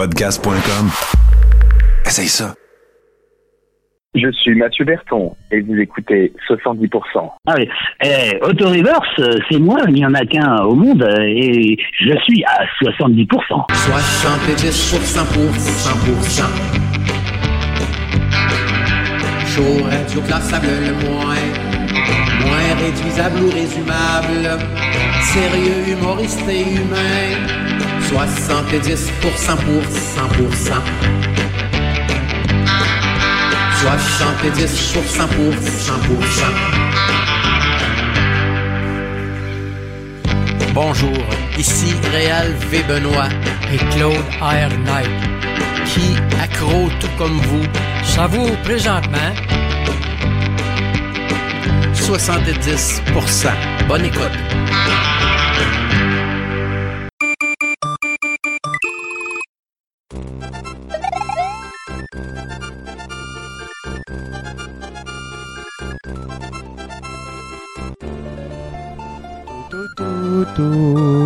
Podcast.com. Essaye ça. Je suis Mathieu Berton et vous écoutez 70%. Ah oui. Eh, Auto-reverse, c'est moi, il n'y en a qu'un au monde et je suis à 70%. 70% pour 100%. Chaud, radio classable le moins. Moins réduisable ou résumable. Sérieux, humoriste et humain. 70% pour 100%. 70% pour 100%. Bonjour, ici Réal V. Benoît et Claude Air Knight. qui, accro tout comme vous, J'avoue présentement 70%. Bonne écoute. तू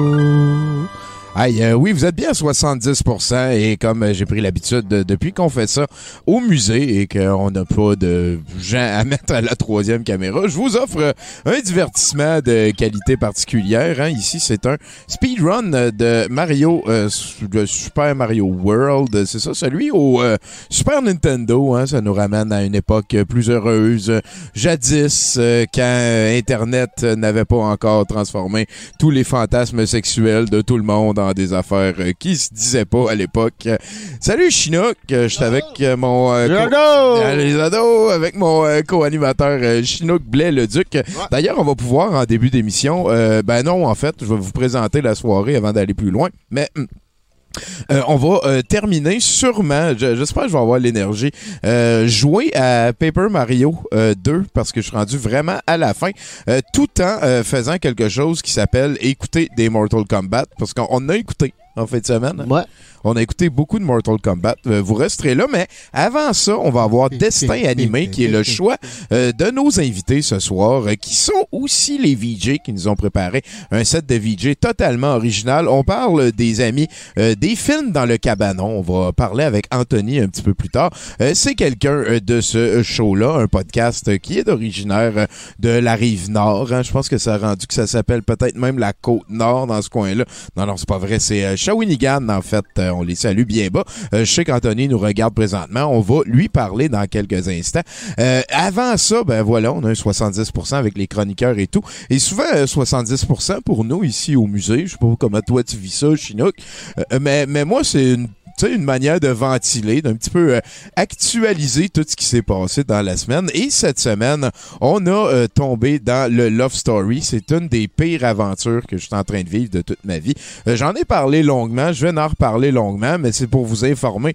Aïe, euh, oui, vous êtes bien à 70% et comme euh, j'ai pris l'habitude de- depuis qu'on fait ça au musée et qu'on n'a pas de gens à mettre à la troisième caméra, je vous offre euh, un divertissement de qualité particulière. hein. Ici, c'est un speedrun de Mario, de Super Mario World. C'est ça, celui au Super Nintendo. hein. Ça nous ramène à une époque plus heureuse. Jadis, quand Internet n'avait pas encore transformé tous les fantasmes sexuels de tout le monde des affaires euh, qui se disaient pas à l'époque. Euh, Salut Chinook, euh, je suis avec euh, mon euh, co- les ados, avec mon euh, co-animateur euh, Chinook Blais le Duc. D'ailleurs, on va pouvoir en début d'émission, euh, ben non, en fait, je vais vous présenter la soirée avant d'aller plus loin, mais hum, euh, on va euh, terminer sûrement, je- j'espère que je vais avoir l'énergie, euh, jouer à Paper Mario euh, 2 parce que je suis rendu vraiment à la fin, tout en faisant quelque chose qui s'appelle écouter des Mortal Kombat parce qu'on on a écouté en fin de semaine. On a écouté beaucoup de Mortal Kombat. Euh, vous resterez là, mais avant ça, on va avoir Destin Animé, qui est le choix euh, de nos invités ce soir, euh, qui sont aussi les VJ qui nous ont préparé un set de VJ totalement original. On parle des amis euh, des films dans le cabanon. On va parler avec Anthony un petit peu plus tard. C'est quelqu'un de ce show-là, un podcast qui est originaire de la rive nord. hein. Je pense que ça a rendu que ça s'appelle peut-être même la côte nord dans ce coin-là. Non, non, c'est pas vrai. C'est Shawinigan, en fait. Euh, on les salue bien bas. Euh, je sais qu'Anthony nous regarde présentement. On va lui parler dans quelques instants. Euh, avant ça, ben voilà, on a un 70% avec les chroniqueurs et tout. Et souvent, euh, 70% pour nous ici au musée. Je sais pas comment toi tu vis ça, Chinook. Euh, mais, mais moi, c'est une tu sais, une manière de ventiler, d'un petit peu euh, actualiser tout ce qui s'est passé dans la semaine. Et cette semaine, on a euh, tombé dans le Love Story. C'est une des pires aventures que je suis en train de vivre de toute ma vie. Euh, J'en ai parlé longuement, je vais en reparler longuement, mais c'est pour vous informer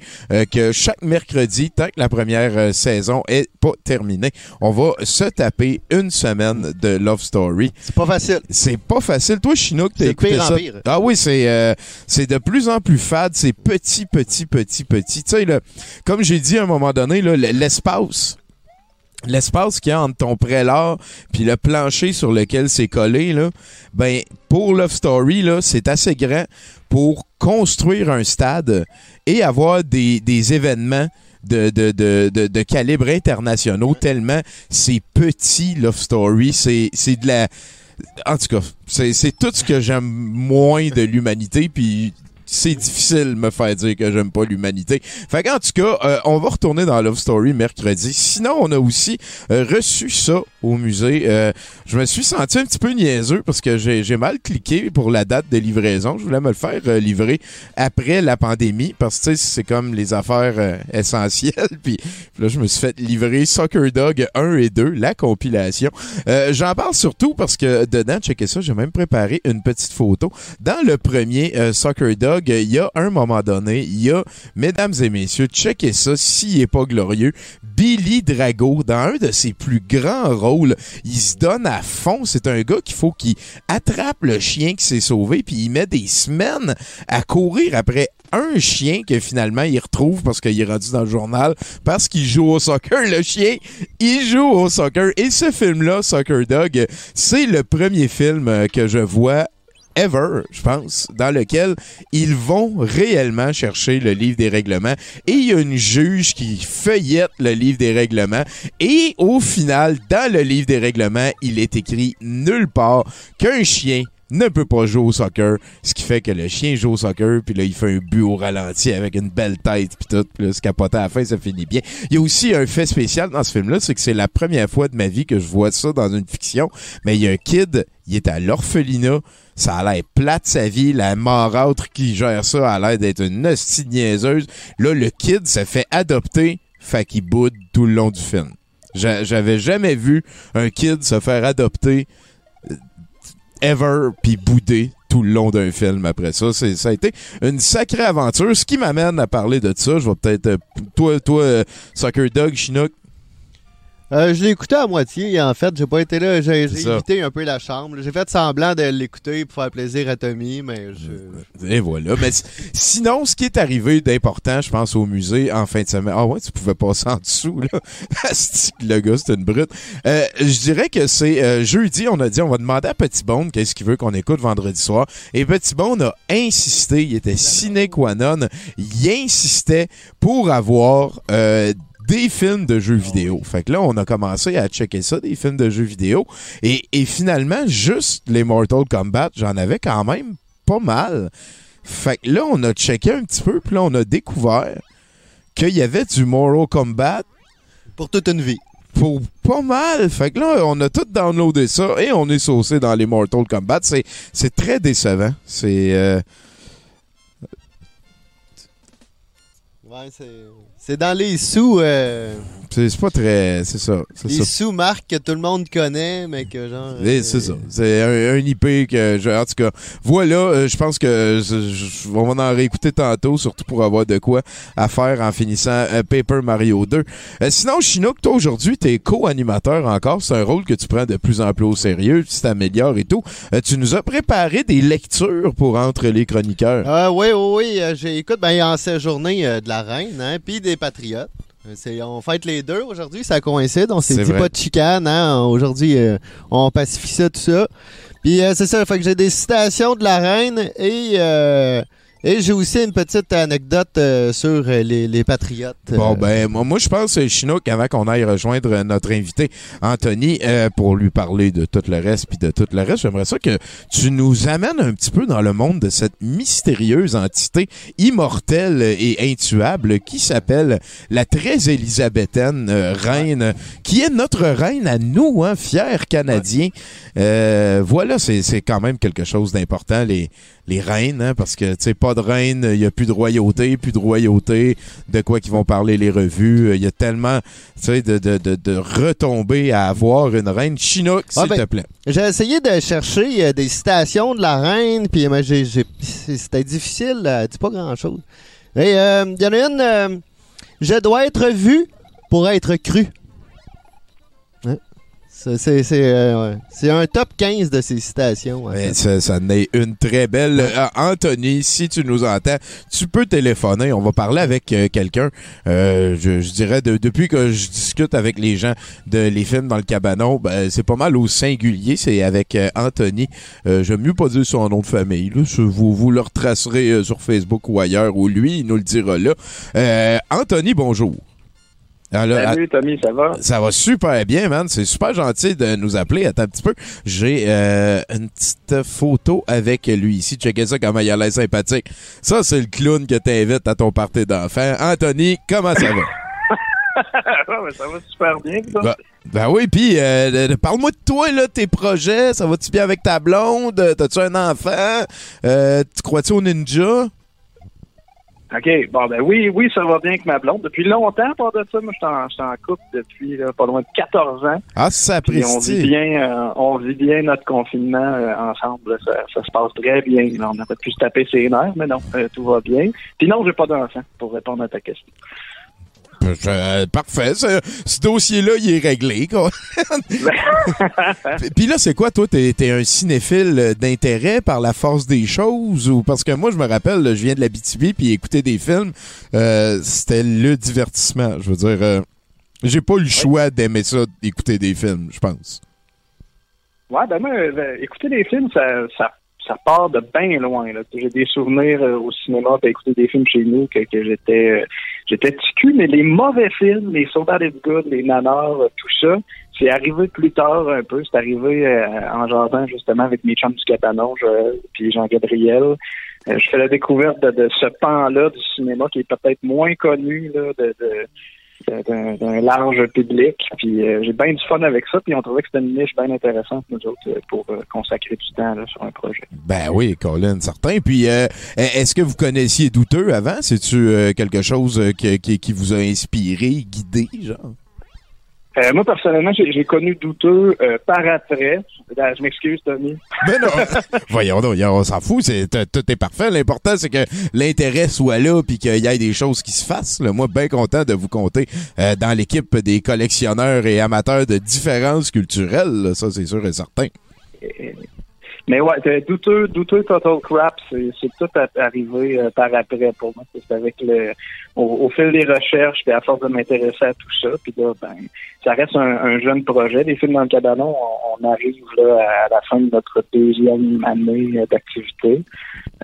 que chaque mercredi, tant que la première saison est pas terminée, on va se taper une semaine de Love Story. C'est pas facile. C'est pas facile. Toi, Chinook, t'as écouté pire en pire. Ah oui, c'est euh, c'est de plus en plus fade. C'est petit, petit, petit, petit. Tu sais, comme j'ai dit à un moment donné, l'espace. L'espace qu'il y a entre ton prélat puis le plancher sur lequel c'est collé, là, ben, pour Love Story, c'est assez grand pour construire un stade et avoir des, événements de, de, de, calibre internationaux tellement c'est petit Love Story. C'est, de la. En tout cas, c'est tout ce que j'aime moins de l'humanité, puis c'est difficile de me faire dire que j'aime pas l'humanité. Fait qu'en tout cas, euh, on va retourner dans Love Story mercredi. Sinon, on a aussi euh, reçu ça au musée. Euh, je me suis senti un petit peu niaiseux parce que j'ai, mal cliqué pour la date de livraison. Je voulais me le faire livrer après la pandémie parce que c'est comme les affaires essentielles. Puis là, je me suis fait livrer Soccer Dog 1 et 2, la compilation. J'en parle surtout parce que dedans, checkez ça, j'ai même préparé une petite photo. Dans le premier Soccer Dog, il y a un moment donné, il y a, mesdames et messieurs, checkez ça, s'il est pas glorieux, Billy Drago, dans un de ses plus grands rôles, il se donne à fond. C'est un gars qu'il faut qu'il attrape le chien qui s'est sauvé, puis il met des semaines à courir après un chien que finalement il retrouve parce qu'il est rendu dans le journal parce qu'il joue au soccer. Le chien, il joue au soccer. Et ce film-là, Soccer Dog, c'est le premier film que je vois ever, je pense, dans lequel ils vont réellement chercher le livre des règlements et il y a une juge qui feuillette le livre des règlements et au final, dans le livre des règlements, il est écrit nulle part qu'un chien ne peut pas jouer au soccer, ce qui fait que le chien joue au soccer, puis là, il fait un but au ralenti avec une belle tête, puis tout, puis là, se capoter à la fin, ça finit bien. Il y a aussi un fait spécial dans ce film-là, c'est que c'est la première fois de ma vie que je vois ça dans une fiction, mais il y a un kid, il est à l'orphelinat, ça a l'air plate sa vie, la marâtre qui gère ça a l'air d'être une hostie niaiseuse. Là, le kid se fait adopter, fait qu'il boude tout le long du film. J'a- J'avais jamais vu un kid se faire adopter ever puis bouder tout le long d'un film après ça. Ça a été une sacrée aventure. Ce qui m'amène à parler de ça, je vais peut-être... euh, toi, toi euh, Soccer Dog, Chinook, Euh, je l'ai écouté à moitié, en fait. J'ai pas été là. J'ai évité un peu la chambre. J'ai fait semblant de l'écouter pour faire plaisir à Tommy, mais je. Et voilà. Mais sinon, ce qui est arrivé d'important, je pense, au musée en fin de semaine. Ah ouais, tu pouvais passer en dessous, là. Le gars, c'est une brute. Euh, je dirais que c'est euh, jeudi, on a dit, on va demander à Petit Bone qu'est-ce qu'il veut qu'on écoute vendredi soir. Et Petit Bone a insisté, il était sine qua non, il insistait pour avoir euh, des films de jeux vidéo. Fait que là, on a commencé à checker ça, des films de jeux vidéo. Et, et finalement, juste les Mortal Kombat, j'en avais quand même pas mal. Fait que là, on a checké un petit peu, puis là, on a découvert qu'il y avait du Mortal Kombat Pour toute une vie. pour pas mal. Fait que là, on a tout downloadé ça et on est saucé dans les Mortal Kombat. C'est, c'est très décevant. C'est... euh, Ouais, c'est. C'est dans les sous. euh, c'est, c'est pas très... C'est ça. C'est les sous-marques que tout le monde connaît, mais que genre. Et euh, C'est ça. C'est un, un IP que, je- en tout cas, voilà, euh, je pense que je- je- on va en réécouter tantôt, surtout pour avoir de quoi à faire en finissant euh, Paper Mario 2. Euh, sinon, Chinook, toi aujourd'hui, t'es co-animateur encore. C'est un rôle que tu prends de plus en plus au sérieux, tu t'améliores et tout. Tu nous as préparé des lectures pour entre les chroniqueurs. Oui, oui, oui. euh, j'ai- écoute, ben, en cette journée de la reine, hein, puis des patriotes. Euh, on fête les deux aujourd'hui, ça coïncide. On s'est C'est dit vrai. pas de chicane, hein. Aujourd'hui, euh, on pacifie ça, tout ça. Puis euh, c'est ça, fait que j'ai des citations de la reine et, euh, et j'ai aussi une petite anecdote euh, sur euh, les, les patriotes. Bon, Euh, ben, moi, moi je pense, euh, Chinook, avant qu'on aille rejoindre notre invité, Anthony, euh, pour lui parler de tout le reste, puis de tout le reste, j'aimerais ça que tu nous amènes un petit peu dans le monde de cette mystérieuse entité immortelle et intuable qui s'appelle la très élisabéthaine reine, qui est notre reine à nous, hein, fiers Canadiens. Euh, voilà, c'est c'est quand même quelque chose d'important, les, les reines, hein, parce que, tu sais, pas de reine, il n'y a plus de royauté, plus de royauté, de quoi qu'ils vont parler les revues. Il y a tellement, tu sais, de, de, de, de retombées à avoir une reine. Chinook, s'il Ah ben, te plaît. J'ai essayé de chercher euh, des citations de la reine, puis euh, j'ai- j'ai- c'était difficile, euh, dit pas grand-chose. Et euh, il y en a une, euh, je dois être vu pour être cru. C'est euh. C'est un top 15 de ces citations. en Mais fait. ça, ça en est une très belle. Euh, Anthony, si tu nous entends, tu peux téléphoner. On va parler avec euh, quelqu'un. Je, je dirais de- depuis que je discute avec les gens de les films dans le cabanon, ben, c'est pas mal au singulier. C'est avec Anthony. J'aime mieux pas dire son nom de famille. Là. Vous, vous le retracerez sur Facebook ou ailleurs, ou lui, il nous le dira là. Anthony, bonjour. Alors, Salut Tommy, ça va? ça va super bien, man. C'est super gentil de nous appeler. Attends un petit peu. J'ai euh, une petite photo avec lui ici. Checkez ça comment il a l'air sympathique. Ça, c'est le clown que t'invites à ton party d'enfants. Anthony, comment ça va? Ah, ça va super bien. ça. Ben, ben oui, puis euh, de- parle-moi de toi, là, tes projets. Ça va-tu bien avec ta blonde? T'as-tu un enfant? Euh, tu crois-tu au ninja? OK, bon, ben oui, oui, ça va bien avec ma blonde. Depuis longtemps, par de ça, moi, je suis en, couple depuis là, pas loin de 14 ans. Ah, ça Puis on vit bien, euh, on vit bien notre confinement euh, ensemble. Ça, ça se passe très bien. Là, on aurait pu se taper ses nerfs, mais non, euh, tout va bien. Puis non, j'ai pas d'enfant, pour répondre à ta question. Euh, parfait. Ce, ce dossier-là, il est réglé. quoi. Puis- là, c'est quoi, toi? T'es es un cinéphile d'intérêt par la force des choses? ou Parce que moi, je me rappelle, là, je viens de la BTB, puis écouter des films, euh, c'était le divertissement. Je veux dire, euh, j'ai pas eu le choix d'aimer ça, d'écouter des films, je pense. Ouais, ben moi, euh, écouter des films, ça, ça, ça part de bien loin. J'ai des souvenirs euh, au cinéma, puis écouter des films chez nous que, que j'étais euh, petit cul, mais les mauvais films, les So Bad It's Good, les nanars, tout ça, c'est arrivé plus tard un peu. C'est arrivé euh, en jardin justement avec mes chums du Cabanon, Joël, puis Jean-Gabriel. Euh, je fais la découverte de, de ce pan-là du cinéma qui est peut-être moins connu là, de- de- d'un large public. Puis euh, j'ai bien du fun avec ça. Puis on trouvait que c'était une niche bien intéressante, nous autres, euh, pour euh, consacrer du temps là, sur un projet. Ben oui, Colin, certain. Puis, euh, est-ce que vous connaissiez Douteux avant? C'est-tu euh, quelque chose euh, qui, qui, qui vous a inspiré, guidé, genre? Euh, moi, personnellement, j'ai connu Douteux euh, par après. Euh, Je m'excuse, Tommy. Mais non, voyons donc, on s'en fout, tout est parfait. L'important, c'est que l'intérêt soit là puis qu'il y ait des choses qui se fassent. là. Moi, bien content de vous compter euh, dans l'équipe des collectionneurs et amateurs de différences culturelles. là. Ça, c'est sûr et certain. Mais ouais, douteux, douteux Total Crap, c'est tout arrivé euh, par après pour moi. C'est avec le au, au fil des recherches, puis à force de m'intéresser à tout ça, puis là, ben, ça reste un, un jeune projet. Les films dans le cabanon, on, on arrive là à la fin de notre deuxième année d'activité.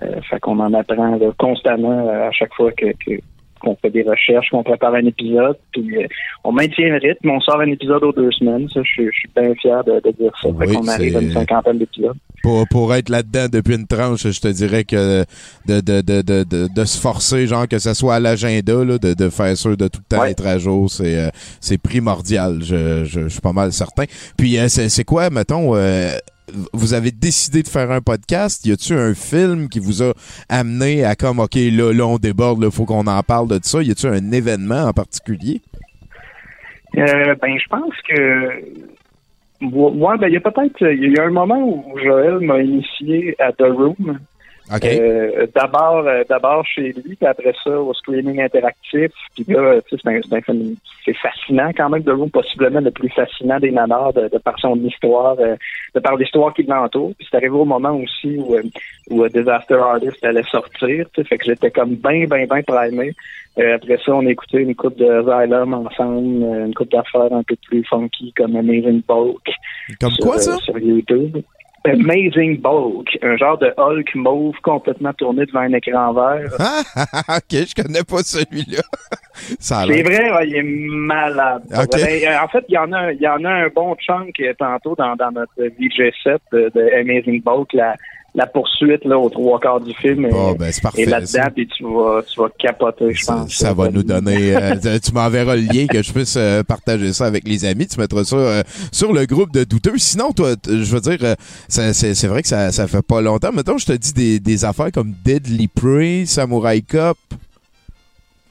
Euh, fait qu'on en apprend là, constamment euh, à chaque fois que, que- qu'on fait des recherches, qu'on prépare un épisode, puis euh, on maintient le rythme, on sort un épisode aux deux semaines. Ça, je, suis- je suis bien fier de, de dire ça. Oui, fait qu'on arrive à une cinquantaine d'épisodes. Pour, pour être là-dedans depuis une tranche, je te dirais que de, de, de, de, se forcer, genre que ce soit à l'agenda, de, de faire sûr de tout le temps Ouais. être à jour, c'est euh, primordial. Je, je, je suis pas mal certain. Puis euh, c'est c'est quoi, mettons, vous avez décidé de faire un podcast. Y a-tu un film qui vous a amené à comme, OK, là, là on déborde, là, faut qu'on en parle de ça? Y a-tu un événement en particulier? Euh, ben, je pense que. Ouais, ben, il y a peut-être. Il y a un moment où Joël m'a initié à The Room. Euh, d'abord, euh, d'abord chez lui, puis après ça au screening interactif. Puis là, c'est un, c'est un c'est fascinant quand même. The Room, possiblement le plus fascinant des nanars de, de par son histoire, euh, de par l'histoire qui l'entoure. Puis c'est arrivé au moment aussi où, euh, où euh, Disaster Artist allait sortir. Fait que j'étais comme bien, bien, bien primé. Euh, après ça, on a écouté une coupe de Xylem ensemble, une coupe d'affaires un peu plus funky comme Amazing Bulk Comme sur, quoi, ça? sur YouTube. Amazing Bulk, un genre de Hulk mauve complètement tourné devant un écran vert. Ah, ok, je connais pas celui-là. C'est vrai, ouais, il est malade. Ben, euh, en fait, il y en a, il y en a un bon chunk tantôt dans, dans notre VG7 de, de Amazing Bulk, la, la poursuite là aux trois quarts du film. Ben, c'est est parfait. là-dedans, puis tu vas, tu vas capoter, je Ça, pense. ça va nous donner. euh, tu m'enverras le lien que je puisse euh, partager ça avec les amis. Tu mettras ça euh, sur le groupe de douteux. Sinon, toi, je veux dire, euh, c'est vrai que ça, ça fait pas longtemps. Mettons, je te dis des, des affaires comme Deadly Prey, Samurai Cop.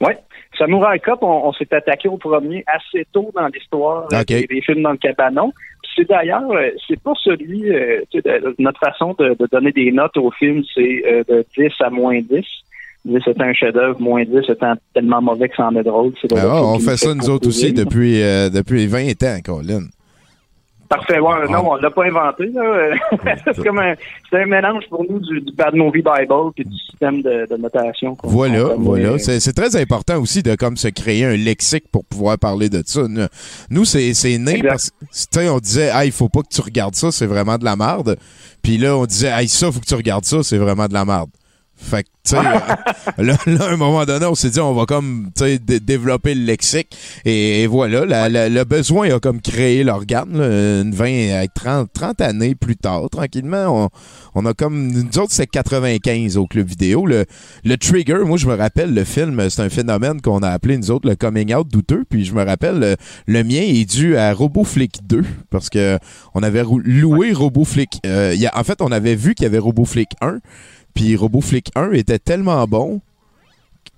Ouais. Samurai Cop, on, on s'est attaqué au premier assez tôt dans l'histoire euh, des films dans le cabanon. C'est d'ailleurs, euh, c'est pas celui, euh, de- notre façon de, de donner des notes au film, c'est euh, de 10 à moins 10. 10 étant un chef-d'œuvre, moins 10 étant tellement mauvais que ça en est drôle. C'est le Ah, on fait ça nous autres aussi depuis, euh, depuis 20 ans, Colin. Parfait. Ouais, non, on l'a pas inventé. là. c'est comme un, c'est un mélange pour nous du, du Bad Movie Bible puis du système de, de notation. Voilà, voilà. C'est très important aussi de comme se créer un lexique pour pouvoir parler de ça. Nous, c'est c'est né Exact. parce que tu sais, on disait ah il faut pas que tu regardes ça, c'est vraiment de la merde. Puis là on disait ah ça faut que tu regardes ça, c'est vraiment de la merde. Fait que, tu sais, là, là, à un moment donné, on s'est dit, on va comme, tu sais, dé- développer le lexique. Et, et voilà, la- la- le besoin a comme créé l'organe, là, une 20, à 30, 30 années plus tard, tranquillement. On, on a comme, nous autres, c'est 95 au club vidéo. Le, le Trigger, moi, je me rappelle, le film, c'est un phénomène qu'on a appelé, nous autres, le coming out douteux. Puis je me rappelle, le, le mien est dû à RoboFlick 2, parce que on avait loué RoboFlick. Euh, y a- en fait, on avait vu qu'il y avait RoboFlick 1. Puis RoboFlick 1 était tellement bon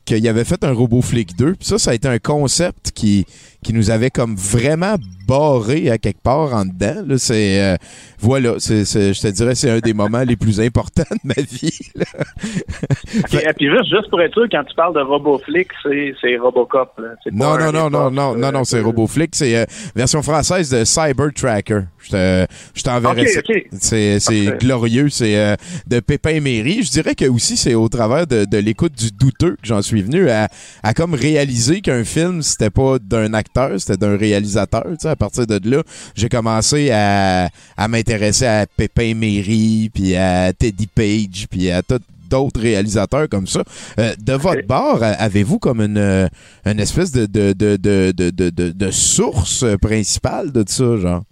qu'il avait fait un RoboFlick 2. Puis ça, ça a été un concept qui, qui nous avait comme vraiment barré à quelque part en dedans. Là, c'est, euh, voilà, c'est, c'est- je te dirais c'est un des moments les plus importants de ma vie. là. Et puis juste, juste pour être sûr, quand tu parles de RoboFlick, c'est, c'est Robocop. Là. C'est Non, non, non, non, rip-off, non, non, euh, non, c'est RoboFlick. C'est euh, version française de Cyber Tracker. Je te- je t'enverrai Ok, ça. ok. C'est, c'est glorieux. C'est euh, de Pépin Méry. Je dirais que aussi c'est au travers de, de l'écoute du douteux que j'en suis venu à, à comme réaliser qu'un film c'était pas d'un acteur, c'était d'un réalisateur. Tu sais, partir de là, j'ai commencé à, à m'intéresser à Pépin Méry, puis à Teddy Page, puis à tout d'autres réalisateurs comme ça. Euh, de votre bord, avez-vous comme une, une espèce de, de, de, de, de, de, de- de source principale de ça, genre?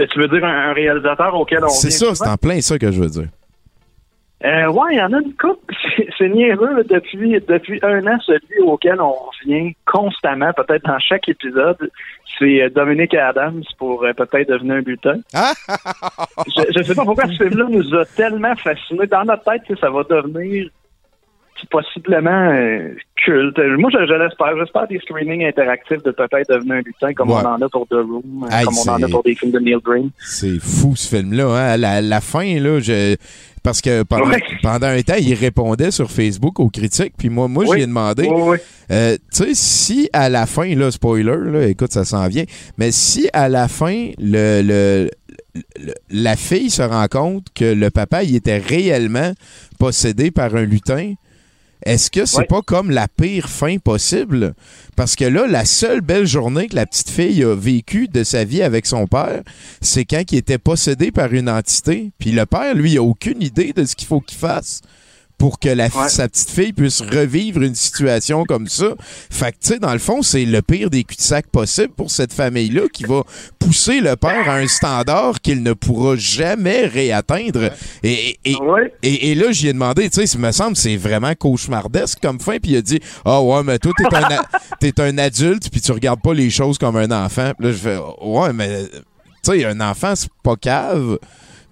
Euh, Tu veux dire un, réalisateur auquel on C'est ça, c'est en plein ça que je veux dire. Euh, ouais, il y en a une couple. C'est- niaiseux. Depuis, depuis un an, celui auquel on revient constamment, peut-être dans chaque épisode, c'est euh, Dominique Adams pour euh, peut-être devenir un butin. Ah! je, je sais pas pourquoi ce film-là nous a tellement fascinés. Dans notre tête, ça va devenir possiblement euh, culte. Moi, je, je l'espère. J'espère des screenings interactifs de peut-être devenir un butin comme Ouais. on en a pour The Room, comme on en a pour des films de Neil Green. C'est fou ce film-là. Hein? La, la fin, là, je... parce que pendant, Ouais. pendant un temps, il répondait sur Facebook aux critiques, puis moi, moi, Oui. j'ai demandé, Oui, oui. euh, tu sais, si à la fin, là, spoiler, là, écoute, ça s'en vient, mais si à la fin, le, le, le- la fille se rend compte que le papa, il était réellement possédé par un lutin, est-ce que c'est Ouais. pas comme la pire fin possible? Parce que là, la seule belle journée que la petite fille a vécue de sa vie avec son père, c'est quand il était possédé par une entité. Puis le père, lui, il a aucune idée de ce qu'il faut qu'il fasse pour que la, Ouais. sa petite fille puisse revivre une situation comme ça. Fait que, tu sais, dans le fond, c'est le pire des cul-de-sac possible pour cette famille-là qui va pousser le père à un standard qu'il ne pourra jamais réatteindre. Et, et, Ouais. et, et là, j'y ai demandé, tu sais, ça me semble c'est vraiment cauchemardesque comme fin, puis il a dit Ah ouais, mais toi, t'es un, t'es un adulte, puis tu regardes pas les choses comme un enfant. Puis là, je fais Ouais, mais tu sais, un enfant, c'est pas cave.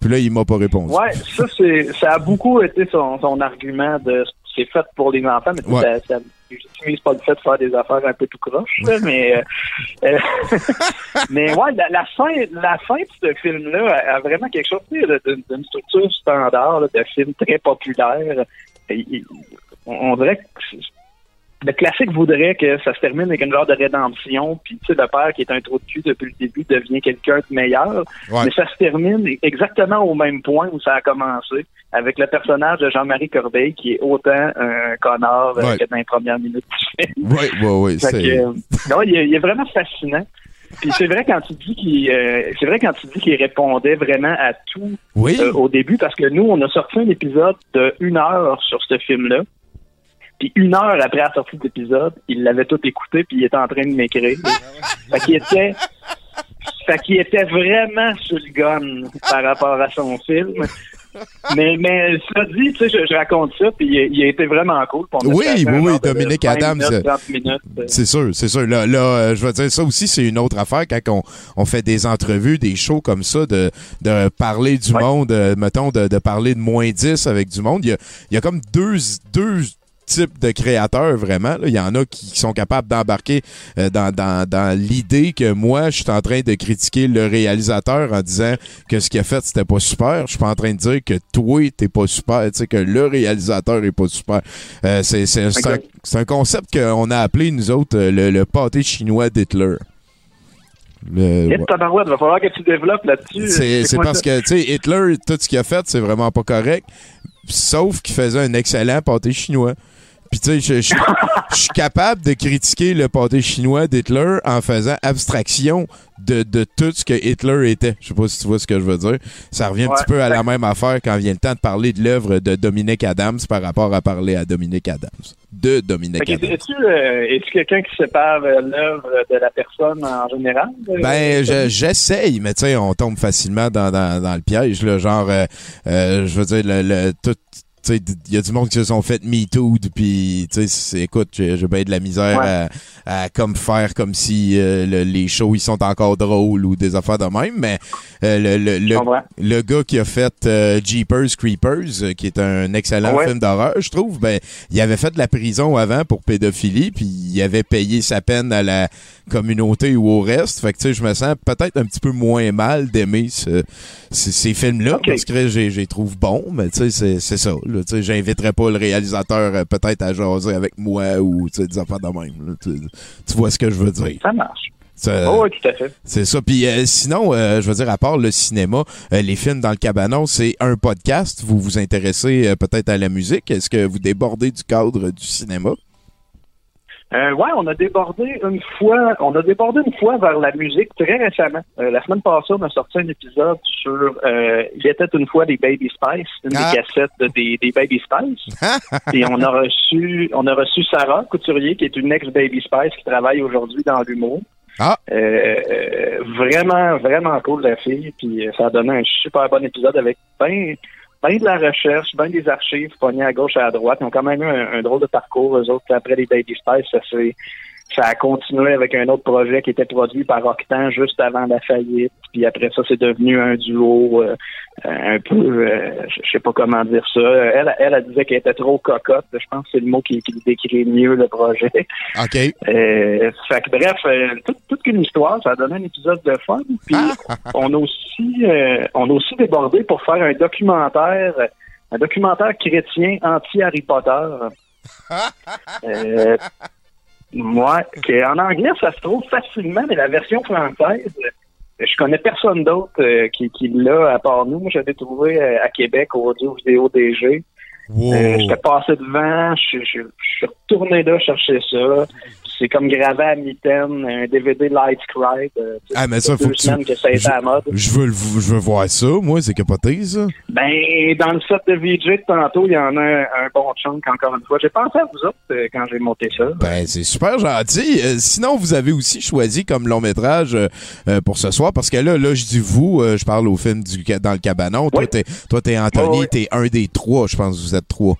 Puis là, il m'a pas répondu. Ouais, ça, c'est, ça a beaucoup été son, son argument de c'est fait pour les enfants, mais Ouais. ça, ça j'utilise pas le fait de faire des affaires un peu tout croche, mais euh, euh, mais ouais, la, la fin, la fin de ce film-là a, a vraiment quelque chose d'une structure standard là, de film très populaire. Et- et- on, on dirait que le classique voudrait que ça se termine avec une genre de rédemption, puis tu sais, le père qui est un trou de cul depuis le début devient quelqu'un de meilleur. Ouais. Mais ça se termine exactement au même point où ça a commencé, avec le personnage de Jean-Marie Corbeil qui est autant un connard Ouais. que dans les premières minutes du film. C'est- que, euh, non, il, est, il est vraiment fascinant. Puis c'est vrai quand tu dis qu'il euh, c'est vrai quand tu dis qu'il répondait vraiment à tout Oui. euh, au début parce que nous on a sorti un épisode de une heure sur ce film-là. Puis une heure après la sortie de l'épisode, il l'avait tout écouté puis il était en train de m'écrire. fait qu'il était fait qu'il était vraiment sur le gun par rapport à son film. Mais, mais ça dit, tu sais, je, je raconte ça, puis il, a- il a été vraiment cool. Oui, oui, oui, Dominique 20 Adams, minutes, 30 minutes, euh, C'est sûr, c'est sûr. Là, là euh, je veux dire, ça aussi, c'est une autre affaire quand on, on fait des entrevues, des shows comme ça, de, de parler du Ouais. monde, euh, mettons, de, de parler de moins 10 avec du monde. Il y a, il y a comme deux, deux types de créateurs, vraiment. là. Il y en a qui sont capables d'embarquer euh, dans, dans, dans l'idée que moi, je suis en train de critiquer le réalisateur en disant que ce qu'il a fait, c'était pas super. Je suis pas en train de dire que toi, t'es pas super, tu sais, que le réalisateur est pas super. Euh, c'est c'est- un, Ok. c'est un concept qu'on a appelé, nous autres, euh, le, le pâté chinois d'Hitler. Le- ouais. tabarouette, va falloir que tu développes là-dessus. C'est c'est parce que, tu sais, Hitler, tout ce qu'il a fait, c'est vraiment pas correct. Sauf qu'il faisait un excellent pâté chinois. Puis, tu sais, je- suis capable de critiquer le pâté chinois d'Hitler en faisant abstraction de, de tout ce que Hitler était. Je sais pas si tu vois ce que je veux dire. Ça revient un petit peu à la même affaire quand vient le temps de parler de l'œuvre de Dominique Adams par rapport à parler à Dominique Adams. De Dominique Fait Adams. Es-tu euh, es-tu quelqu'un qui sépare euh, l'œuvre de la personne en général? Ben, je- j'essaye, mais tu sais, on tombe facilement dans, dans, dans le piège, là, genre, euh, euh, je veux dire, le, le- tout, il y a du monde qui se sont fait MeToo, puis, tu sais, c'est- écoute, j'ai j'ai bien de la misère Ouais. à, à comme faire comme si euh, le- les shows, ils sont encore drôles ou des affaires de même, mais euh, le, le, le, le gars qui a fait euh, Jeepers Creepers, euh, qui est un excellent Ouais. film d'horreur, je trouve, ben, il avait fait de la prison avant pour pédophilie, puis il avait payé sa peine à la communauté ou au reste. Fait que, tu sais, je me sens peut-être un petit peu moins mal d'aimer ce- ces, ces films-là, Ok. parce que j'ai les trouve bons, mais tu sais, c'est ça. Là. J'inviterais pas le réalisateur euh, peut-être à jaser avec moi ou, des affaires de même. là. Tu, vois ce que je veux dire. Ça marche. Oh, oui, tout à fait. c'est ça. Puis euh, sinon, euh, je veux dire, à part le cinéma, euh, les films dans le cabanon, c'est un podcast. Vous vous intéressez peut-être à la musique. Est-ce que vous débordez du cadre du cinéma? Euh, ouais, on a débordé une fois, on a débordé une fois vers la musique très récemment. Euh, la semaine passée, on a sorti un épisode sur euh, Il était une fois des Baby Spice, une Ah. des cassettes de- des, des Baby Spice. Et on a reçu, on a reçu Sarah Couturier, qui est une ex Baby Spice qui travaille aujourd'hui dans l'humour. Ah. Euh, euh, vraiment, vraiment cool la fille. Puis euh, ça a donné un super bon épisode avec ben, ben de la recherche, ben des archives pognées à gauche et à droite. Ils ont quand même eu un, drôle de parcours, eux autres. Après les Baby Spice, ça s'est ça a continué avec un autre projet qui était produit par Octan juste avant la faillite. Puis après ça, c'est devenu un duo euh, un peu, euh, je sais pas comment dire ça. Elle, elle, elle disait qu'elle était trop cocotte. Je pense que c'est le mot qui, qui décrit mieux le projet. OK. Euh, fait que bref, euh, toute, toute une histoire, ça a donné un épisode de fun. Puis on a aussi euh, on a aussi débordé pour faire un documentaire, un documentaire chrétien anti-Harry Potter. Euh, ouais, que en anglais, ça se trouve facilement, mais la version française, je connais personne d'autre euh, qui, qui l'a à part nous. Moi, j'avais trouvé euh, à Québec au audio vidéo DG. Wow. Euh, J'étais passé devant, je, je, je suis retourné là chercher ça. C'est comme gravé à mitaine, un DVD Lightscribe. Euh, Ah, mais ça, faut que tu- que ça a été à la mode. Je veux, je veux voir ça, moi, c'est capoté, ça. Ben, dans le set de VJ de tantôt, il y en a un, un bon chunk, encore une fois. J'ai pensé à vous autres euh, quand j'ai monté ça. Ben, c'est super gentil. Euh, sinon, vous avez aussi choisi comme long métrage euh, pour ce soir, parce que là, là, je dis vous, je parle au film du dans le cabanon. Toi, Oui. t'es, toi, t'es Anthony, oui. t'es un des trois, je pense que vous êtes trois.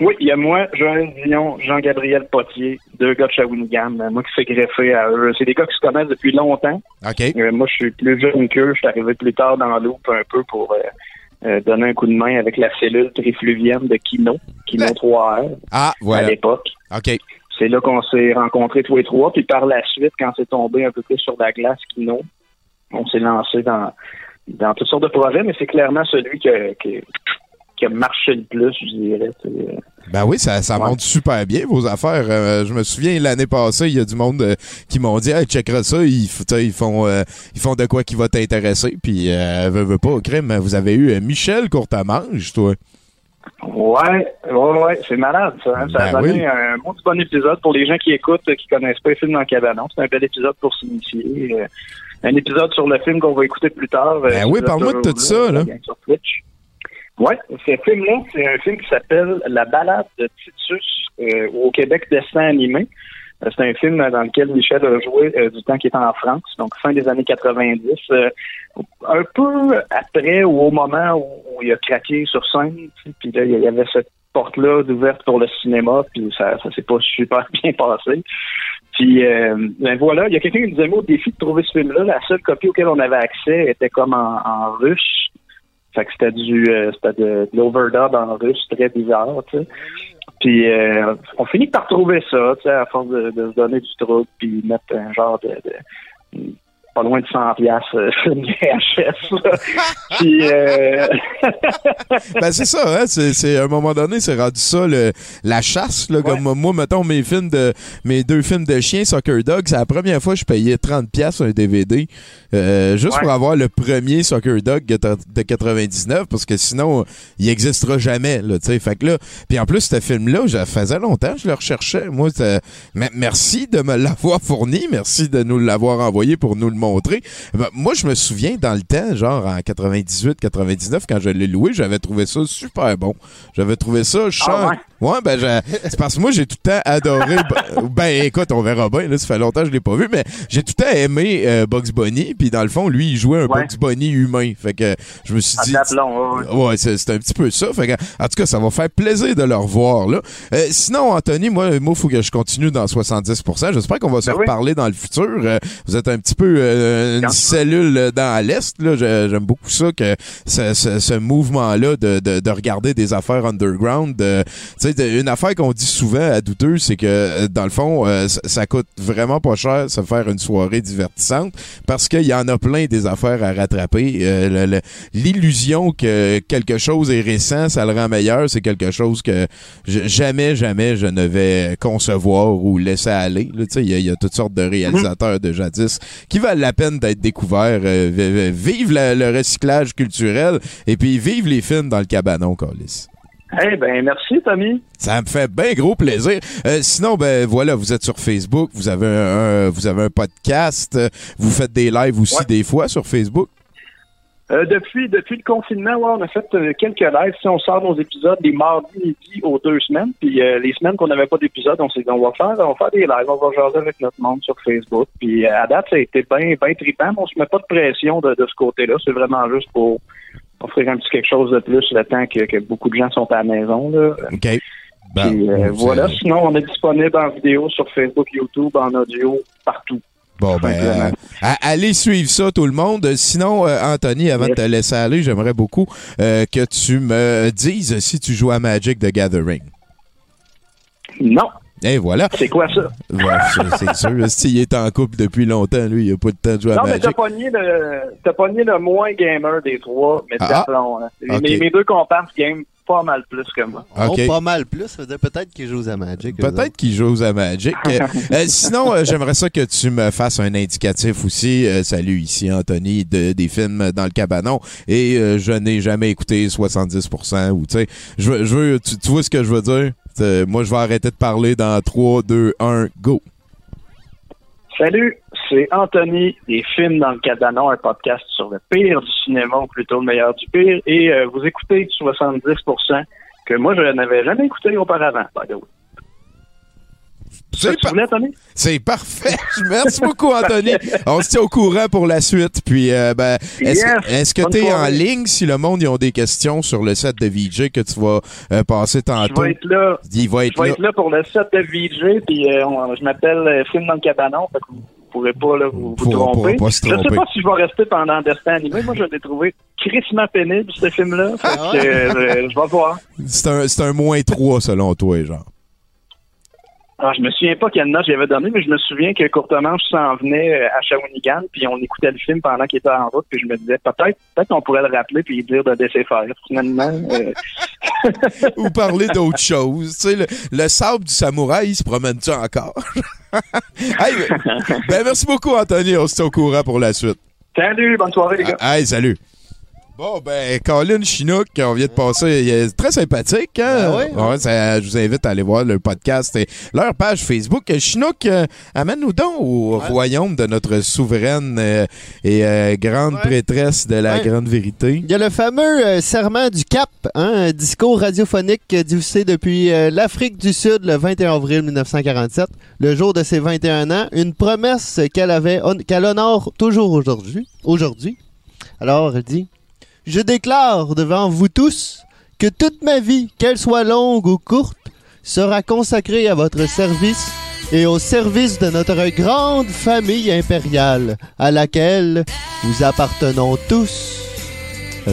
Oui, il y a moi, Joël Dion, Jean-Gabriel Potier, deux gars de Shawinigan, euh, moi qui s'est greffé à eux. C'est des gars qui se connaissent depuis longtemps. Euh, moi, je suis plus jeune qu'eux. Je suis arrivé plus tard dans l'eau un peu pour euh, euh, donner un coup de main avec la cellule trifluvienne de Kino, Kino Ben. 3R, Ah, à l'époque. OK. C'est là qu'on s'est rencontrés tous les trois. Puis par la suite, quand c'est tombé un peu plus sur la glace, Kino, on s'est lancé dans, dans toutes sortes de projets, mais c'est clairement celui qui a, qui, a marché le plus, je dirais. Euh, Ben oui, ça, ça Ouais. monte super bien, vos affaires. Euh, je me souviens, l'année passée, il y a du monde euh, qui m'ont dit, hey, checkera ça, ils, font euh, ils font de quoi qui va t'intéresser. Puis, euh, veux, veux pas, au crime, vous avez eu Michel Courtemange, toi. Ouais, ouais, ouais, c'est malade, ça. hein. Ça a Ben donné oui. un bon épisode pour les gens qui écoutent, qui connaissent pas les films dans le cabanon. C'est un bel épisode pour s'initier. Un épisode sur le film qu'on va écouter plus tard. Ben oui, parle-moi de tout ça, là. Sur Twitch. Ouais, ce film-là, c'est un film qui s'appelle La balade de Titus, euh, au Québec dessin animé. Euh, C'est un film dans lequel Michel a joué euh, du temps qu'il était en France, donc fin des années 90. euh, un peu après ou au moment où, il a craqué sur scène, puis là, il y avait cette porte-là d'ouverte pour le cinéma, puis ça, ça s'est pas super bien passé. Puis euh, ben voilà, il y a quelqu'un qui nous disait moi, au défi de trouver ce film-là, la seule copie auquel on avait accès était comme en russe. Fait que c'était du euh, c'était de, de l'overdub en russe très bizarre, tu sais. Puis euh, on finit par trouver ça, tu sais, à force de, de se donner du trouble, puis mettre un genre de, de- pas loin de 100 piastres euh, sur une VHS. puis euh, Ben c'est ça, hein? C'est, c'est- à un moment donné, c'est rendu ça le, la chasse. Là, Comme moi, mettons mes films de mes deux films de chiens, Soccer Dog, c'est la première fois que je payais 30$ piastres un DVD. euh, juste Ouais. pour avoir le premier Soccer Dog de de 99, parce que sinon, il existera jamais. Là, tu sais. fait que là, puis en plus, ce film-là, ça faisait longtemps que je le recherchais. Moi, merci de me l'avoir fourni, merci de nous l'avoir envoyé pour nous le montrer. Ben, moi, je me souviens dans le temps, genre en 98, 99, quand je l'ai loué, j'avais trouvé ça super bon. J'avais trouvé ça chant. Ah ouais? Ben j'ai- c'est parce que moi j'ai tout le temps adoré. ben, ben écoute, on verra bien. Là, ça fait longtemps que je l'ai pas vu, mais j'ai tout le temps aimé euh, Bugs Bunny. Puis dans le fond, lui, il jouait un Ouais. Bugs Bunny humain. Fait que je me suis dit. Ouais, ouais. Ouais, c'est c'est un petit peu ça. Fait que, en tout cas, ça va faire plaisir de le revoir. Là. Euh, sinon, Anthony, moi, il faut que je continue dans 70%. J'espère qu'on va se Ben oui. reparler dans le futur. Euh, vous êtes un petit peu euh, une cellule euh, dans l'Est. là. J'aime beaucoup ça, que ce, ce- ce mouvement-là de, de, de regarder des affaires underground. de- Une affaire qu'on dit souvent à douteux, c'est que, euh, dans le fond, euh, ça, coûte vraiment pas cher se faire une soirée divertissante parce qu'il y en a plein des affaires à rattraper. Euh, L'illusion que quelque chose est récent, ça le rend meilleur, c'est quelque chose que jamais, jamais je ne vais concevoir ou laisser aller. Tu sais, Il y, a- toutes sortes de réalisateurs de jadis qui valent la peine d'être découverts. Vi- vi- vive le recyclage culturel et puis vive les films dans le cabanon, Colis. Eh ben, merci, Tommy. Ça me fait bien gros plaisir. Euh, sinon, ben voilà, vous êtes sur Facebook, vous avez un, un- vous avez un podcast, euh, vous faites des lives aussi Ouais. des fois sur Facebook? Euh, depuis, depuis le confinement, ouais, on a fait euh, quelques lives. Si on sort nos épisodes les mardis midi aux deux semaines, puis euh, les semaines qu'on n'avait pas d'épisodes, on s'est dit on va faire, on va faire des lives, on va jaser avec notre monde sur Facebook. Puis à date, ça a été bien, bien trippant. mais On se met pas de pression de, de ce côté-là. C'est vraiment juste pour offrir un petit quelque chose de plus le temps que, que beaucoup de gens sont à la maison. Là. OK. Ben, Puis, euh, voilà. Sinon, on est disponible en vidéo sur Facebook, YouTube, en audio, partout. Bon, ben, euh, allez suivre ça, tout le monde. Sinon, euh, Anthony, avant de te laisser aller, j'aimerais beaucoup euh, que tu me dises si tu joues à Magic the Gathering. Non. Et voilà. C'est quoi ça? Ouais, c'est c'est sûr. S'il est en couple depuis longtemps, lui, il a pas de temps de jouer à Non, mais t'as Magic. pogné le, le moins gamer des trois, mais Ah. d'aplomb, là. Ok. Mes, mes deux comparses game pas mal plus que moi. OK. Oh, pas mal plus. Ça veut dire peut-être qu'ils jouent à Magic. Peut-être qu'il joue à Magic. Euh, euh, sinon, euh, j'aimerais ça que tu me fasses un indicatif aussi. Euh, salut, ici Anthony de, des films dans le cabanon. Et euh, je n'ai jamais écouté 70%. Ou tu sais, je veux, je veux, tu, tu vois ce que je veux dire? Euh, moi, je vais arrêter de parler dans 3, 2, 1, go. Salut, c'est Anthony des films dans le cabanon, un podcast sur le pire du cinéma, ou plutôt le meilleur du pire, et euh, vous écoutez 70% que moi je n'avais jamais écouté auparavant. by the way. C'est par- parfait. Merci beaucoup, Anthony. On se tient au courant pour la suite. Puis, euh, ben, est-ce Yes. que tu es en ligne si le monde ils ont des questions sur le set de VJ que tu vas euh, passer Je tantôt? vais être là. Il va Je être vais là. être là pour le set de VJ, puis euh, on- je m'appelle Film dans le cabanon, fait que vous pourrez pas là, vous, tromper. pas se Je sais pas si je vais rester pendant Destin animé. Moi, je l'ai trouvé crissement pénible, ce film-là. Ah ouais? je vais voir. C'est un, c'est un moins 3 selon toi, genre. Ah, je me souviens pas quelle note j'avais donné, mais je me souviens que Courtemanche s'en venait euh, à Shawinigan, puis on écoutait le film pendant qu'il était en route, puis je me disais peut-être peut-être qu'on pourrait le rappeler puis lui dire de laisser faire. Finalement, euh, Ou parler d'autre chose. Tu sais, le, le sable du samouraï, il se promène-tu encore? hey, ben, ben, merci beaucoup, Anthony. On se tient au courant pour la suite. salut, bonne soirée les gars. Ah, hey, salut. Bon, ben, Colin Chinook, on vient de passer, il est très sympathique, hein? Ben oui. Ouais, ça- je vous invite à aller voir le podcast et leur page Facebook. Chinook, euh, amène-nous donc au royaume de notre souveraine euh, et euh, grande Ouais. prêtresse de la grande vérité. Il y a le fameux serment du Cap, hein, un discours radiophonique diffusé depuis l'Afrique du Sud le 21 avril 1947, le jour de ses 21 ans, une promesse qu'elle avait, qu'elle honore toujours aujourd'hui. Aujourd'hui. Alors, elle dit Je déclare devant vous tous que toute ma vie, qu'elle soit longue ou courte, sera consacrée à votre service et au service de notre grande famille impériale, à laquelle nous appartenons tous.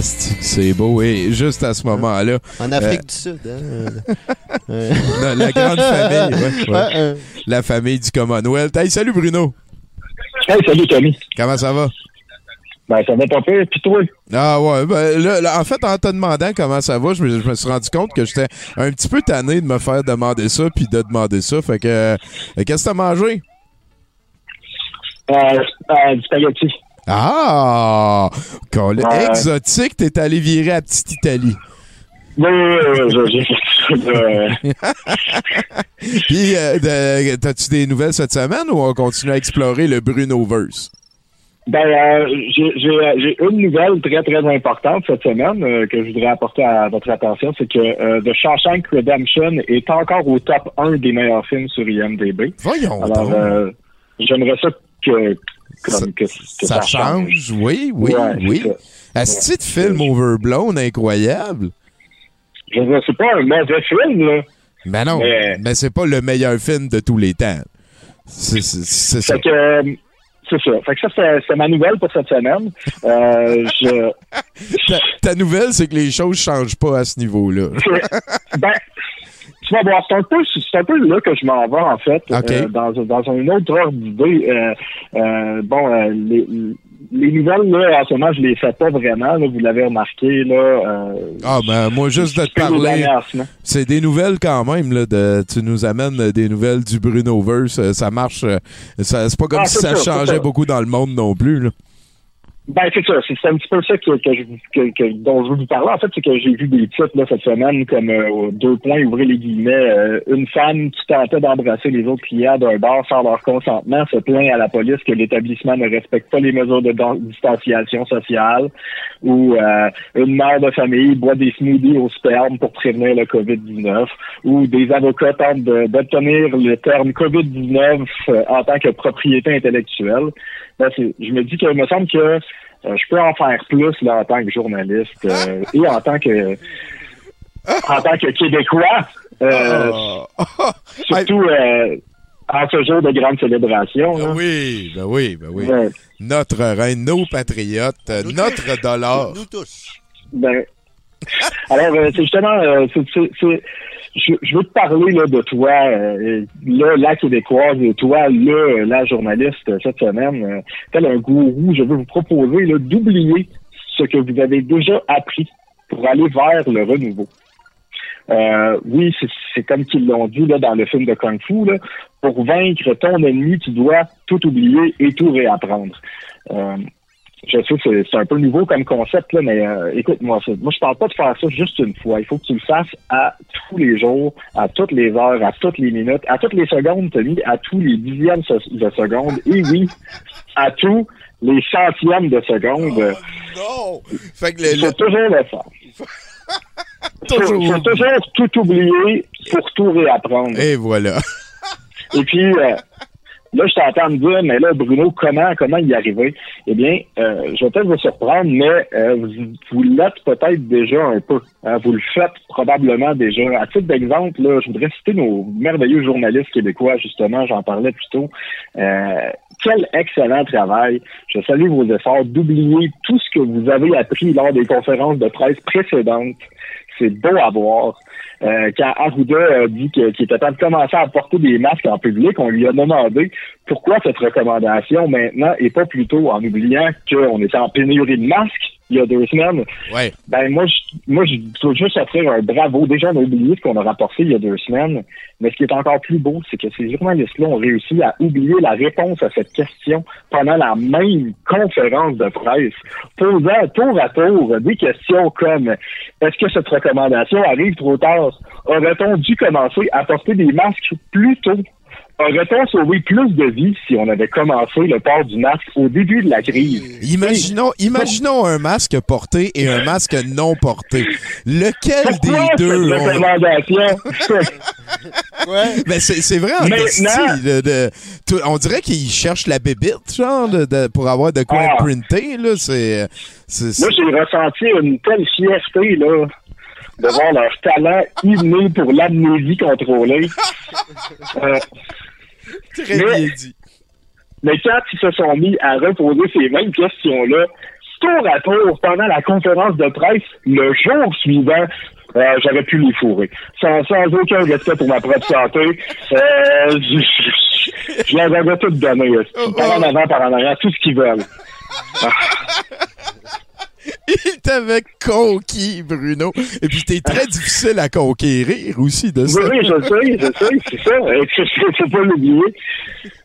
C'est beau. Et juste à ce moment-là, En Afrique Euh. du Sud, hein? Euh, la grande famille, ouais, ouais. ouais, euh, la famille du Commonwealth. Hey, salut Bruno. Hey, salut Tommy. Comment ça va? Ben, ça va pas pire, puis toi? Ah ouais, ben, là, là, en fait, en te demandant comment ça va, je me, je me suis rendu compte que j'étais un petit peu tanné de me faire demander ça puis de demander ça. Fait que, euh, qu'est-ce que t'as mangé? Euh, euh, du spaghetti. Ah! Colin, Ouais. Exotique, t'es allé virer à Petite Italie. Oui, oui, oui, oui, euh, Puis, euh, t'as-tu des nouvelles cette semaine ou on continue à explorer le Brunoverse? Ben, euh, j'ai j'ai- une nouvelle très, très importante cette semaine euh, que je voudrais apporter à votre attention. C'est que euh, The Shawshank Redemption est encore au top 1 des meilleurs films sur IMDb. Voyons Alors, donc. euh, j'aimerais ça que, Ça- comme, que, que ça change, oui, oui, Ouais, oui. ça. Asti de film overblown incroyable. Je veux c'est pas un mauvais film, là. Mais non, mais, Mais- c'est pas le meilleur film de tous les temps. C'est ça. Fait que, euh, c'est ça. Fait que ça, c'est ma nouvelle pour cette semaine. Euh, je, Ta, ta nouvelle, c'est que les choses changent pas à ce niveau-là. ben, tu vas voir, c'est un peu, c'est un peu là que je m'en vais, en fait, euh, dans, dans un autre ordre d'idée. Euh, bon, les, les nouvelles, là, en ce moment, je les fais pas vraiment, là, vous l'avez remarqué, là. Euh, Ah, ben, moi, juste de te parler, c'est des nouvelles quand même, là, de, tu nous amènes des nouvelles du Brunoverse, euh, ça marche, euh, ça, c'est pas comme Ah, si ça changeait ça. beaucoup dans le monde non plus, là. Ben, c'est ça. C'est un petit peu ça que, je- que, que- dont je veux vous parler. En fait, c'est que j'ai vu des titres là, cette semaine comme euh, deux points, ouvrez les guillemets. euh, une femme qui tentait d'embrasser les autres clients d'un bar sans leur consentement se plaint à la police que l'établissement ne respecte pas les mesures de distanciation sociale. Ou euh, une mère de famille boit des smoothies au sperme pour prévenir le COVID-19. Ou des avocats tentent d'obtenir le terme COVID-19 euh, en tant que propriété intellectuelle. Ben, c'est- je me dis que me semble que euh, je peux en faire plus là, en tant que journaliste euh, et en tant que en tant que Québécois, euh, Ah. surtout euh, en ce jour de grande célébration. Ben oui, ben oui, ben oui. Ouais. Notre reine, nos patriotes, Nous notre dollar. Nous tous. Ben, alors, euh, c'est justement, euh, c'est- je, je veux te parler là, de toi, euh, là, la québécoise, et toi, là, la journaliste euh, cette semaine, euh, tel un gourou, je veux vous proposer d'oublier ce que vous avez déjà appris pour aller vers le renouveau. Euh, oui, c'est- comme qu'ils l'ont dit là, dans le film de Kung Fu, là, pour vaincre ton ennemi, tu dois tout oublier et tout réapprendre. Je sais c'est- c'est un peu nouveau comme concept, là, mais euh, écoute-moi, ça. moi je parle pas de faire ça juste une fois. Il faut que tu le fasses à tous les jours, à toutes les heures, à toutes les minutes, à toutes les secondes, Tommy, à tous les dixièmes de seconde, et oui, à tous les centièmes de seconde. Non! Fait que Il le, faut toujours le faire. Faut, Toujours. faut toujours tout oublier pour tout réapprendre. Et voilà. Et puis, euh, là, je t'entends me dire, mais là, Bruno, comment comment y arriver? Eh bien, euh, je vais peut-être vous surprendre, mais euh, vous, vous l'êtes peut-être déjà un peu. hein. vous le faites probablement déjà. À titre d'exemple, là, je voudrais citer nos merveilleux journalistes québécois, justement, j'en parlais plus tôt. Euh, quel excellent travail. Je salue vos efforts d'oublier tout ce que vous avez appris lors des conférences de presse précédentes. C'est beau à voir. Euh, quand Arruda a dit qu'il était temps de commencer à porter des masques en public, on lui a demandé pourquoi cette recommandation maintenant et pas plutôt en oubliant qu'on était en pénurie de masques il y a deux semaines. Ouais. Ben moi, je, moi, je dois juste offrir un bravo. Déjà, on a oublié ce qu'on a rapporté il y a deux semaines, mais ce qui est encore plus beau, c'est que ces journalistes-là ont réussi à oublier la réponse à cette question pendant la même conférence de presse, posant tour à tour des questions comme est-ce que cette recommandation arrive trop tard? Aurait-on dû commencer à porter des masques plus tôt? Aurait-on sauvé plus de vies si on avait commencé le port du masque au début de la crise? Imaginons, imaginons un masque porté et un masque non porté. Lequel Pourquoi des deux cette on- recommandation? Ouais. Ben c'est vrai en Maintenant- esti, de, de- tout- on dirait qu'ils cherchent la bébite genre de, de- pour avoir de quoi Ah. printer là c'est Moi, j'ai ressenti une telle fierté, là, de voir leur talent inné pour l'amnésie contrôlée. Euh, très mais- bien dit. mais quand ils se sont mis à reposer ces mêmes questions-là, tour à tour, pendant la conférence de presse, le jour suivant, euh, j'aurais pu les fourrer. Sans, sans aucun respect pour ma propre santé, euh, je, je, je leur avais tout donné. euh, Par en avant, par en arrière, tout ce qu'ils veulent. Il t'avait conquis Bruno et puis t'es très difficile à conquérir aussi de ça. Oui, oui, je sais, je sais, c'est ça. Il faut, pas l'oublier.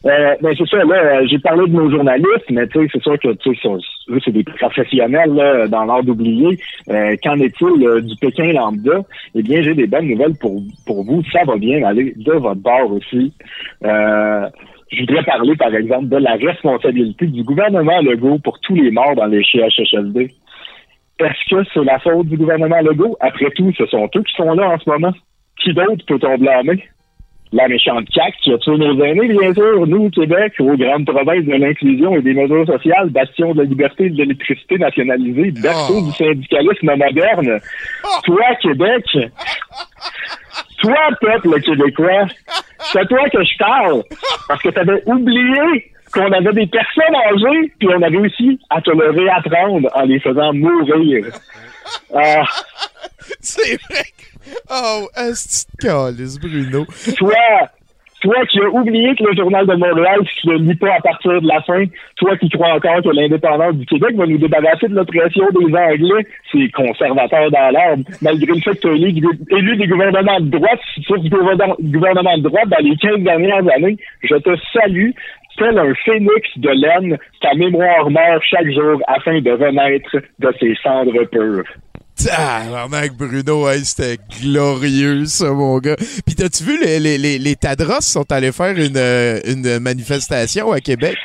Euh, ben, c'est ça, là, euh, j'ai parlé de nos journalistes, mais tu sais, c'est sûr que tu sais, eux, c'est des professionnels là, dans l'art d'oublier. Euh, qu'en est-il euh, du Pékin lambda? Eh bien, j'ai des bonnes nouvelles pour, pour vous. Ça va bien aller de votre bord aussi. Je voudrais parler, par exemple, de la responsabilité du gouvernement Legault pour tous les morts dans les CHSLD. Est-ce que c'est la faute du gouvernement Legault? Après tout, ce sont eux qui sont là en ce moment. Qui d'autre peut-on blâmer? La méchante CAQ qui a tué nos aînés, bien sûr. Nous, au Québec, aux grandes provinces de l'inclusion et des mesures sociales, bastion de la liberté et de l'électricité nationalisée, berceau Oh. du syndicalisme moderne. Toi, Québec, toi, peuple québécois, c'est toi que je parle. Parce que t'avais oublié qu'on avait des personnes âgées, puis on a réussi à te le réapprendre en les faisant mourir. Ah, C'est vrai. Oh, est-ce que Bruno? toi, toi qui as oublié que le Journal de Montréal, tu le lis pas à partir de la fin, toi qui crois encore que l'indépendance du Québec va nous débarrasser de l'oppression des Anglais, c'est conservateur dans l'âme, malgré le fait que tu as élu, élu des gouvernements de droite, gouvernement gouvernement de droite dans les 15 dernières années, je te salue. Un phénix de laine, ta mémoire meurt chaque jour afin de renaître de ses cendres pures. Tabarnak, Bruno, hey, c'était glorieux, ça, mon gars. Puis t'as-tu vu, les, les, les, les Tadros sont allés faire une, euh, une manifestation à Québec?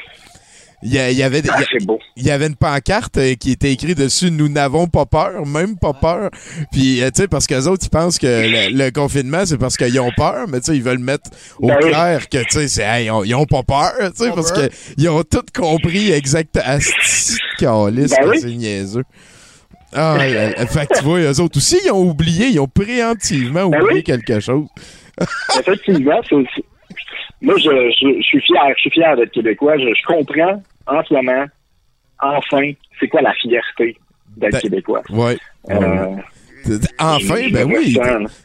Il y, avait, il y Ah, a- c'est beau. il y avait une pancarte euh, qui était écrite dessus Nous n'avons pas peur, même pas peur. Puis, euh, tu sais, parce qu'eux autres, ils pensent que le, le confinement, c'est parce qu'ils ont peur, mais tu sais, ils veulent mettre au Ben oui. clair que, tu sais, c'est, hey, ils, ont, ils ont pas peur, tu sais, parce que ils ont tout compris exact à ce Ben que oui. c'est niaiseux. Ah, là, là. fait que tu vois, eux autres aussi, ils ont oublié, ils ont préemptivement Ben oublié oui. quelque chose. Effectivement, c'est aussi- moi, je, je, je suis fier, je suis fier d'être québécois. Je, je comprends en ce moment, enfin, c'est quoi la fierté d'être Ben, québécois. Ouais. Euh, Enfin, je- je ben oui.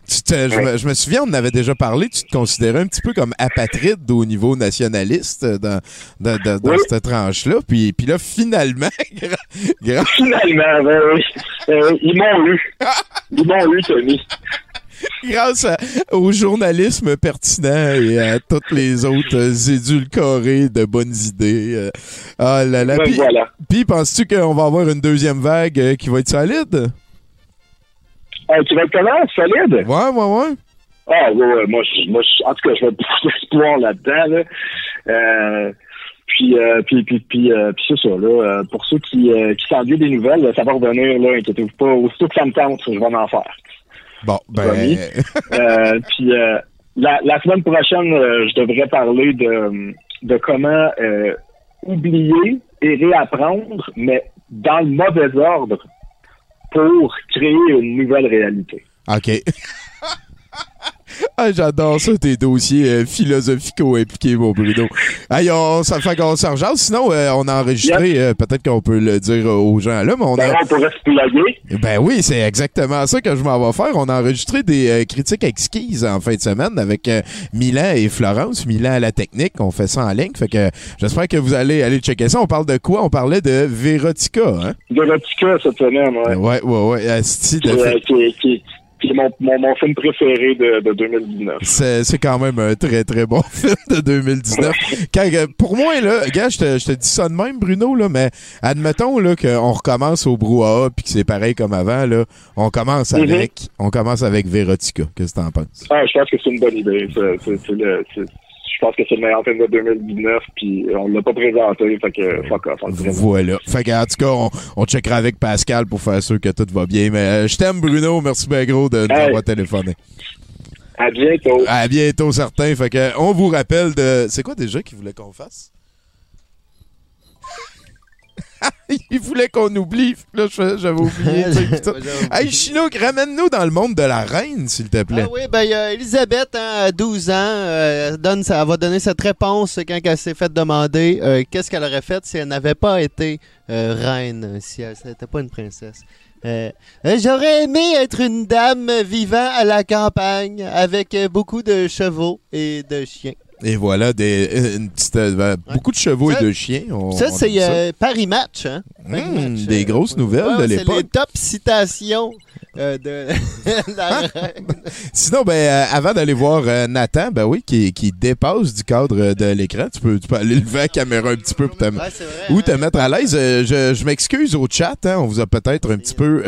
Tu te- je, me, je me souviens, on en avait déjà parlé, tu te considérais un petit peu comme apatride au niveau nationaliste euh, dans, dans, cette tranche-là. Puis, puis là, finalement, Finalement, ben oui. Euh, ils m'ont eu. Ils m'ont eu, Tony. grâce à- au journalisme pertinent et à toutes les autres euh, édulcorés de bonnes idées. euh, ah là là. Ben Puis, voilà. puis penses-tu qu'on va avoir une deuxième vague euh, qui va être solide? Euh, tu vas être comment? Solide? Ouais, ouais, ouais. Ah, ouais, ouais. Moi, je, moi je- en tout cas, je vais beaucoup d'espoir là-dedans. Là. Euh, puis, euh, puis, puis, puis, euh, puis c'est ça, là. euh, pour ceux qui, qui s'ennuient des nouvelles, là, ça va revenir, là. Inquiétez-vous pas. Aussitôt que ça me tente, je vais en faire. Bon, ben. Promis. Euh, puis euh, la, la semaine prochaine, euh, je devrais parler de, de comment euh, oublier et réapprendre, mais dans le mauvais ordre, pour créer une nouvelle réalité. OK. Ah, j'adore ça, tes dossiers euh, philosophicaux impliqués, mon Bruno. Hey, on, ça fait qu'on s'en. Sinon, euh, on a enregistré, euh, peut-être qu'on peut le dire aux gens là, mais on Ben, a... on pourrait se plugger. Ben oui, c'est exactement ça que je m'en vais faire. On a enregistré des euh, critiques exquises en fin de semaine avec euh, Milan et Florence. Milan à la technique, on fait ça en ligne. Fait que j'espère que vous allez aller checker ça. On parle de quoi? On parlait de Vérotica, hein? Vérotica cette semaine, ouais. Ouais, ouais, ouais. Asti de Qui, euh, qui, qui, qui est mon, mon, mon film préféré de, de 2019. C'est, c'est quand même un très très bon film de 2019. Quand, euh, pour moi, là, gars, je te, je te dis ça de même, Bruno, là, mais admettons là, qu'on recommence au brouhaha puis que c'est pareil comme avant, là, on commence Mhm. avec on commence avec Verotica. Qu'est-ce que t'en penses? Ah, je pense que c'est une bonne idée. C'est- je pense que c'est le meilleur film de 2019, puis on l'a pas présenté, fait que fuck off, on. Voilà. Fait que, en tout cas, on, on checkera avec Pascal pour faire sûr que tout va bien. Mais euh, je t'aime, Bruno. Merci bien gros de nous Hey. avoir téléphoné. À bientôt. À bientôt, certain. Fait que, on vous rappelle de. C'est quoi déjà qu'il voulait qu'on fasse? Il voulait qu'on oublie. Là, je- j'avais oublié. Hey, Chinook, ramène-nous dans le monde de la reine, s'il te plaît. Ah oui, ben, il y a Elisabeth, hein, à 12 ans, euh, donne, elle va donner cette réponse quand elle s'est fait demander euh, qu'est-ce qu'elle aurait fait si elle n'avait pas été euh, reine, si elle n'était pas une princesse. Euh, J'aurais aimé être une dame vivant à la campagne avec beaucoup de chevaux et de chiens. Et voilà, des, une petite, euh, beaucoup de chevaux Ça- et de chiens. On- ça, c'est euh, Paris Match. Hein? Paris Mmh, Match, des euh, grosses nouvelles ouais, de C'est les l'époque. top citations euh, de la reine. Sinon, ben, euh, avant d'aller voir euh, Nathan, ben oui, qui, qui dépasse du cadre de l'écran, tu peux, tu peux aller lever la caméra un petit peu pour te, Ouais, c'est vrai, ou hein. te mettre à l'aise. Je je m'excuse au chat, hein, on vous a peut-être un petit peu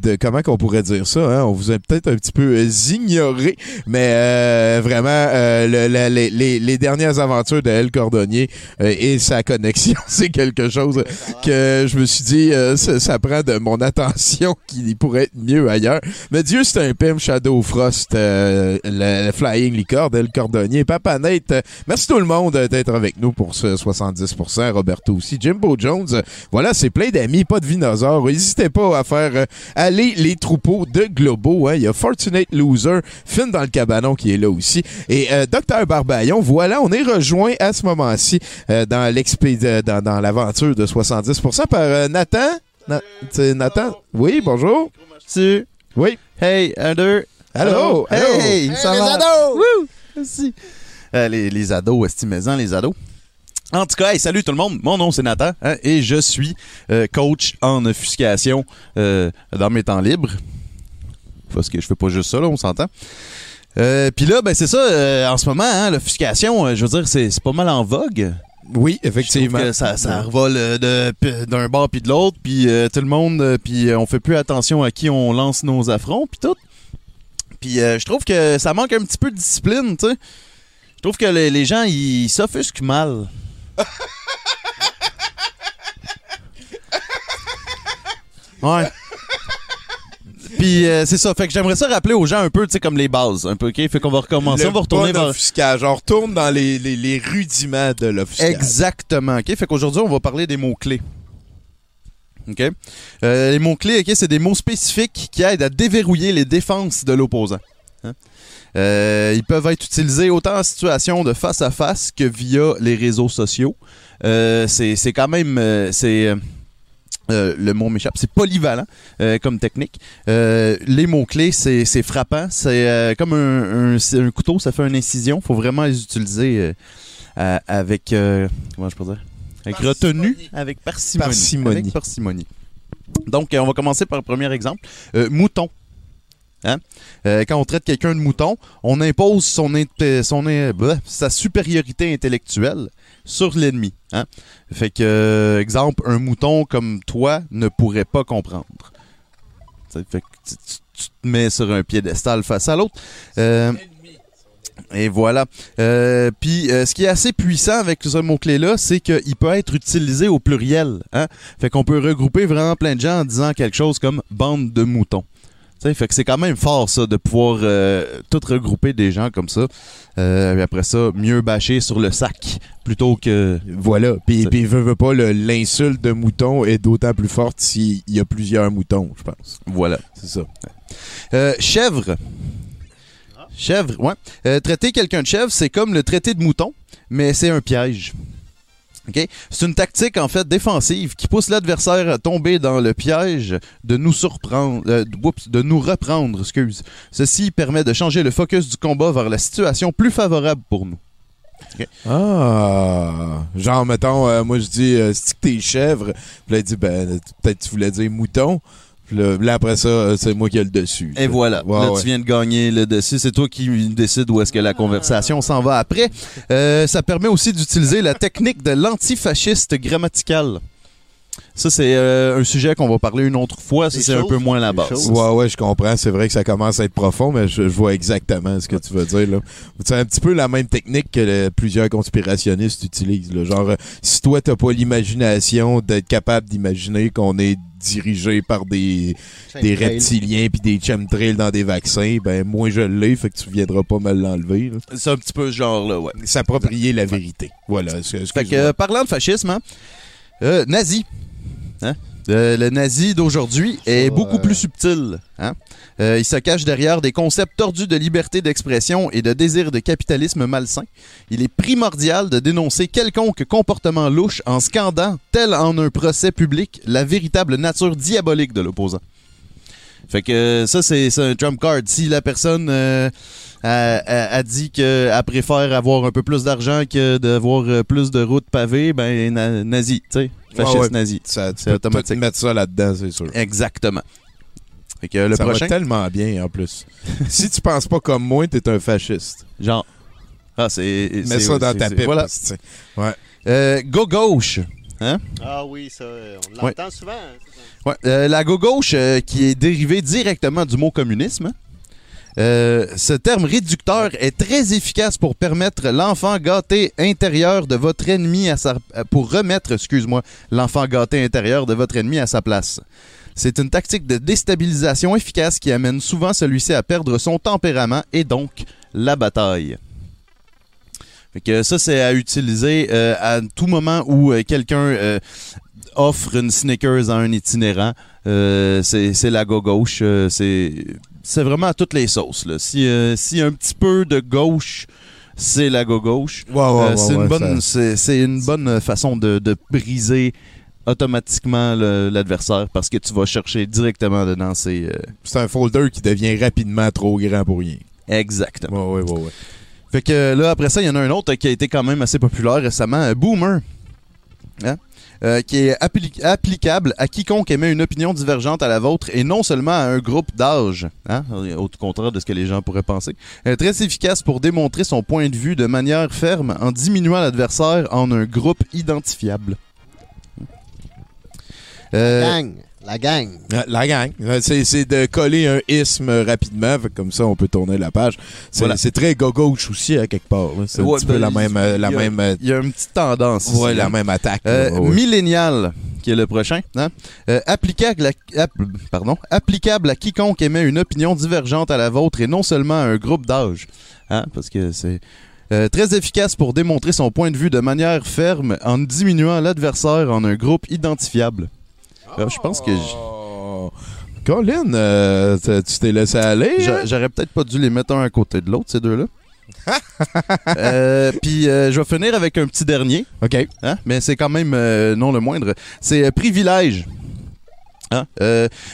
de comment qu'on pourrait dire ça, hein, on vous a peut-être un petit peu ignoré, mais vraiment le- la- les, les- les dernières aventures de El Cordonnier et sa connexion, c'est quelque chose que je me suis dit, ça, ça prend de mon attention qui pourrait être mieux ailleurs. Mais Dieu, c'est un pim Shadow Frost, euh, le, le Flying Licorne, le cordonnier, Papa Nate. euh, merci tout le monde euh, d'être avec nous pour ce 70%. Roberto aussi. Jimbo Jones. voilà, c'est plein d'amis, pas de dinosaures. N'hésitez pas à faire euh, aller les troupeaux de Globo. hein. Il y a Fortunate Loser, Finn dans le cabanon qui est là aussi. Et Docteur Barbaillon, voilà, on est rejoint à ce moment-ci dans l'expé- euh, dans, dans l'aventure de 70% par Nathan? Na- c'est Nathan? Oui, bonjour. Tu? Oui. Hey, un, deux. Allô? Allô? Hey, ça les va? ados! Wouh! Merci. Euh, les, les ados, estimez-en, les ados. En tout cas, hey, salut tout le monde. Mon nom c'est Nathan hein, et je suis euh, coach en offuscation euh, dans mes temps libres. Parce que je fais pas juste ça, là, on s'entend. Puis là, ben c'est ça, en ce moment, hein, l'offuscation, je veux dire, c'est pas mal en vogue. Oui, effectivement. que ça, ça revole euh, d'un bord puis de l'autre, puis euh, tout le monde, euh, puis on fait plus attention à qui on lance nos affronts, puis tout. Puis euh, je trouve que ça manque un petit peu de discipline, tu sais. Je trouve que les, les gens, ils s'offusquent mal. ouais. Puis euh, c'est ça, fait que j'aimerais ça rappeler aux gens un peu, tu sais, comme les bases, un peu, ok? Fait qu'on va recommencer, Le on va retourner bon vers... On retourne dans les, les, les rudiments de l'offuscage. Exactement. OK? Fait qu'aujourd'hui, on va parler des mots-clés. OK? Euh, les mots-clés, OK, c'est des mots spécifiques qui aident à déverrouiller les défenses de l'opposant. Hein? Euh, ils peuvent être utilisés autant en situation de face à face que via les réseaux sociaux. Euh, c'est quand même. c'est. Euh, le mot m'échappe, c'est polyvalent euh, comme technique. Euh, les mots-clés, c'est c'est frappant. C'est euh, comme un, un- c'est un couteau, ça fait une incision. faut vraiment les utiliser euh, avec. euh, comment je peux dire? Avec retenue, avec parcimonie. Parcimonie. Avec parcimonie. Donc, euh, on va commencer par le premier exemple. Euh, mouton. Hein? Euh, quand on traite quelqu'un de mouton, on impose son, int- son sa supériorité intellectuelle sur l'ennemi. Hein? Fait que, euh, exemple, un mouton comme toi ne pourrait pas comprendre. T'sais, Fait que tu, tu- tu te mets sur un piédestal face à l'autre. Euh, et voilà. Euh, Puis, euh, ce qui est assez puissant avec ce mot-clé-là, c'est qu'il peut être utilisé au pluriel. Hein? Fait qu'on peut regrouper vraiment plein de gens en disant quelque chose comme bande de moutons. Fait que c'est quand même fort, ça, de pouvoir euh, tout regrouper des gens comme ça. Euh, et après ça, mieux bâcher sur le sac plutôt que. Voilà. Puis, puis veut, veut pas, l'insulte de mouton est d'autant plus forte s'il y a plusieurs moutons, je pense. Voilà. C'est ça. Euh, chèvre. Chèvre, ouais. Euh, traiter quelqu'un de chèvre, c'est comme le traiter de mouton, mais c'est un piège. C'est une tactique, en fait, défensive qui pousse l'adversaire à tomber dans le piège de nous surprendre, euh, de nous reprendre, excuse. Ceci permet de changer le focus du combat vers la situation plus favorable pour nous. Ah. Genre, mettons, euh, moi, je dis, euh, que t'es chèvre. Puis là, il dit, ben, peut-être tu voulais dire mouton. Là, là, après ça, euh, c'est moi qui ai le dessus. Et voilà. Là, ouais. tu viens de gagner le dessus. C'est toi qui décides où est-ce que la conversation s'en va après. Euh, ça permet aussi d'utiliser la technique de l'antifasciste grammatical. Ça, c'est euh, un sujet qu'on va parler une autre fois. Ça, c'est un peu moins la base. Ouais, ouais, je comprends. C'est vrai que ça commence à être profond, mais je, je vois exactement ce que tu veux dire. là. C'est un petit peu la même technique que le- plusieurs conspirationnistes utilisent. là. Genre, euh, si toi, t'as pas l'imagination d'être capable d'imaginer qu'on est dirigé par des, des reptiliens puis des chemtrails dans des vaccins, ben moi je l'ai, fait que tu viendras pas me l'enlever. là. C'est un petit peu ce genre-là, ouais. S'approprier la vérité. Voilà. Fait que, euh, parlant de fascisme, hein, euh, nazi. Hein? Euh, le nazi d'aujourd'hui est beaucoup plus subtil. Hein? Euh, il se cache derrière des concepts tordus de liberté d'expression et de désir de capitalisme malsain. Il est primordial de dénoncer quelconque comportement louche en scandant, tel en un procès public, la véritable nature diabolique de l'opposant. Fait que ça, c'est c'est un trump card. Si la personne a, a- a dit qu'elle préfère avoir un peu plus d'argent que d'avoir euh, plus de routes pavées, ben na- nazi, tu sais. Fasciste Ouais, ouais. nazi. ça, tu c'est peux automatique. mettre ça là-dedans, c'est sûr. Exactement. Fait que le ça prochain, va tellement bien en plus. si tu penses pas comme moi, t'es un fasciste. genre. Ah, c'est. Mets ça dans ta pipe. Voilà. tu sais. Ouais. Euh, go gauche. Ah oui, ça, on l'entend souvent. hein. Ouais, euh, la go gauche, euh, qui est dérivée directement du mot communisme. Euh, ce terme réducteur est très efficace pour permettre l'enfant gâté intérieur de votre ennemi à sa pour remettre, excuse-moi, l'enfant gâté intérieur de votre ennemi à sa place. C'est une tactique de déstabilisation efficace qui amène souvent celui-ci à perdre son tempérament et donc la bataille. Fait ça, c'est à utiliser euh, à tout moment où euh, quelqu'un offre une Snickers à un itinérant. C'est la go gauche. c'est c'est vraiment à toutes les sauces. Là. Si, euh, si un petit peu de gauche, c'est la go gauche. Ouais, ouais, Euh, ouais, c'est ouais, une bonne, ça- c'est c'est une bonne façon de, de briser automatiquement l'adversaire parce que tu vas chercher directement dedans. C'est euh, C'est un folder qui devient rapidement trop grand pour rien. exactement. Ouais, ouais, ouais, ouais. Fait que là, après ça, il y en a un autre qui a été quand même assez populaire récemment, Boomer. Hein? Euh, qui est appli- applicable à quiconque émet une opinion divergente à la vôtre et non seulement à un groupe d'âge, hein, au contraire de ce que les gens pourraient penser. Très efficace pour démontrer son point de vue de manière ferme en diminuant l'adversaire en un groupe identifiable. Euh. La gang. La gang. Euh, C'est, de coller un isme rapidement, comme ça on peut tourner la page. C'est, Voilà. très go-gauche aussi à quelque part. C'est un Ouais, petit ben, peu la même, euh, la il y a- même, euh, Il y a une petite tendance. ici, ouais, hein. la même attaque. Euh, là, ouais. Millénial, qui est le prochain, hein? Euh, applicable, à, app- pardon, applicable à quiconque émet une opinion divergente à la vôtre et non seulement à un groupe d'âge. Hein? Parce que c'est euh, très efficace pour démontrer son point de vue de manière ferme en diminuant l'adversaire en un groupe identifiable. Euh, je pense que. Colin, euh, tu t'es laissé aller? j'a- j'aurais peut-être pas dû les mettre un à côté de l'autre, ces deux-là. Euh, Puis euh, je vais finir avec un petit dernier. OK. Hein? Mais c'est quand même euh, non le moindre. C'est privilège. Hein?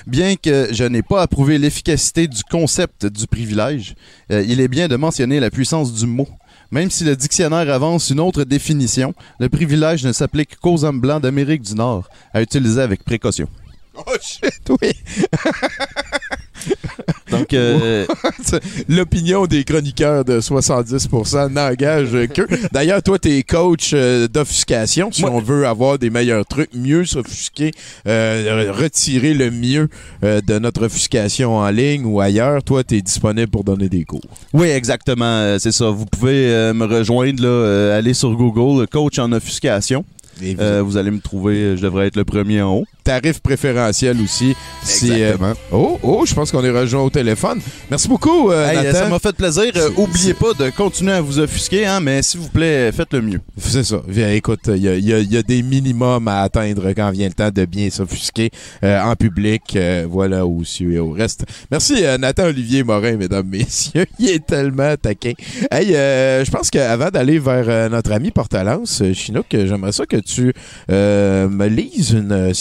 Bien que je n'ai pas approuvé l'efficacité du concept du privilège, il est bien de mentionner la puissance du mot. Même si le dictionnaire avance une autre définition, le privilège ne s'applique qu'aux hommes blancs d'Amérique du Nord, à utiliser avec précaution. Oh shit, oui. Donc, euh, L'opinion des chroniqueurs de 70% n'engage que. D'ailleurs, toi, t'es coach euh, d'offuscation. Si on veut avoir des meilleurs trucs, mieux s'offusquer, euh, retirer le mieux euh, de notre offuscation en ligne ou ailleurs, toi, t'es disponible pour donner des cours. oui, exactement, euh, c'est ça. Vous pouvez me rejoindre, là, aller sur Google, coach en offuscation. Vous allez me trouver, je devrais être le premier en haut. Tarif préférentiel aussi. Si, euh, Exactement. oh, oh, je pense qu'on est rejoint au téléphone. Merci beaucoup, euh, Hey, Nathan. ça m'a fait plaisir. Euh, oubliez pas de continuer à vous offusquer, hein, mais s'il vous plaît, faites le mieux. C'est ça. Écoute, il y a, il y a- il y a des minimums à atteindre quand vient le temps de bien s'offusquer euh, en public. euh, voilà, au cieux et au reste. Merci, euh, Nathan Olivier Morin, mesdames, messieurs. Il est tellement taquin. Hey, euh, je pense qu'avant d'aller vers notre ami Portalance, Chinook, j'aimerais ça que tu me lises une euh,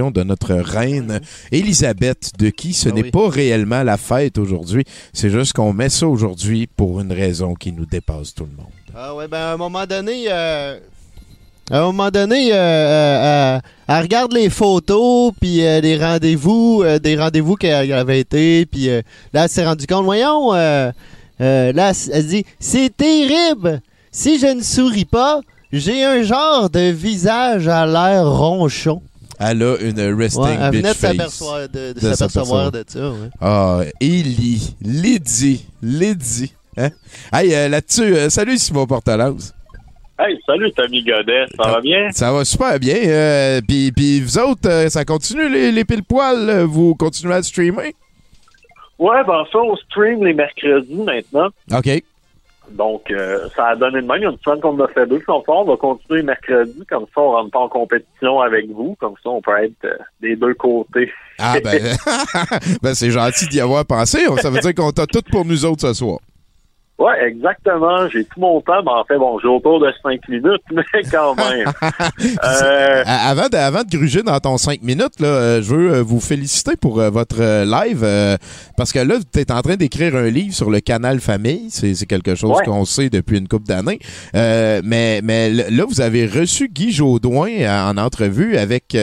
de notre reine Élisabeth, de qui ce Ah n'est oui. pas réellement la fête aujourd'hui. C'est juste qu'on met ça aujourd'hui pour une raison qui nous dépasse tout le monde. Ah ouais, ben à un moment donné, euh, à un moment donné, euh, euh, elle regarde les photos, puis des rendez-vous, des rendez-vous qu'elle avait été, puis là, elle s'est rendue compte, voyons, là, elle se dit, c'est terrible, si je ne souris pas, j'ai un genre de visage à l'air ronchon. Elle a une resting Ouais, elle bitch venait face. s'apercevoir de, de De s'apercevoir de ça, ouais. Ah, Ellie, Lydie, Lydie. Hein? Hey, euh, là-dessus, euh, salut Simon Portalance. Hey, salut Tommy Godet, ça va bien? Ça va super bien. Euh, Puis puis vous autres, euh, ça continue les, les pile-poils? Vous continuez à streamer? Ouais, ben ça, on stream les mercredis maintenant. OK. Donc, euh, ça a donné de même. Il y a une semaine qu'on a fait deux. On va continuer mercredi. Comme ça, on rentre pas en compétition avec vous. Comme ça, on peut être euh, des deux côtés. Ah, ben, ben c'est gentil d'y avoir pensé. Ça veut dire qu'on t'a tout pour nous autres ce soir. Ouais, exactement. J'ai tout mon temps. Ben, en fait, bon, j'ai autour de cinq minutes, mais quand même. Euh, Avant de, avant de gruger dans ton 5 minutes, là, euh, je veux euh, vous féliciter pour euh, votre live euh, parce que là, tu es en train d'écrire un livre sur le canal Famille. C'est c'est quelque chose Ouais. qu'on sait depuis une couple d'années. Euh, mais, mais là, vous avez reçu Guy euh, en entrevue avec...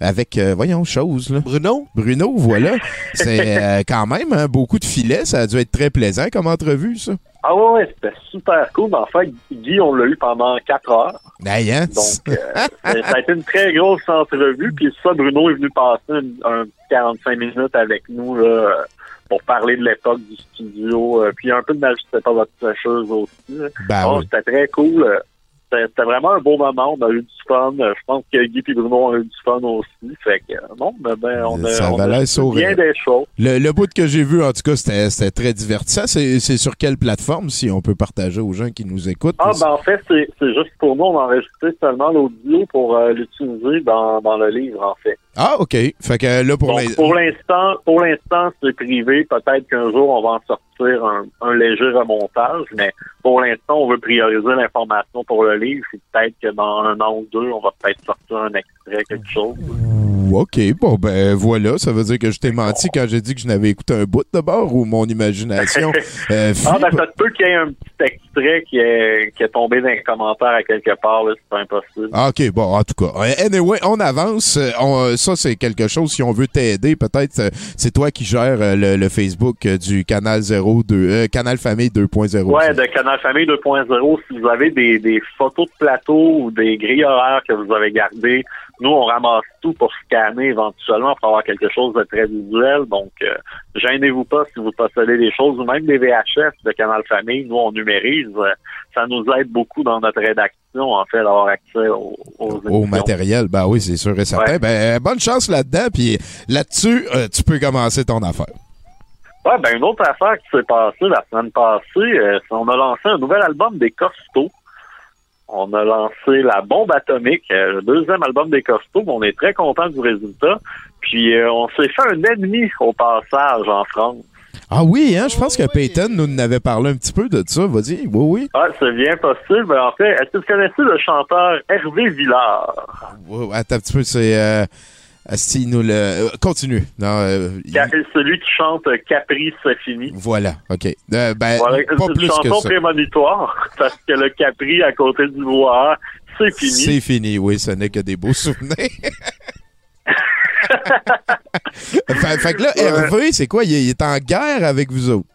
avec, euh, voyons, chose, là. Bruno? Bruno, voilà. C'est euh, quand même hein, beaucoup de filets. Ça a dû être très plaisant comme entrevue, ça. ah ouais, ouais, c'était super cool. Mais en fait, Guy, on l'a eu pendant quatre heures. Hey, hein? Donc, euh, ça a été une très grosse entrevue. Puis ça, Bruno est venu passer une- un 45 minutes avec nous là, pour parler de l'époque du studio. euh, puis un peu de n'ajustez pas votre sécheuse aussi. Ben Oh, oui. C'était très cool. C'était vraiment un beau moment. On a eu du fun. Euh, Je pense que Guy et Bruno ont eu du fun aussi. Fait que, euh, non, mais ben, on a, Ça on valait a sourire. bien des choses. Le, le bout que j'ai vu, en tout cas, c'était c'était très divertissant. C'est c'est sur quelle plateforme, si on peut partager aux gens qui nous écoutent? Ah, ben en fait, c'est c'est juste pour nous. On a enregistré seulement l'audio pour euh, l'utiliser dans, dans le livre, en fait. Ah, OK. Fait que là, pour l'instant, pour l'instant, c'est privé. Peut-être qu'un jour, on va en sortir un, un léger remontage, mais pour l'instant, on veut prioriser l'information pour le livre. Peut-être que dans un an ou deux, on va peut-être sortir un extrait, quelque chose. OK, bon, ben voilà, ça veut dire que je t'ai menti quand j'ai dit que je n'avais écouté un bout de bord ou mon imagination. euh, Ah, ben, ça peut qu'il y ait un petit extrait qui est, qui est tombé dans les commentaires à quelque part, c'est pas impossible. Ah, OK, bon, en tout cas. Anyway, on avance. Euh, on- ça, c'est quelque chose, si on veut t'aider, peut-être, euh, c'est toi qui gères euh, le, Facebook euh, du Canal 02, euh, Canal Famille 2.0. Ouais, de Canal Famille 2.0, si vous avez des, photos de plateau ou des grilles que vous avez gardées, nous, on ramasse tout pour scanner éventuellement pour avoir quelque chose de très visuel. Donc, gênez-vous pas si vous possédez des choses ou même des VHS de Canal Famille. Nous, on numérise. Ça nous aide beaucoup dans notre rédaction, en fait, d'avoir accès aux, aux Au matériel, ben oui, c'est sûr et certain. Ouais. Ben, euh, bonne chance là-dedans, puis là-dessus, euh, tu peux commencer ton affaire. Ouais, ben une autre affaire qui s'est passée la semaine passée, euh, on a lancé un nouvel album des Costauds. On a lancé La Bombe Atomique, euh, le deuxième album des Costauds. On est très content du résultat. Puis euh, on s'est fait un ennemi au passage en France. Ah oui, hein, je pense que Peyton nous en avait parlé un petit peu de ça. Vas-y, oui, oui. Ah, c'est bien possible. En fait, est-ce que vous connaissez le chanteur Hervé Villard? Wow, attends un petit peu, c'est... Euh, Asti, nous le... euh, continue. Non, euh, il- Celui qui chante euh, Capri, c'est fini. Voilà, OK. Euh, ben, Voilà, pas plus que ça. prémonitoire parce que le Capri à côté du bois, c'est fini. C'est fini, oui, ce n'est que des beaux souvenirs. Fait, fait que là. Hervé, c'est quoi? Il, est- il est en guerre avec vous autres?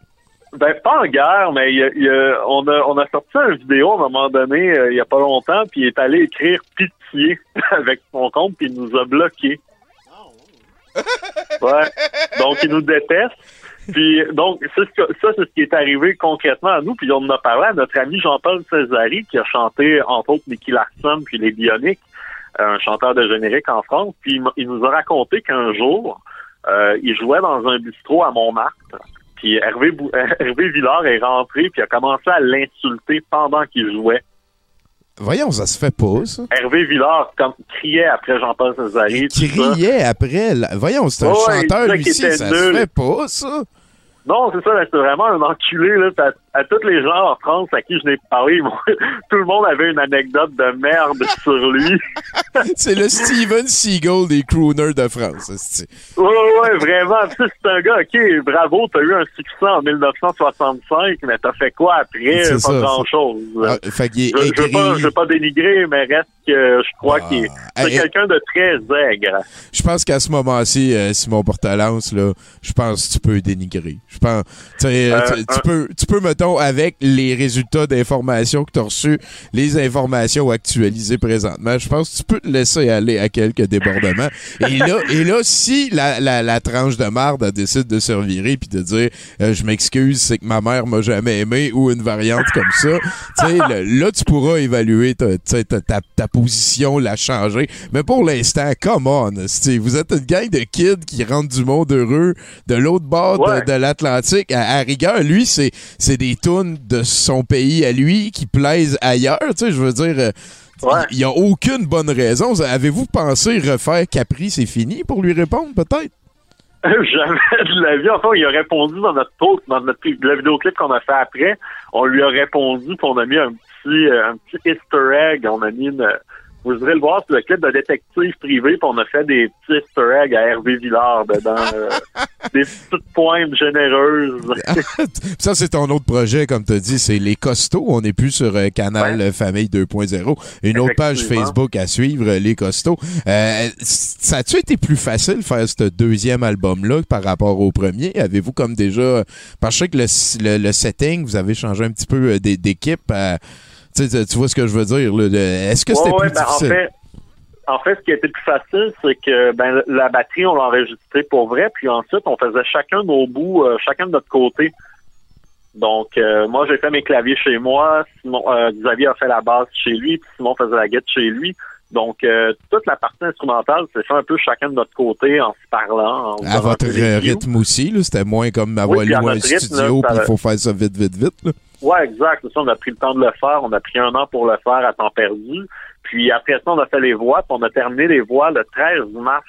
Ben, pas en guerre, mais il on, a, on a sorti une vidéo à un moment donné, euh, il y a pas longtemps, puis il est allé écrire pitié avec son compte, puis il nous a bloqués. Ouais. Donc, il nous déteste. Puis, donc, c'est ce que- ça, c'est ce qui est arrivé concrètement à nous. Puis, on en a parlé à notre ami Jean-Paul Césari, qui a chanté, entre autres, Nicky Larson, puis Les Bioniques, un chanteur de générique en France. Puis, il nous a raconté qu'un jour, euh, il jouait dans un bistrot à Montmartre. Puis Hervé, Bou- Hervé Villard est rentré puis a commencé à l'insulter pendant qu'il jouait. Voyons, ça se fait pas, ça. Hervé Villard comme, criait après Jean-Paul Césari. Ça. criait après. la- Voyons, c'est un Ouais, chanteur, lui Ça se fait pas, ça. Non, c'est ça, c'est vraiment un enculé. Là, à, tous les gens en France à qui je n'ai parlé, tout le monde avait une anecdote de merde sur lui. C'est le Steven Seagal des crooners de France. esti. Ouais, ouais, vraiment. C'est un gars, OK, bravo, t'as eu un succès en 1965, mais t'as fait quoi après? Pas grand-chose. Ah, Je, je veux pas, aigri. je veux pas dénigrer, mais reste que je crois Ah. qu'il est c'est Eh, eh. quelqu'un de très aigre. Je pense qu'à ce moment-ci, euh, Simon Portalance, là, je pense que tu peux dénigrer. Je pense, tu Euh, tu- peux, tu peux, mettons, avec les résultats d'informations que tu as reçus, les informations actualisées présentement, je pense que tu peux te laisser aller à quelques débordements. et là, et là, si la, la, la tranche de marde décide de se revirer puis de dire, euh, je m'excuse, c'est que ma mère m'a jamais aimé ou une variante comme ça, le- là, tu pourras évaluer ta, ta, ta, ta position, la changer. Mais pour l'instant, come on, vous êtes une gang de kids qui rentrent du monde heureux de l'autre bord de- Ouais. de, l'Atlantique. À, à rigueur, lui, c'est c'est des tunes de son pays à lui qui plaisent ailleurs. Tu sais, je veux dire, euh, Ouais. il n'y a aucune bonne raison. Avez-vous pensé refaire Capri, c'est fini pour lui répondre, peut-être? Jamais de la vie. Enfin, il a répondu dans notre post, dans notre le vidéoclip qu'on a fait après. On lui a répondu, puis on a mis un petit, euh, un petit Easter egg. On a mis une. Vous irez le voir, c'est le clip de détective privé, puis on a fait des petits Easter eggs à Hervé Villard dedans. euh, des petites pointes généreuses. Ça, c'est ton autre projet, comme tu as dit, c'est Les Costauds. On n'est plus sur euh, Canal Famille 2.0. Une autre page. Facebook à suivre, Les Costauds. Euh, ça a-tu été plus facile faire ce deuxième album-là par rapport au premier? Avez-vous comme déjà... Parce que le, le- le setting, vous avez changé un petit peu euh, d'é- d'équipe. Tu vois ce que je veux dire? Est-ce que c'était Ouais, plus ben, en difficile? fait, en fait, ce qui a été plus facile, c'est que ben, la batterie, on l'a enregistrée pour vrai, puis ensuite, on faisait chacun nos bouts, euh, chacun de notre côté. Donc, euh, moi, j'ai fait mes claviers chez moi, Simon, euh, Xavier a fait la basse chez lui, puis Simon faisait la guitare chez lui. Donc, toute la partie instrumentale, c'est fait un peu chacun de notre côté en se parlant. en À votre rythme aussi, c'était moins comme avoir à loué un rythme, studio là, puis il faut faire ça vite, vite, vite. là. Ouais, exact. Ça, on a pris le temps de le faire. On a pris un an pour le faire à temps perdu. Puis après ça, on a fait les voix, puis on a terminé les voix le 13 mars.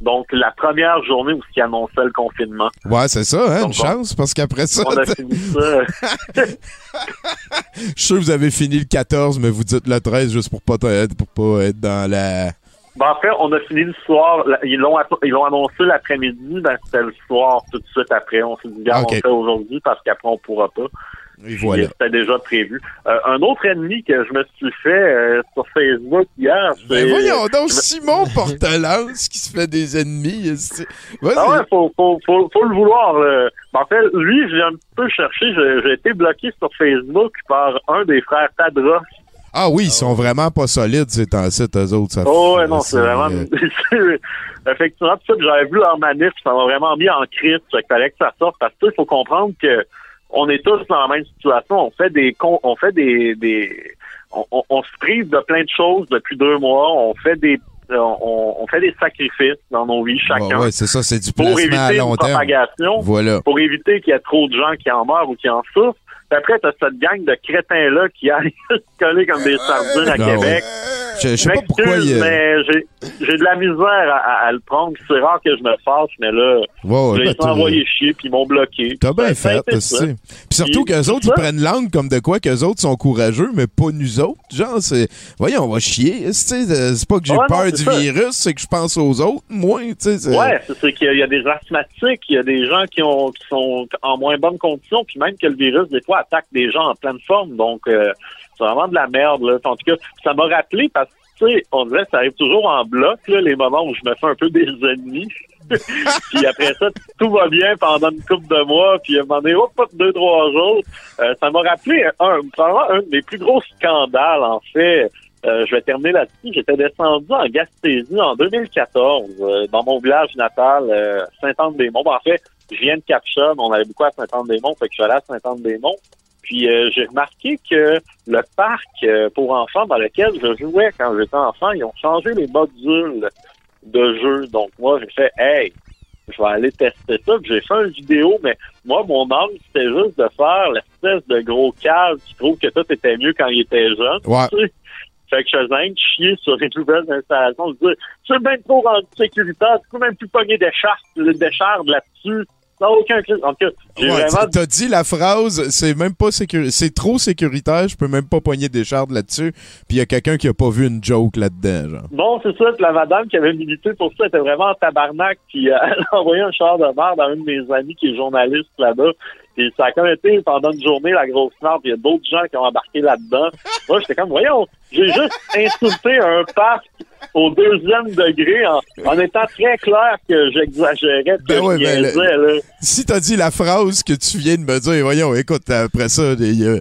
Donc, la première journée où ils annonçaient le confinement. Ouais, c'est ça, hein, Donc, une chance, parce qu'après ça, On a fini ça. je suis sûr que vous avez fini le 14, mais vous dites le 13 juste pour pas, pour pas être dans la... Ben, en fait, on a fini le soir. Ils l'ont ils l'ont annoncé l'après-midi. Ben, c'était le soir tout de suite après. On s'est dit, regarde, Ok. on le fait aujourd'hui parce qu'après, on pourra pas. Voilà. C'était déjà prévu. Euh, un autre ennemi que je me suis fait euh, sur Facebook hier, c'est... Ben voyons donc, Simon Portelance qui se fait des ennemis. Vas-y. Ah ouais, faut, faut, faut, faut le vouloir. là. En fait, lui, j'ai un peu cherché. J'ai j'ai été bloqué sur Facebook par un des frères Tadros. Ah oui, ils sont vraiment pas solides, ces temps-ci, eux autres. Ça Oh ouais, non, c'est vraiment... euh, Effectivement, tout ça, puis j'avais vu leur manif, ça m'a vraiment mis en crise. Qu'il fallait que ça sorte parce que il faut comprendre que on est tous dans la même situation. On fait des con- on fait des, des on, on- on se prive de plein de choses depuis deux mois. On fait des on, on fait des sacrifices dans nos vies chacun Ouais, ouais, c'est ça, c'est du pour placement à éviter long une terme. propagation, Voilà. pour éviter qu'il y ait trop de gens qui en meurent ou qui en souffrent. Puis après, t'as cette gang de crétins-là qui aillent se coller comme des sardines à Non, Québec. Je, je sais pas pourquoi il mais j'ai, de la misère à, à- à le prendre. C'est rare que je me fâche, mais là, ouais, je ben, les envoyés chier puis ils m'ont bloqué. T'as bien a fait, aussi. Puis surtout qu'eux autres, ils prennent langue comme de quoi qu'eux autres sont courageux, mais pas nous autres. Genre, c'est... Voyons, on va chier. tu sais, C'est pas que j'ai Ouais, peur du ça. virus, c'est que je pense aux autres, moi, tu sais. c'est- Ouais, c'est, c'est qu'il y a des asthmatiques, il y a des gens qui ont qui sont en moins bonne condition, puis même que le virus, des fois, attaque des gens en pleine forme. Donc, euh, c'est vraiment de la merde. Là. En tout cas, ça m'a rappelé parce que, tu sais, on dirait que ça arrive toujours en bloc, là, les moments où je me fais un peu des ennemis. puis après ça, tout va bien pendant une couple de mois, puis à un moment donné, hop, deux, trois jours. Euh, ça m'a rappelé un, probablement un des plus gros scandales, en fait. Euh, je vais terminer là-dessus. J'étais descendu en Gaspésie en 2014, euh, dans mon village natal, Saint-Anne-des-Monts. En fait, je viens de Capchon, on allait beaucoup à Saint-Anne-des-Monts, fait que je suis allé à Saint-Anne-des-Monts. Puis euh, j'ai remarqué que le parc euh, pour enfants dans lequel je jouais quand j'étais enfant, ils ont changé les modules de jeu. Donc moi, j'ai fait Hey, je vais aller tester ça. J'ai fait une vidéo, mais moi, mon âme, c'était juste de faire l'espèce de gros cave qui trouve que tout était mieux quand il était jeune. Ouais. tu sais. Fait que je faisais chier sur les nouvelles installations. Je disais, c'est bien trop sécuritaire, tu peux même plus pogner des chartes, des chardes là-dessus. N'a aucun crise. En tout cas, j'ai Ouais, vraiment t'as dit la phrase, c'est même pas sécuritaire, c'est trop sécuritaire, je peux même pas pogner des chardes là-dessus, puis il y a quelqu'un qui a pas vu une joke là-dedans, genre. Non, c'est ça. La madame qui avait milité pour ça était vraiment en tabarnak. Puis euh, elle a envoyé un char de merde à un de mes amis qui est journaliste là-bas. Puis ça a comme été pendant une journée la grosse merde. Puis il y a d'autres gens qui ont embarqué là-dedans. Moi, j'étais comme, voyons, j'ai juste insulté un parc au deuxième degré en, en étant très clair que j'exagérais, Ben ouais, ben. Si t'as dit la phrase que tu viens de me dire, voyons, écoute, après ça, il y a-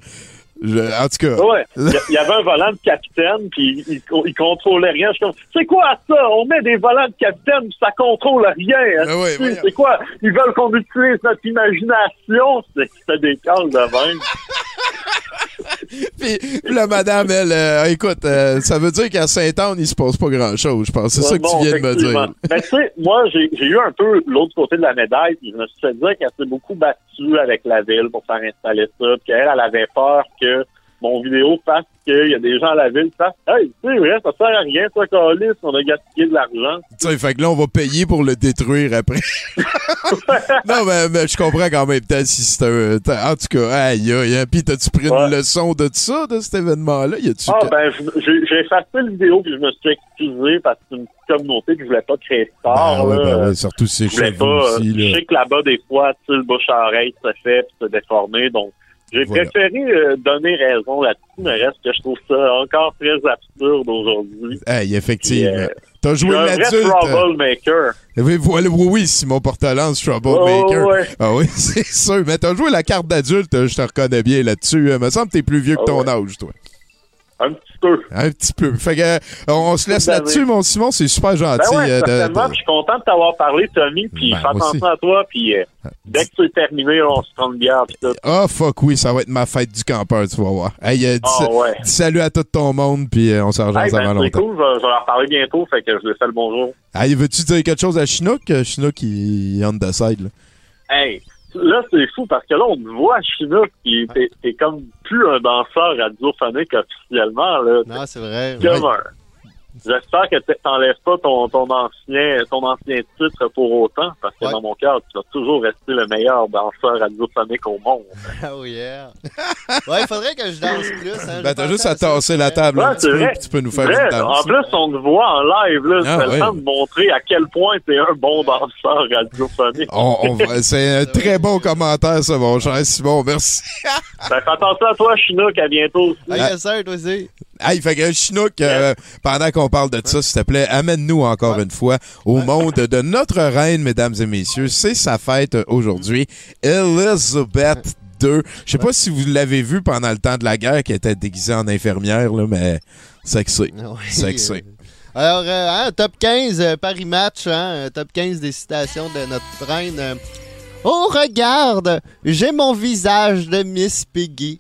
je- en tout cas, Ouais, il y avait un volant de capitaine, puis il, contrôlait rien. Je suis comme, c'est quoi ça? On met des volants de capitaine, puis ça contrôle rien. Ben ouais, C'est- quoi? Ils veulent qu'on utilise notre imagination? C'est c'est des calmes de même. Puis la madame, elle, euh, écoute, euh, ça veut dire qu'à Saint-Anne, il se passe pas grand-chose, je pense. C'est ça que Bon, tu viens de me dire. Mais tu sais, moi, j'ai j'ai eu un peu l'autre côté de la médaille, puis je me suis fait dire qu'elle s'est beaucoup battue avec la ville pour faire installer ça, puis qu'elle, elle avait peur que mon vidéo fasse qu'il y a des gens à la ville qui fassent Hey, c'est vrai, ça sert à rien, ça, Calis, on a gaspillé de l'argent. Tu sais, fait que là, on va payer pour le détruire après. non, mais, mais je comprends qu'en même temps, si c'est un... En tout cas, aïe, aïe, aïe. Puis t'as-tu pris une leçon de ça, de cet événement-là? Ah, ben, j'ai effacé la vidéo, puis je me suis excusé parce que c'est une communauté que je voulais pas créer tard. Ah ouais, là. ben ouais, surtout c'est chez euh, aussi, Je sais que là-bas, des fois, tu sais, le bouche à oreille se fait puis se déformer. Donc, j'ai Voilà. préféré euh, donner raison là-dessus, mais reste que je trouve ça encore très absurde aujourd'hui. Hey, effectivement. Euh, T'as joué l'adulte. troublemaker. Oui, voilà, oui, oui, Simon Portalance, Troublemaker. Oh, ouais. Ah oui, c'est sûr. Mais t'as joué la carte d'adulte, je te reconnais bien là-dessus. Il me semble que t'es plus vieux que Ah ton ouais. âge, toi. Un petit peu. Un petit peu. Fait que, euh, on se laisse là-dessus, mon Simon. C'est super gentil. Ben ouais, de- certainement. de- puis Je suis content de t'avoir parlé, Tommy. Puis Ben, fais attention à toi. Puis euh, dès que c'est terminé, on se prend une bière. Ah, fuck oui, ça va être ma fête du campeur, tu vas voir. Hey, euh, dis, Ah, ouais. dis salut à tout ton monde, puis euh, on s'en rejoint Hey, avant ben, c'est longtemps. cool. Je, je vais leur parler bientôt. Fait que je lui fais le bonjour. Hey, veux-tu dire quelque chose à Chinook? Chinook, il est on the side, là. Hey, là, c'est fou parce que là, on te voit Chinook, puis t'es, t'es comme plus un danseur radiophonique officiellement, là. Non, c'est vrai. Comme un, J'espère que t- t'enlèves pas ton, ton ancien ton ancien titre pour autant, parce que Ouais. dans mon cœur, tu vas toujours rester le meilleur danseur radiophonique au monde. Oh yeah. Ouais, il faudrait que je danse plus. Hein. Ben, t'as juste à tasser la table Ouais, un petit peu, vrai. puis tu peux nous faire Vrai, une danse. en plus, on te voit en live, là, Ah, c'est le ouais. temps de montrer à quel point t'es un bon danseur radiophonique. On- on va- c'est un très bon commentaire, ça, mon cher Simon. Merci. Ben, fais attention à toi, Chinook, à bientôt aussi. Ah, yes, sir, toi aussi. Hey, fait que Chinook, euh, pendant qu'on parle de ça, s'il te plaît, amène-nous encore une fois au monde de notre reine, mesdames et messieurs. C'est sa fête aujourd'hui. Elizabeth II. Je sais pas si vous l'avez vu pendant le temps de la guerre, qui était déguisée en infirmière, là, mais sexy. Ouais. Sexy. Alors, euh, hein, top 15, euh, Paris Match, hein, top 15 des citations de notre reine. euh, oh, regarde, j'ai mon visage de Miss Piggy.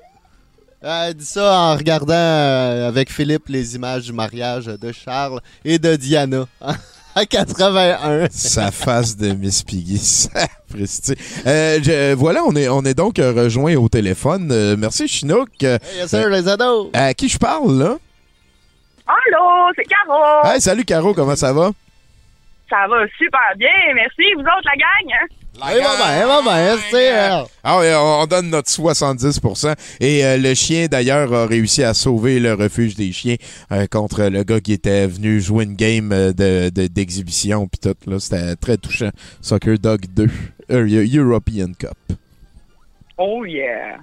Elle dit ça en regardant euh, avec Philippe les images du mariage de Charles et de Diana à 81. Sa face de Miss Piggy. Sapristi. Euh, je- voilà, on est, on est donc euh, rejoint au téléphone. Euh, merci, Chinook. Euh, Hey, yes, sir, les ados. à qui je parle, là? Allô, c'est Caro. Hey, salut, Caro, comment ça va? Ça va super bien, merci. Vous autres, la gang? Hein? Eh, va bien, va bien, c'est euh, Ah oui, on, on donne notre 70%. Et euh, le chien, d'ailleurs, a réussi à sauver le refuge des chiens euh, contre le gars qui était venu jouer une game euh, de- de- d'exhibition puis tout. là. C'était très touchant. Soccer Dog 2, euh, European Cup. Oh yeah.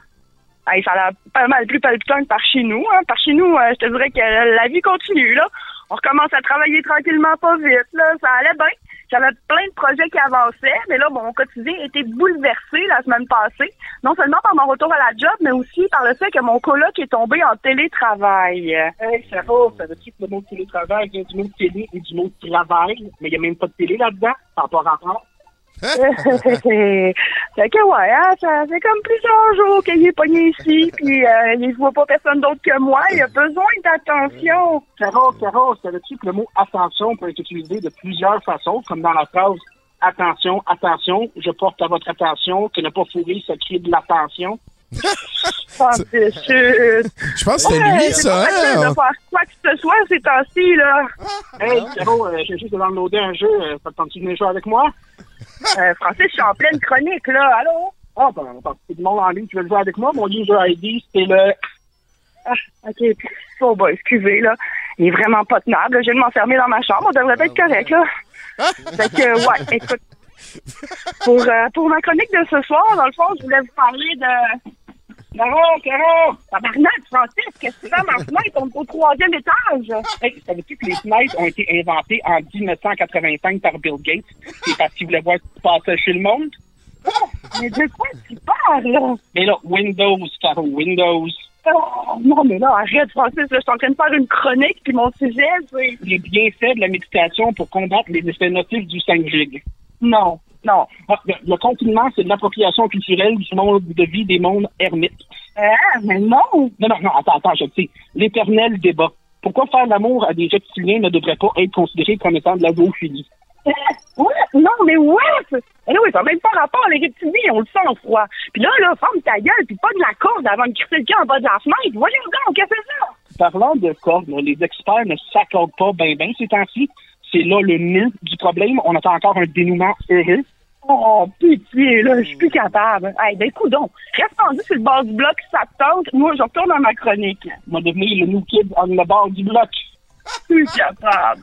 Hey, ça a l'air pas mal plus palpitant que par chez nous. Hein. Par chez nous, euh, je te dirais que la vie continue. là. On recommence à travailler tranquillement, pas vite. Là. Ça allait bien. J'avais plein de projets qui avançaient, mais là, mon quotidien été bouleversé la semaine passée. Non seulement par mon retour à la job, mais aussi par le fait que mon coloc est tombé en télétravail. Hey, Sarah, savais-tu que le mot télétravail vient du mot télé et du mot travail? Mais il n'y a même pas de télé là-dedans. Ça n'a pas rapport. Fait que ouais, hein, ça fait comme plusieurs jours qu'il est pogné ici, puis euh, il voit pas personne d'autre que moi. Il a besoin d'attention. Sarah, Sarah, savais-tu que le mot attention peut être utilisé de plusieurs façons, comme dans la phrase Attention, attention, je porte à votre attention que ne pas fourrer ce cri de l'attention. Ah. Je pense que c'était Ouais, lui, c'est ça, pas hein? de faire quoi que ce soit ces temps-ci, là. Hey, Sarah, euh, j'ai juste downloadé un jeu. Euh, ça te de venir jouer avec moi? Euh, Francis, je suis en pleine chronique, là. Allô? Ah, ben, attends, c'est du monde en ligne qui veut jouer avec moi? Mon user ID, c'est le... Ah, OK. Oh, bah, excusez, là. Il est vraiment pas tenable. là. Je viens de m'enfermer dans ma chambre. On devrait être correct, là. Fait que, ouais, écoute. Pour, euh, pour ma chronique de ce soir, dans le fond, je voulais vous parler de... Caro, Caro! Tabarnak, Francis, qu'est-ce que tu fais dans ma fenêtre? On est au troisième étage. Hey, savais-tu que les fenêtres ont été inventées en 1985 par Bill Gates? C'est parce qu'il voulait voir ce qui se passait chez le monde? Mais de quoi tu parles, là? Mais là, Windows, Caro, Windows. Oh, non, mais là, arrête, Francis, là, je suis en train de faire une chronique, puis mon sujet, c'est... Les bienfaits de la méditation pour combattre les effets nocifs du 5 gig. Non, non. Le, confinement, c'est de l'appropriation culturelle du monde de vie des mondes ermites. Ah, mais non! Non, non, non, attends, attends, je le sais. L'éternel débat. Pourquoi faire l'amour à des reptiliens ne devrait pas être considéré comme étant de la zoophilie? Euh, ouais, non, mais ouais! Mais oui, ça n'a même pas rapport, les reptiliens, on le sent en froid. Puis là, là, ferme ta gueule, puis pas de la corde avant de crisser le en bas de la fenêtre. Voyons donc, qu'est-ce que c'est ça? Parlant de cordes, là, les experts ne s'accordent pas bien bien ces temps-ci. C'est là le nœud du problème. On attend encore un dénouement heureux. Oh, pitié, là, je suis plus capable. Hey, ben, coudon, reste rendu sur le bord du bloc, ça te tente. Moi, je retourne à ma chronique. On va devenir le new kid en le bord du bloc. Plus capable.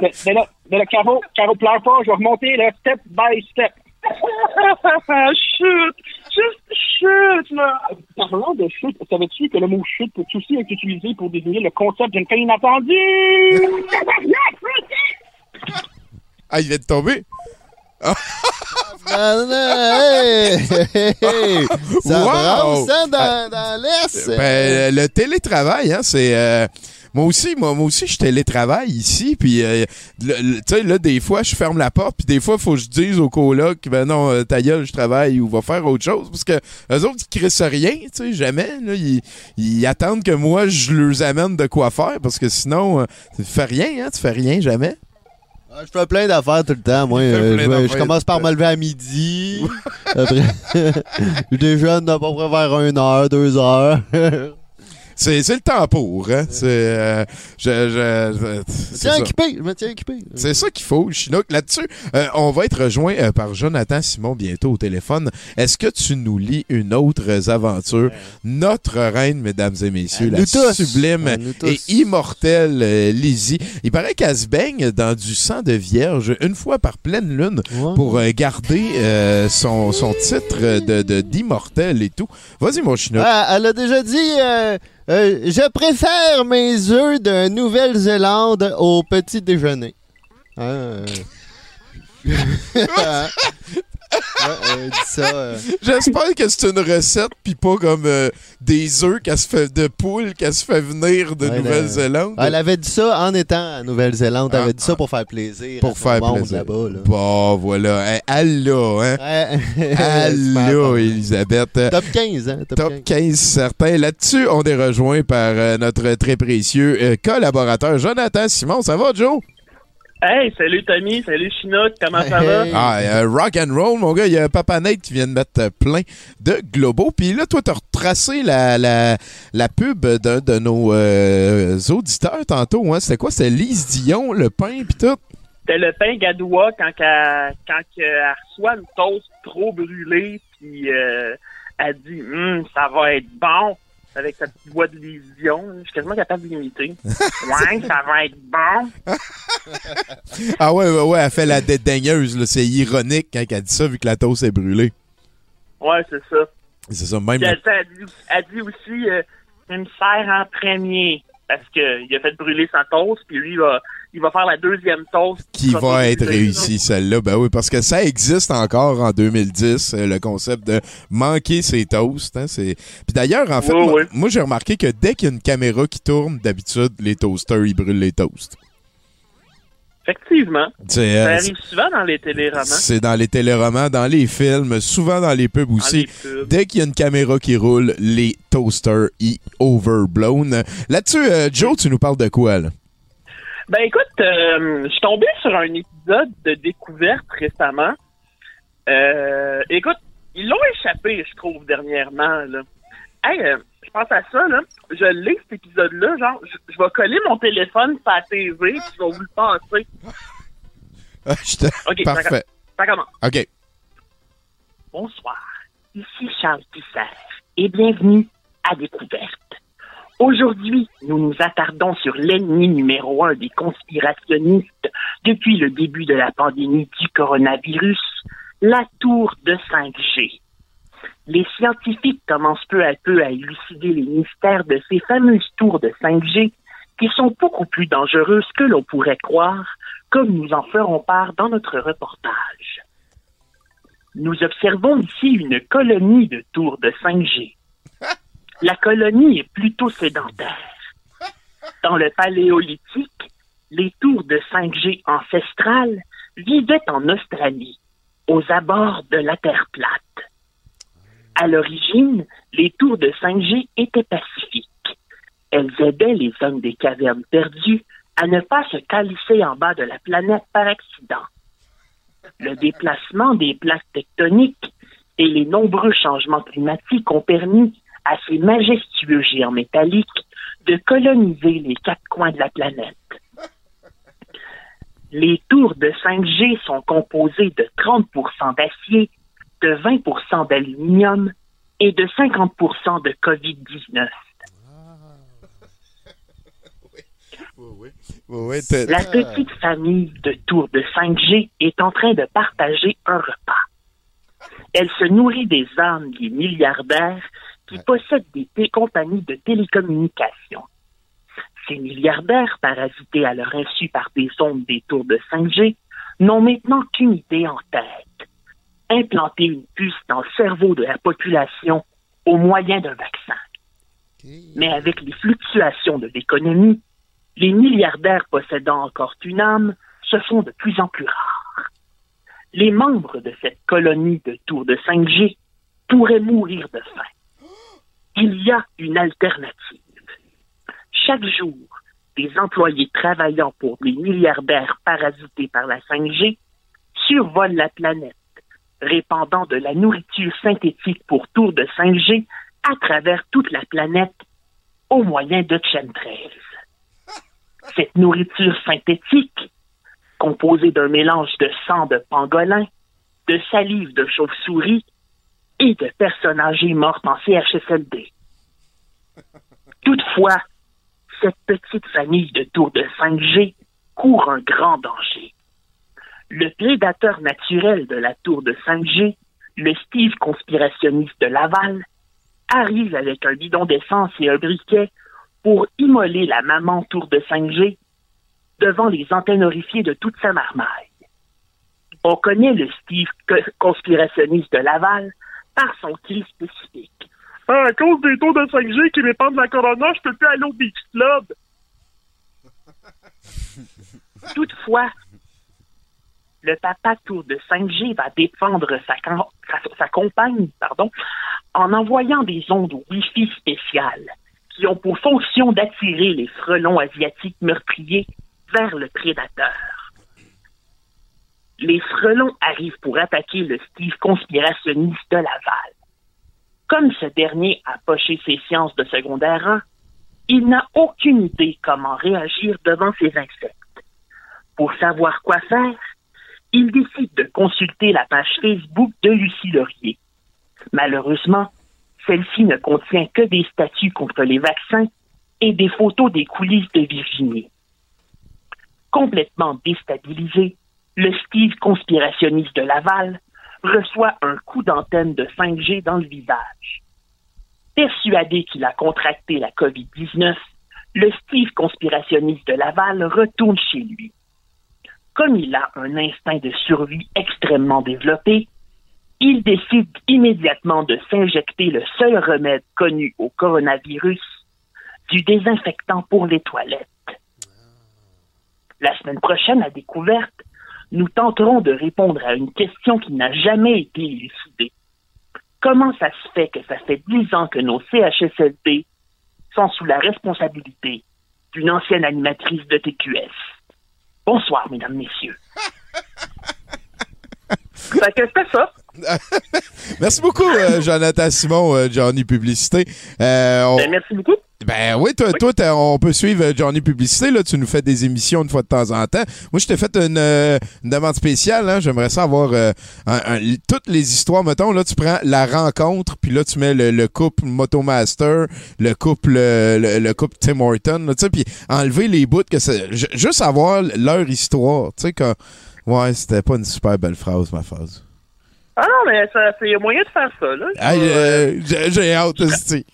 mais, mais là, mais là, Caro, Caro, pleure pas, je vais remonter, là, step by step. chute! Juste chute, là! Parlant de chute, savais-tu que le mot chute peut aussi être utilisé pour désigner le concept d'une fin inattendue? Ah, il vient de tomber. Non, non, hey, hey, hey. Ça Wow! brasse, hein, dans, dans l'Est. Ben, le télétravail, hein, c'est... euh, moi aussi, moi, moi aussi, je télétravaille ici, puis euh, tu sais, là, des fois, je ferme la porte, puis des fois, il faut que je dise au coloc, ben non, euh, ta gueule, je travaille, ou va faire autre chose, parce que eux autres, ils crissent rien, tu sais, jamais, là, ils, ils attendent que moi, je leur amène de quoi faire, parce que sinon, euh, tu fais rien, hein, tu fais rien, jamais. Ah, Je fais plein d'affaires tout le temps, moi. Euh, je, commence par me lever à midi. Après, je déjeune à peu près vers une heure, deux heures. C'est c'est le temps pour, hein? C'est. euh, je, je, je- Tiens, équipé, je me tiens équipé. C'est ça qu'il faut, Chinook. Là-dessus, euh, on va être rejoint euh, par Jonathan Simon bientôt au téléphone. Est-ce que tu nous lis une autre aventure? Notre reine, mesdames et messieurs, la tous. sublime nous et immortelle Lizzie. Il paraît qu'elle se baigne dans du sang de vierge une fois par pleine lune Ouais. pour garder son, son titre de de- d'immortel et tout. Vas-y, mon Chinook. Ah, elle a déjà dit euh, Je préfère mes œufs de Nouvelle-Zélande au petit déjeuner. Euh. Ouais, elle dit ça. euh. J'espère que c'est une recette puis pas comme euh, des œufs qu'elle se fait de poule qu'elle se fait venir de Ouais, Nouvelle-Zélande. Elle avait dit ça en étant à Nouvelle-Zélande. Elle Ah, avait dit ça pour faire plaisir. pour à faire monde plaisir. là-bas. Là. Bon, voilà. Hein, Elle l'a, hein? Ouais. Bon. Elisabeth. Top 15, hein? Top, Top 15. 15 certain. Là-dessus, on est rejoint par euh, notre très précieux collaborateur Jonathan Simon. Ça va, Joe? Hey, salut Tommy, salut Chinook, comment ça va? Hey. Ah, euh, rock and roll, mon gars. Il y a Papa Nate qui vient de mettre euh, plein de globaux. Puis là, toi, t'as retracé la, la, la pub d'un de nos euh, auditeurs tantôt. Hein? C'était quoi? C'était Lise Dion, le pain, puis tout. C'était le pain gadoua quand, qu'elle, quand qu'elle reçoit une toast trop brûlée, puis euh, elle dit Hum, ça va être bon avec sa petite voix de lésion. Je suis quasiment capable d'imiter. ouais, ça va être bon. Ah ouais, ouais, ouais, elle fait la dédaigneuse. là. C'est ironique quand elle dit ça, vu que la toast est brûlée. Ouais, c'est ça. C'est ça, même. Elle, elle dit, elle dit aussi euh, me sert en premier. Parce qu'il a fait brûler sa toast, puis lui, il va, il va faire la deuxième toast. qui va être réussie, celle-là. Ben oui, parce que ça existe encore en 2010, euh, le concept de manquer ses toasts. Hein, c'est... Puis d'ailleurs, en fait, moi, j'ai remarqué que dès qu'il y a une caméra qui tourne, d'habitude, les toasters, ils brûlent les toasts. Effectivement. Ça euh, arrive souvent dans les téléromans. c'est dans les téléromans, dans les films, souvent dans les pubs aussi. pubs. Dès qu'il y a une caméra qui roule, les toasters y overblown. Là-dessus, euh, Joe, tu nous parles de quoi, là? Ben écoute, euh, je suis tombé sur un épisode de découverte récemment. Euh, écoute, ils l'ont échappé, je trouve, dernièrement. Là. Hey, euh, je pense à ça, là. Je lis cet épisode-là, genre, je, je vais coller mon téléphone sur la TV, puis je vais vous le passer. Ah, je te- OK, Parfait. Ça commence. OK. Bonsoir, ici Charles Tisser et bienvenue à Découverte. Aujourd'hui, nous nous attardons sur l'ennemi numéro un des conspirationnistes depuis le début de la pandémie du coronavirus, la tour de 5G. Les scientifiques commencent peu à peu à élucider les mystères de ces fameuses tours de 5G qui sont beaucoup plus dangereuses que l'on pourrait croire, comme nous en ferons part dans notre reportage. Nous observons ici une colonie de tours de 5G. La colonie est plutôt sédentaire. Dans le paléolithique, les tours de 5G ancestrales vivaient en Australie, aux abords de la Terre plate. À l'origine, les tours de 5G étaient pacifiques. Elles aidaient les hommes des cavernes perdues à ne pas se calisser en bas de la planète par accident. Le déplacement des plaques tectoniques et les nombreux changements climatiques ont permis à ces majestueux géants métalliques de coloniser les quatre coins de la planète. Les tours de 5G sont composées de 30% d'acier, de 20% d'aluminium et de 50% de COVID-19. Oui, oui, t'as- La petite famille de tours de 5G est en train de partager un repas. Elle se nourrit des âmes des milliardaires qui possèdent des compagnies de télécommunications. Ces milliardaires, parasités à leur insu par des ondes des tours de 5G, n'ont maintenant qu'une idée en tête. Implanter une puce dans le cerveau de la population au moyen d'un vaccin. Mais avec les fluctuations de l'économie, les milliardaires possédant encore une âme se font de plus en plus rares. Les membres de cette colonie de tours de 5G pourraient mourir de faim. Il y a une alternative. Chaque jour, des employés travaillant pour les milliardaires parasités par la 5G survolent la planète, répandant de la nourriture synthétique pour tours de 5G à travers toute la planète au moyen de chemtrails. Cette nourriture synthétique, composée d'un mélange de sang de pangolin, de salive de chauve-souris et de personnes âgées mortes en CHSLD. Toutefois, cette petite famille de tours de 5G court un grand danger. Le prédateur naturel de la tour de 5G, le Steve conspirationniste de Laval, arrive avec un bidon d'essence et un briquet pour immoler la maman tour de 5G devant les antennes horrifiées de toute sa marmaille. On connaît le Steve co- conspirationniste de Laval par son cri spécifique. Ah, à cause des taux de 5G qui dépendent de la corona, je peux plus aller au Beach Club. Toutefois, le papa tour de 5G va défendre sa- sa compagne pardon, en envoyant des ondes Wi-Fi spéciales qui ont pour fonction d'attirer les frelons asiatiques meurtriers vers le prédateur. Les frelons arrivent pour attaquer le Steve conspirationniste de Laval. Comme ce dernier a poché ses sciences de secondaire 1, il n'a aucune idée comment réagir devant ces insectes. Pour savoir quoi faire, il décide de consulter la page Facebook de Lucie Laurier. Malheureusement, celle-ci ne contient que des statuts contre les vaccins et des photos des coulisses de Virginie. Complètement déstabilisé, le Steve conspirationniste de Laval reçoit un coup d'antenne de 5G dans le visage. Persuadé qu'il a contracté la COVID-19, le Steve conspirationniste de Laval retourne chez lui. Comme il a un instinct de survie extrêmement développé, il décide immédiatement de s'injecter le seul remède connu au coronavirus, du désinfectant pour les toilettes. La semaine prochaine, à découverte, nous tenterons de répondre à une question qui n'a jamais été élucidée. Comment ça se fait que ça fait dix ans que nos CHSLD sont sous la responsabilité d'une ancienne animatrice de TQS? Bonsoir, mesdames, messieurs. fait que c'était ça. Merci beaucoup, euh, Jonathan Simon, euh, Johnny Publicité. Euh, on- Ben, merci beaucoup. Ben oui, toi, toi on peut suivre Johnny Publicité. Là, tu nous fais des émissions une fois de temps en temps. Moi, je t'ai fait une, une demande spéciale. Hein. J'aimerais savoir un- un- toutes les histoires. Mettons, là, tu prends la rencontre, puis là, tu mets le, le couple Motomaster, le couple le, le couple Tim Horton, là, tu sais, puis enlever les bouts que c'est. ju- Juste savoir leur histoire. Tu sais, que. Ouais, c'était pas une super belle phrase, ma phrase. Ah non, mais ça, c'est moyen de faire ça, là. Euh, j'ai hâte, esti.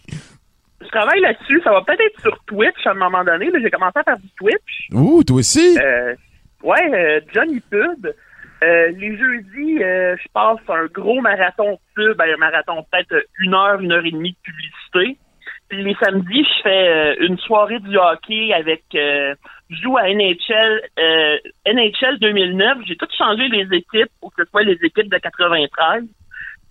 Je travaille là-dessus. Ça va peut-être être sur Twitch à un moment donné. J'ai commencé à faire du Twitch. Ouh, toi aussi? Euh, ouais, euh, Johnny Pub. Euh, les jeudis, je passe un gros marathon pub, ben, un marathon peut-être une heure, une heure et demie de publicité. Puis les samedis, je fais une soirée du hockey avec joue à NHL euh, NHL 2009. J'ai tout changé les équipes pour que ce soit les équipes de 93.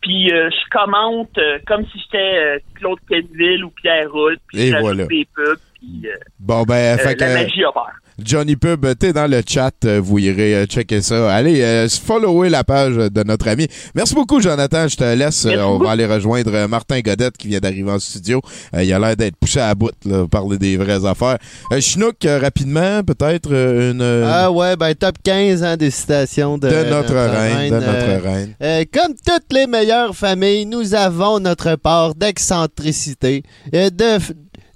Puis euh, je commente euh, comme si j'étais euh, Claude Kenville ou Pierre Roule. Puis Et voilà. des pubs. Puis euh, Bon, ben, fait que. la magie opère. Johnny Pub, t'es dans le chat, euh, vous irez euh, checker ça. Allez, euh, follower la page de notre ami. Merci beaucoup, Jonathan. Je te laisse. Merci Euh, on beaucoup. va aller rejoindre Martin Godette qui vient d'arriver en studio. Euh, il a l'air d'être poussé à bout, là, parler des vraies affaires. Euh, Chinook, rapidement, peut-être une. Ah ouais, ben top 15 hein, des citations de, de notre reine, de euh, notre reine. comme toutes les meilleures familles, nous avons notre part d'excentricité, de,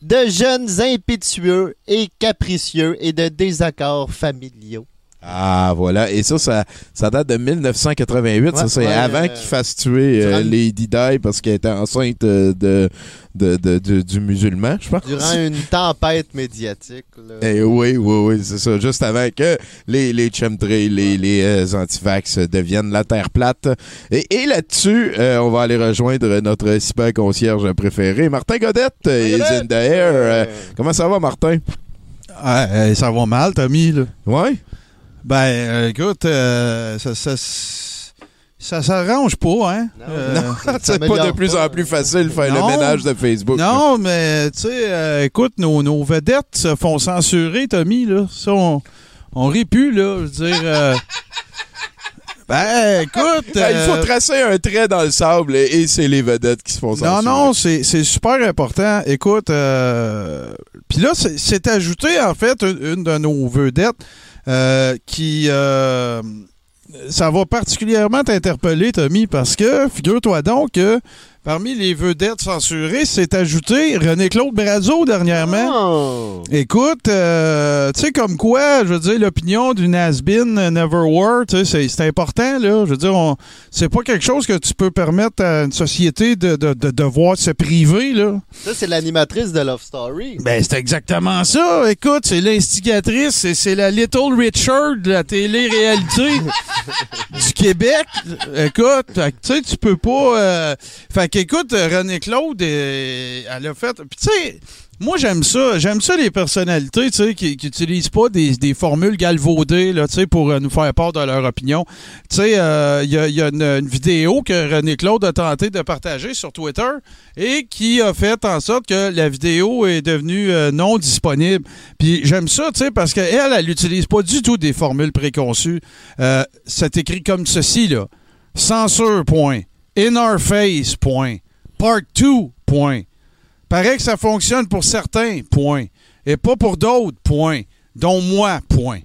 de jeunes impétueux et capricieux et de désaccords familiaux. Ah, voilà. Et ça, ça, ça date de 1988. ça, c'est ouais, avant euh, qu'il fasse tuer euh, Lady Di parce qu'elle était enceinte euh, de, de, de- de- du musulman, je pense. Durant une tempête médiatique. là. Eh oui, oui, oui, c'est ça. Juste avant que les, les chemtrails, les, les euh, antivax deviennent la terre plate. Et, et là-dessus, euh, on va aller rejoindre notre super concierge préféré, Martin Godette, is in the air. Euh, comment ça va, Martin? Ah, euh, ça va mal, Tommy, là. Ouais? Ben, euh, écoute, euh, ça, ça, ça s'arrange pas, hein? Euh, non, c'est pas de plus en plus facile de faire Non. le ménage de Facebook. Non, mais, tu sais, euh, écoute, nos, nos vedettes se font censurer, Tommy, là. Ça, on, on rit plus, là. Je veux dire... euh, Ben, écoute. Ah, Il faut tracer un trait dans le sable et, et c'est les vedettes qui se font Non, censurer. non, c'est c'est super important. Écoute, euh, puis là, c'est- c'est ajouté, en fait, une, une de nos vedettes euh, qui... euh, ça va particulièrement t'interpeller, Tommy, parce que, figure-toi donc que parmi les vedettes censurées, c'est ajouté René-Claude Brazo dernièrement. Oh. Écoute, euh, tu sais, comme quoi, je veux dire, l'opinion d'une has-been never c'est- important, là. Je veux dire, on- c'est pas quelque chose que tu peux permettre à une société de, de, de devoir se priver, là. Ça, c'est l'animatrice de Love Story. Ben, c'est exactement ça. Écoute, c'est l'instigatrice, c'est- la Little Richard de la télé-réalité du Québec. Écoute, tu sais, tu peux pas. euh, Fait qu'écoute, René Claude, euh, elle a fait. Puis, tu sais. Moi, j'aime ça. J'aime ça, les personnalités, tu sais, qui n'utilisent pas des, formules galvaudées, là, tu sais, pour euh, nous faire part de leur opinion. Tu sais, euh, il y a, une, vidéo que René Claude a tenté de partager sur Twitter et qui a fait en sorte que la vidéo est devenue euh, non disponible. Puis j'aime ça, tu sais, parce qu'elle, elle n'utilise pas du tout des formules préconçues. Euh, c'est écrit comme ceci, là. Censure, point. In our face, point. Part 2, point. Paraît que ça fonctionne pour certains, point. Et pas pour d'autres, point. Dont moi, point.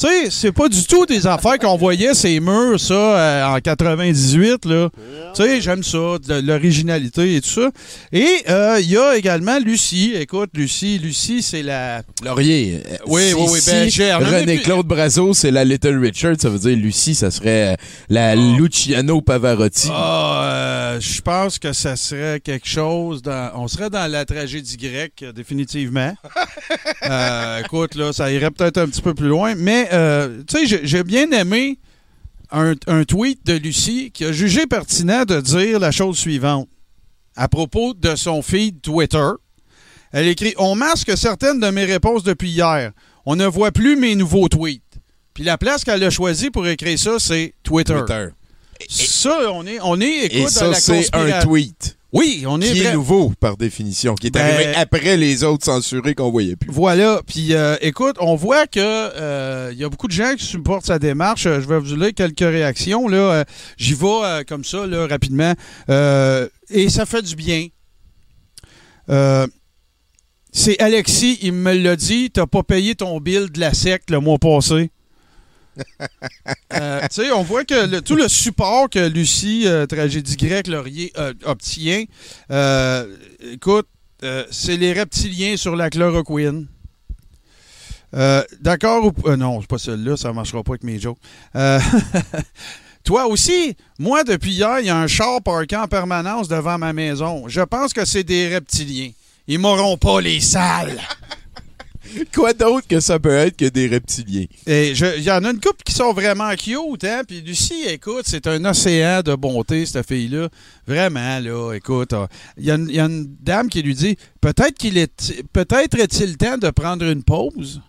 Tu sais, c'est pas du tout des affaires qu'on voyait ces murs, ça, euh, en 98, là. Tu sais, j'aime ça, l'originalité et tout ça. Et euh, il y a également Lucie. Écoute, Lucie, Lucie, c'est la... Laurier. Oui, si- oui, oui, si ben, j'ai- on en a René plus- Claude Brazo, c'est la Little Richard, ça veut dire Lucie, ça serait euh, la Luciano Pavarotti. Ah, euh, je pense que ça serait quelque chose dans. On serait dans la tragédie grecque, définitivement. Écoute, là, ça irait peut-être un petit peu plus loin. Mais, euh, tu sais, j'ai- bien aimé un, un tweet de Lucie qui a jugé pertinent de dire la chose suivante. À propos de son feed Twitter, elle écrit On masque certaines de mes réponses depuis hier. On ne voit plus mes nouveaux tweets. Puis la place qu'elle a choisie pour écrire ça, c'est Twitter. Twitter. Ça, on est, on est écoute, Et ça, la c'est un tweet. Oui, on est Qui est nouveau, par définition, qui est Ben- arrivé après les autres censurés qu'on voyait plus. Voilà. Puis, euh, écoute, on voit que euh, il y a beaucoup de gens qui supportent sa démarche. Euh, Je vais vous lire quelques réactions. Là, Euh, j'y vais comme ça, là, rapidement. Et ça fait du bien. C'est Alexis, il me l'a dit. T'as pas payé ton bill de la SEC le mois passé. Euh, tu sais, on voit que le- tout le support que Lucie, euh, tragédie grecque, Laurier, euh, obtient, écoute, c'est les reptiliens sur la chloroquine. D'accord ou non, c'est pas celle-là, ça marchera pas avec mes jokes. Toi aussi, moi depuis hier, il y a un char parké en permanence devant ma maison. Je pense que c'est des reptiliens. Ils m'auront pas les salles. Quoi d'autre que ça peut être que des reptiliens? Et il y en a une couple qui sont vraiment cute, hein? Puis Lucie, écoute, c'est un océan de bonté, cette fille-là. Vraiment, là, écoute. ah, il y a une dame qui lui dit peut-être qu'il est peut-être est-il temps de prendre une pause?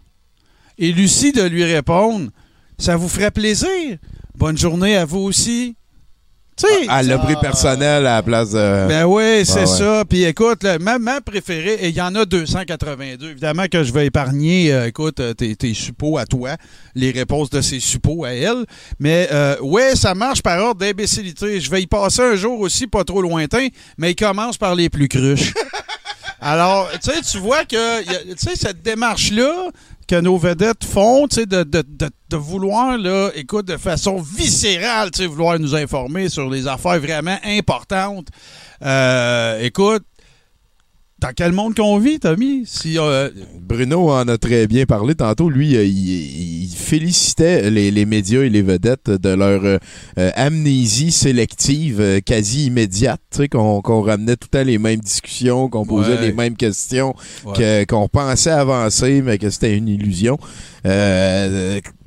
Et Lucie de lui répondre Ça vous ferait plaisir. Bonne journée à vous aussi. Sais, À l'abri personnel à la place de... ben oui, c'est ouais. ça. Puis écoute, là, ma, ma préférée, et il y en a 282. Évidemment que je vais épargner, euh, écoute, euh, tes, tes suppos à toi, les réponses de ces suppos à elle. Mais euh, ouais, ça marche par ordre d'imbécilité. Je vais y passer un jour aussi, pas trop lointain, mais il commence par les plus cruches. Alors, tu sais, tu vois que, tu sais, cette démarche-là que nos vedettes font, tu sais, de, de, de, de vouloir, là, écoute, de façon viscérale, tu sais, vouloir nous informer sur les affaires vraiment importantes. Euh, écoute, dans quel monde qu'on vit, Tommy? Si, euh, Bruno en a très bien parlé tantôt. Lui, euh, il, il félicitait les, les médias et les vedettes de leur euh, amnésie sélective quasi immédiate, qu'on ramenait tout le temps les mêmes discussions, qu'on posait Ouais. les mêmes questions, Ouais. qu'on pensait avancer, mais que c'était une illusion.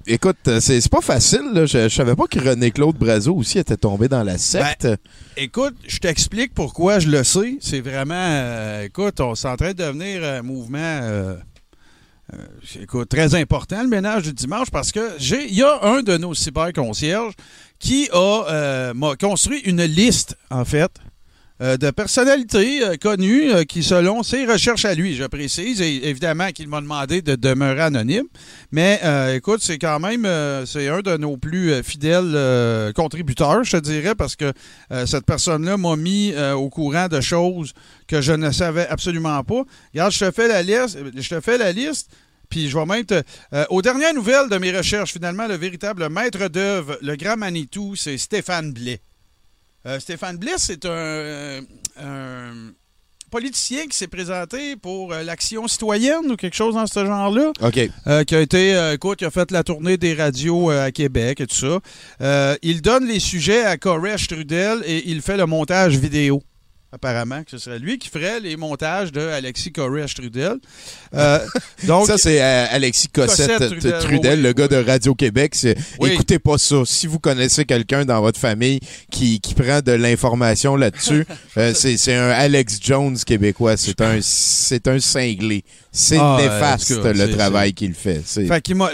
Euh, écoute, c'est c'est pas facile. Là. Je, savais pas que René-Claude Brazo aussi était tombé dans la secte. Écoute, je t'explique pourquoi je le sais. C'est vraiment, euh, écoute, on s'est en train de devenir un mouvement, euh, euh, très important, le ménage du dimanche, parce que j'ai, il y a un de nos cyberconcierges qui a euh, construit une liste, en fait, euh, de personnalités euh, connues euh, qui, selon ses recherches à lui, je précise, et évidemment qu'il m'a demandé de demeurer anonyme, mais écoute, c'est quand même c'est un de nos plus fidèles contributeurs, je te dirais, parce que cette personne-là m'a mis au courant de choses que je ne savais absolument pas. Regarde, je te fais la liste, je te fais la liste. Puis je vais même aux dernières nouvelles de mes recherches, finalement, le véritable maître d'œuvre, le grand Manitou, c'est Stéphane Blais. Euh, Stéphane Blais, c'est un, un politicien qui s'est présenté pour euh, l'action citoyenne ou quelque chose dans ce genre-là. OK. Euh, qui a été, euh, écoute, qui a fait la tournée des radios euh, à Québec et tout ça. Euh, il donne les sujets à Koresh Trudel et il fait le montage vidéo. Apparemment, que ce serait lui qui ferait les montages de Alexis Koresh Trudel. Euh, donc, ça, c'est euh, Alexis Cossette, Cossette Trudel, Trudel, Trudel, oui, le gars de Radio-Québec. Oui. Écoutez pas ça. Si vous connaissez quelqu'un dans votre famille qui, qui prend de l'information là-dessus, euh, c'est un Alex Jones québécois. C'est un, c'est un cinglé. C'est Ah, néfaste, le travail qu'il fait.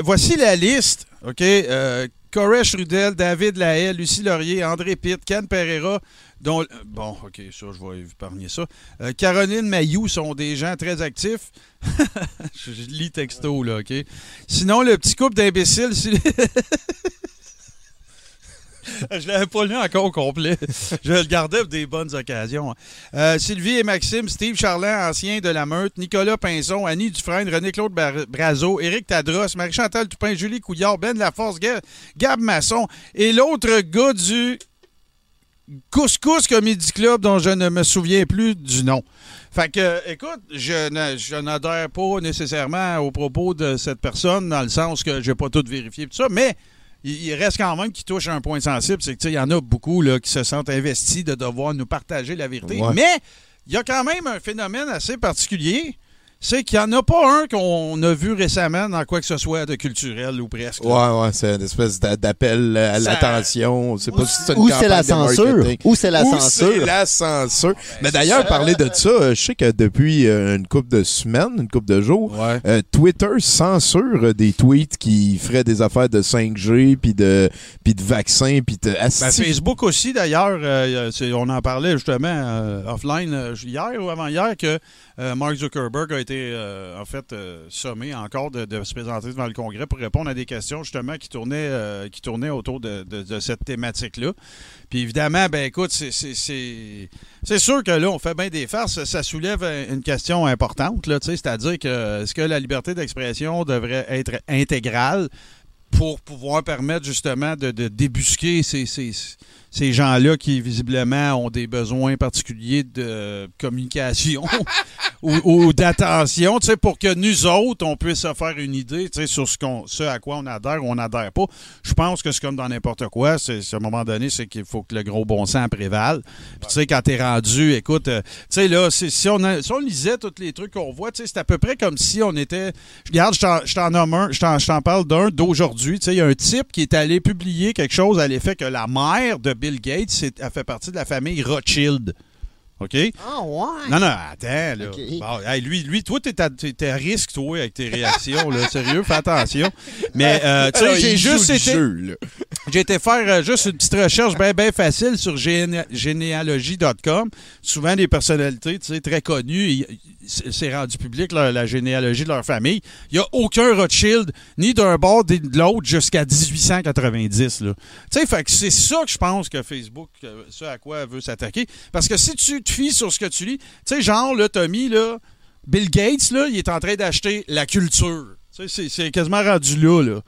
Voici la liste, OK? Euh, Koresh Rudel, David Lahaye, Lucie Laurier, André Pitt, Ken Pereira, dont... euh, Bon, OK, ça, je vais épargner ça. Euh, Caroline Mayou sont des gens très actifs. je, lis texto, là, OK? Sinon, le petit couple d'imbéciles... Je l'avais pas lu encore au complet. Je le gardais pour des bonnes occasions. Euh, Sylvie et Maxime, Steve Charland, ancien de la Meute, Nicolas Pinson, Annie Dufresne, René-Claude Brazo, Éric Tadros, Marie-Chantal Toupin, Julie Couillard, Ben Laforce, Ga- Gab Masson et l'autre gars du Couscous Comedy Club dont je ne me souviens plus du nom. Fait que, écoute, je n'adhère pas nécessairement aux propos de cette personne dans le sens que je n'ai pas tout vérifié tout ça, mais il, il reste quand même qui touche un point sensible, c'est que tu sais, il y en a beaucoup là, qui se sentent investis de devoir nous partager la vérité. Ouais. Mais il y a quand même un phénomène assez particulier. C'est qu'il n'y en a pas un qu'on a vu récemment dans quoi que ce soit de culturel ou presque. là. Ouais, ouais, c'est une espèce d'a- d'appel à Ça- l'attention. Sais pas si c'est une Ou c'est la censure. Ou c'est la censure. c'est la censure. Mais d'ailleurs, parler de ça, euh, je sais que depuis euh, une couple de semaines, une couple de jours, euh, Twitter censure des tweets qui feraient des affaires de 5G, puis de, puis de vaccins, puis de... Ben, Facebook aussi, d'ailleurs, euh, c'est- on en parlait justement euh, offline euh, hier ou avant-hier que euh, Mark Zuckerberg a été euh, en fait euh, sommé encore de, se présenter devant le Congrès pour répondre à des questions justement qui tournaient, euh, qui tournaient autour de, cette thématique-là. Puis évidemment, ben écoute, c'est- sûr que là, on fait bien des farces. Ça soulève un- une question importante, là, c'est-à-dire que est-ce que la liberté d'expression devrait être intégrale pour pouvoir permettre justement de, débusquer ces, ces gens-là qui visiblement ont des besoins particuliers de communication ou, ou d'attention, tu sais, pour que nous autres, on puisse se faire une idée tu sais, sur ce, qu'on, ce à quoi on adhère ou on n'adhère pas. Je pense que c'est comme dans n'importe quoi. C'est, à un moment donné, c'est qu'il faut que le gros bon sens prévale. Puis tu sais, quand t'es rendu, écoute, euh, tu sais, là, si, on a- si on lisait tous les trucs qu'on voit, tu sais, c'est à peu près comme si on était... Regarde, je t'en, je t'en nomme un, je t'en, je t'en parle d'un d'aujourd'hui. Tu sais, il y a un type qui est allé publier quelque chose à l'effet que la mère de Bill Gates a fait partie de la famille Rothschild. OK? Ah ouais. Non, non, attends, là. Bon, hey, lui, lui, toi, t'es à, t'es- t'es à risque, toi, avec tes réactions, là. Sérieux, fais attention. Mais, euh, tu sais, j'ai juste été. jeu. J'ai été faire euh, juste une petite recherche bien facile sur géné- généalogie.com. Souvent, des personnalités très connues, c'est rendu public la généalogie de leur famille. Il n'y a aucun Rothschild, ni d'un bord ni de l'autre, jusqu'à 1890. là. Tu sais, fait que c'est ça que je pense que Facebook, euh, ce à quoi elle veut s'attaquer. Parce que si tu te fies sur ce que tu lis, tu sais, genre, là, Tommy, là, Bill Gates, là, il est en train d'acheter la culture. C'est quasiment rendu là, là.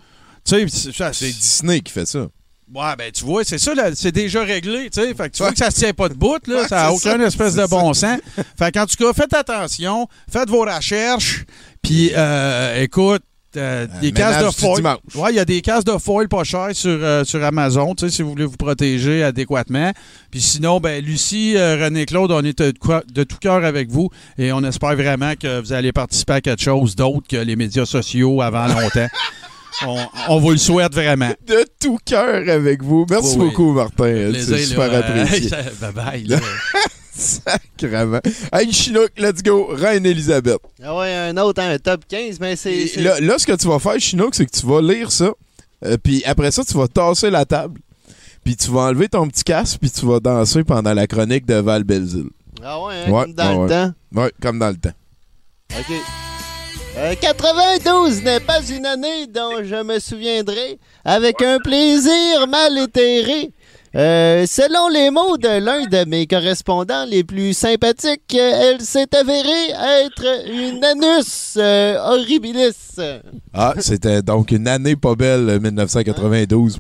Tu sais, c'est Disney qui fait ça. Ouais, ben tu vois, c'est ça, c'est déjà réglé, tu sais. Fait que tu vois que ça se tient pas de bout, là, Ouais, ça n'a aucun ça, espèce de bon sens. Fait qu'en tout cas, faites attention, faites vos recherches, puis euh, écoute, euh, des cases de foil. Ouais, il y a des cases de foil pas chères sur, euh, sur Amazon, tu sais, si vous voulez vous protéger adéquatement. Puis sinon, ben Lucie, euh, René-Claude, on est de tout cœur avec vous et on espère vraiment que vous allez participer à quelque chose d'autre que les médias sociaux avant longtemps. on, on vous le souhaite vraiment. De tout cœur avec vous. Merci Oui, oui. beaucoup, Martin. C'est super là, euh, apprécié. bye bye. Sacrement. Hey, Chinook, let's go. Reine-Élisabeth. Ah ouais, un autre, un top 15, mais c'est. c'est- Là, là, ce que tu vas faire, Chinook, c'est que tu vas lire ça. euh, puis après ça, tu vas tasser la table. Puis tu vas enlever ton petit casque, puis tu vas danser pendant la chronique de Val Belzile. Ah ouais, hein, comme dans ouais, le temps. Ouais, comme dans le temps. OK. Euh, 92 n'est pas une année dont je me souviendrai avec un plaisir mal éthéré. Euh, selon les mots de l'un de mes correspondants les plus sympathiques, euh, elle s'est avérée être une anus euh, horribilis. Ah, c'était donc une année pas belle, euh, 1992,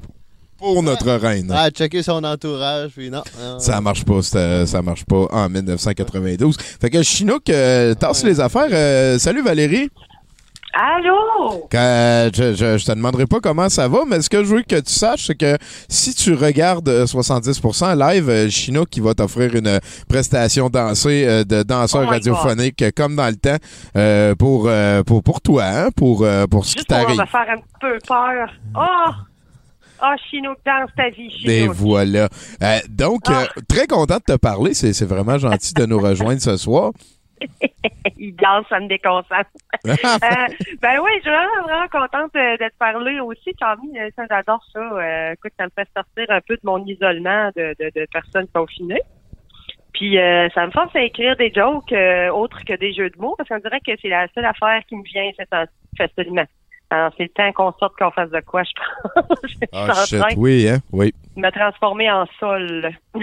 pour notre reine. Ah, checker son entourage, puis non. non. Ça marche pas, ça marche pas en 1992. Fait que Chinook, euh, tasse les affaires. Euh, salut Valérie. Allô? Que- je, je, je te demanderai pas comment ça va, mais ce que je veux que tu saches, c'est que si tu regardes euh, 70% live, euh, Chinook qui va t'offrir une prestation dansée euh, de danseur Oh radiophonique euh, comme dans le temps euh, pour, euh, pour, pour toi, hein, pour, euh, pour ce qui Juste pour t'arrive. me faire un peu peur. Oh! Oh, Chinook, danse ta vie, Et Chinook. voilà. Euh, donc, Ah. euh, très content de te parler. C'est c'est vraiment gentil de nous rejoindre ce soir. Il danse, ça me déconcentre. Euh, ben oui, je suis vraiment, vraiment contente de te parler aussi. Euh, Ça, j'adore ça. Écoute, ça me fait sortir un peu de mon isolement de, de, de personnes confinées. Puis euh, ça me force à écrire des jokes euh, autres que des jeux de mots, parce qu'on dirait que c'est la seule affaire qui me vient facilement. Alors, c'est le temps qu'on sorte qu'on fasse de quoi, je pense. Je suis Ah, en train oui, hein? Oui. de me transformer en sol.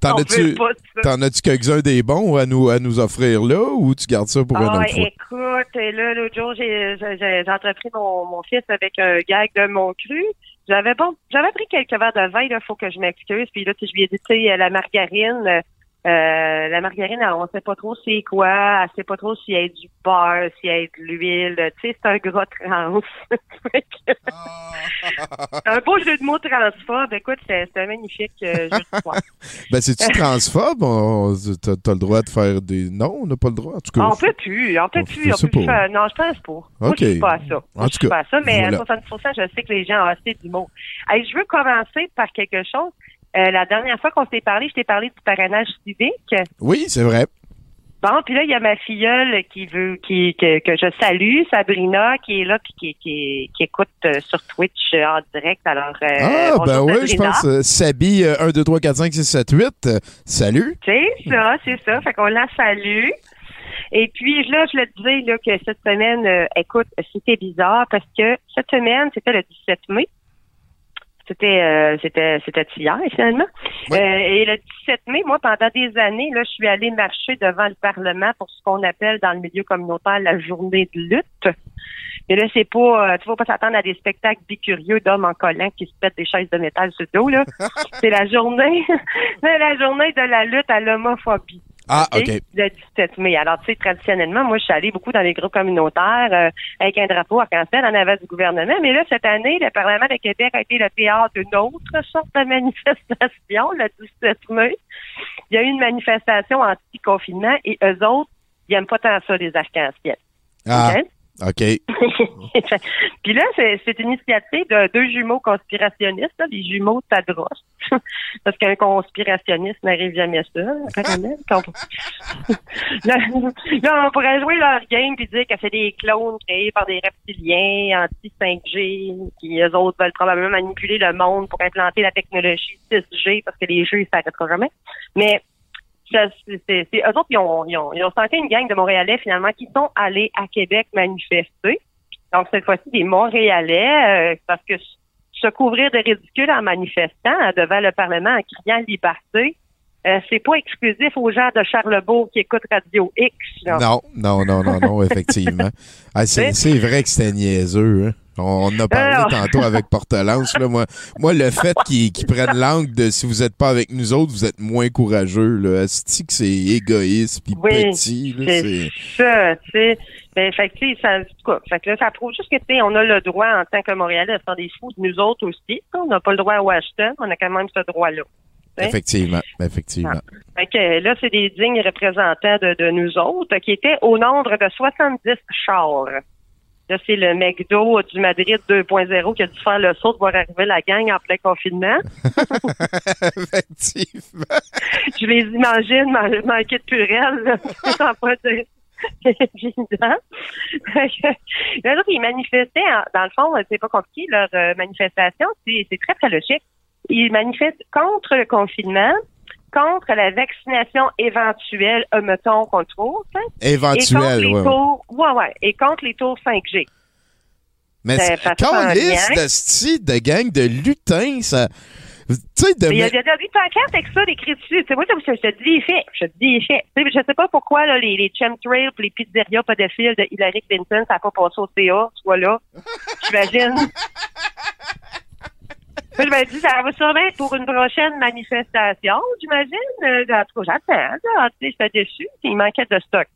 T'en as-tu t'en quelques-uns des bons à nous, à nous offrir là ou tu gardes ça pour Ah, autre fois? écoute, là, l'autre jour, j'ai j'ai- entrepris mon, mon fils avec un gag de mon cru. J'avais bon, j'avais pris quelques verres de vin, il faut que je m'excuse. Puis là, je lui ai dit, tu sais, la margarine, euh, la margarine, on sait pas trop c'est quoi, elle sait pas trop s'il y a du beurre, s'il y a de l'huile. Tu sais, c'est un gras trans. Que- un beau jeu de mots transphobe. Écoute, c'est un magnifique euh, jeu de soir. Ben, c'est-tu transphobe? T'as le droit de faire des. Non, on n'a pas le droit. En tout cas, On peut plus, on peut plus, on peut plus faire. Non, je pense pas. Moi, Ok. je suis pas à ça. En je suis pas à ça, mais voilà. à 70 je sais que les gens ont assez d'humour. Hey, je veux commencer par quelque chose. Euh, la dernière fois qu'on s'est parlé, je t'ai parlé du parrainage civique. oui, c'est vrai. Bon, puis là, il y a ma filleule qui veut, qui, que, que je salue, Sabrina, qui est là, puis qui, qui, qui écoute euh, sur Twitch euh, en direct. Alors, euh, ah, ben oui, je pense. Sabi, euh, 1, 2, 3, 4, 5, 6, 7, 8. euh, salut. C'est ça, c'est ça. Fait qu'on la salue. Et puis là, je le disais là, que cette semaine, euh, écoute, c'était bizarre parce que cette semaine, c'était le 17 mai. C'était euh, c'était c'était hier finalement. Euh, et le 17 mai, moi, pendant des années, là, je suis allée marcher devant le Parlement pour ce qu'on appelle dans le milieu communautaire la journée de lutte. Et là, c'est pas, euh, tu vas pas s'attendre à des spectacles bicurieux d'hommes en collant qui se pètent des chaises de métal sur le dos, là. c'est la journée, la journée de la lutte à l'homophobie. Ah, OK. Le 17 mai. Alors, tu sais, traditionnellement, moi, je suis allée beaucoup dans les groupes communautaires euh, avec un drapeau arc-en-ciel en avant du gouvernement. Mais là, cette année, le Parlement de Québec a été le théâtre d'une autre sorte de manifestation, le 17 mai. Il y a eu une manifestation anti-confinement et eux autres, ils aiment pas tant ça, les arc-en-ciel. Ah? OK. Puis là, c'est une initiative de deux jumeaux conspirationnistes, là, les jumeaux de Tadros. Parce qu'un conspirationniste n'arrive jamais à ça, apparemment. Là, là, on pourrait jouer leur game puis dire que c'est des clones créés par des reptiliens anti-5G, qui eux autres veulent probablement manipuler le monde pour implanter la technologie 6G parce que les jeux, ils s'arrêteront jamais. Mais ça, c'est, eux autres, ils ont, ils, ont, ils ont senti une gang de Montréalais, finalement, qui sont allés à Québec manifester. Donc, cette fois-ci, des Montréalais, euh, parce que se couvrir de ridicule en manifestant euh, devant le Parlement en criant liberté, euh, c'est pas exclusif aux gens de Charlebourg qui écoutent Radio X. là. Non, non, non, non, non, effectivement. Ah, c'est c'est vrai que c'était niaiseux. Hein? On en a parlé Alors. tantôt avec Portelance. Là, moi, moi, le fait qu'ils prennent l'angle de si vous n'êtes pas avec nous autres, vous êtes moins courageux. Asti que c'est égoïste puis Oui, petit. c'est c'est- ça, tu sais. Ben, fait que, ça, fait que là, ça prouve juste que, tu sais, on a le droit, en tant que Montréalais, de faire des fous de nous autres aussi. On n'a pas le droit à Washington, on a quand même ce droit-là. Effectivement, effectivement. Fait que là, c'est des dignes représentants de, de nous autres qui étaient au nombre de 70 chars. Là, c'est le McDo du Madrid 2.0 qui a dû faire le saut de voir arriver la gang en plein confinement. Effectivement. Je les imagine man- manquer de purelle, là, sans pas. Les autres, ils manifestaient, en- dans le fond, c'est pas compliqué, leur euh, manifestation, c'est très, très logique. Ils manifestent contre le confinement, contre la vaccination éventuelle, mettons, qu'on trouve. hein, et contre Éventuelle, les ouais, ouais. et contre les tours 5G. Mais c'est de style de gang de lutins, ça. Tu sais, de. Il y a, des pancartes avec ça, écrit dessus. C'est moi, je, te dis les faits. Je te dis les faits. Tu Je sais pas pourquoi là, les, les chemtrails et les pizzerias pédophiles de Hillary Clinton, ça n'a pas passé au CA, soit là. J'imagine. Je me dis, ça va sûrement pour une prochaine manifestation, j'imagine. Euh, En tout cas, j'attends. sais, J'étais déçue. Il manquait de stock.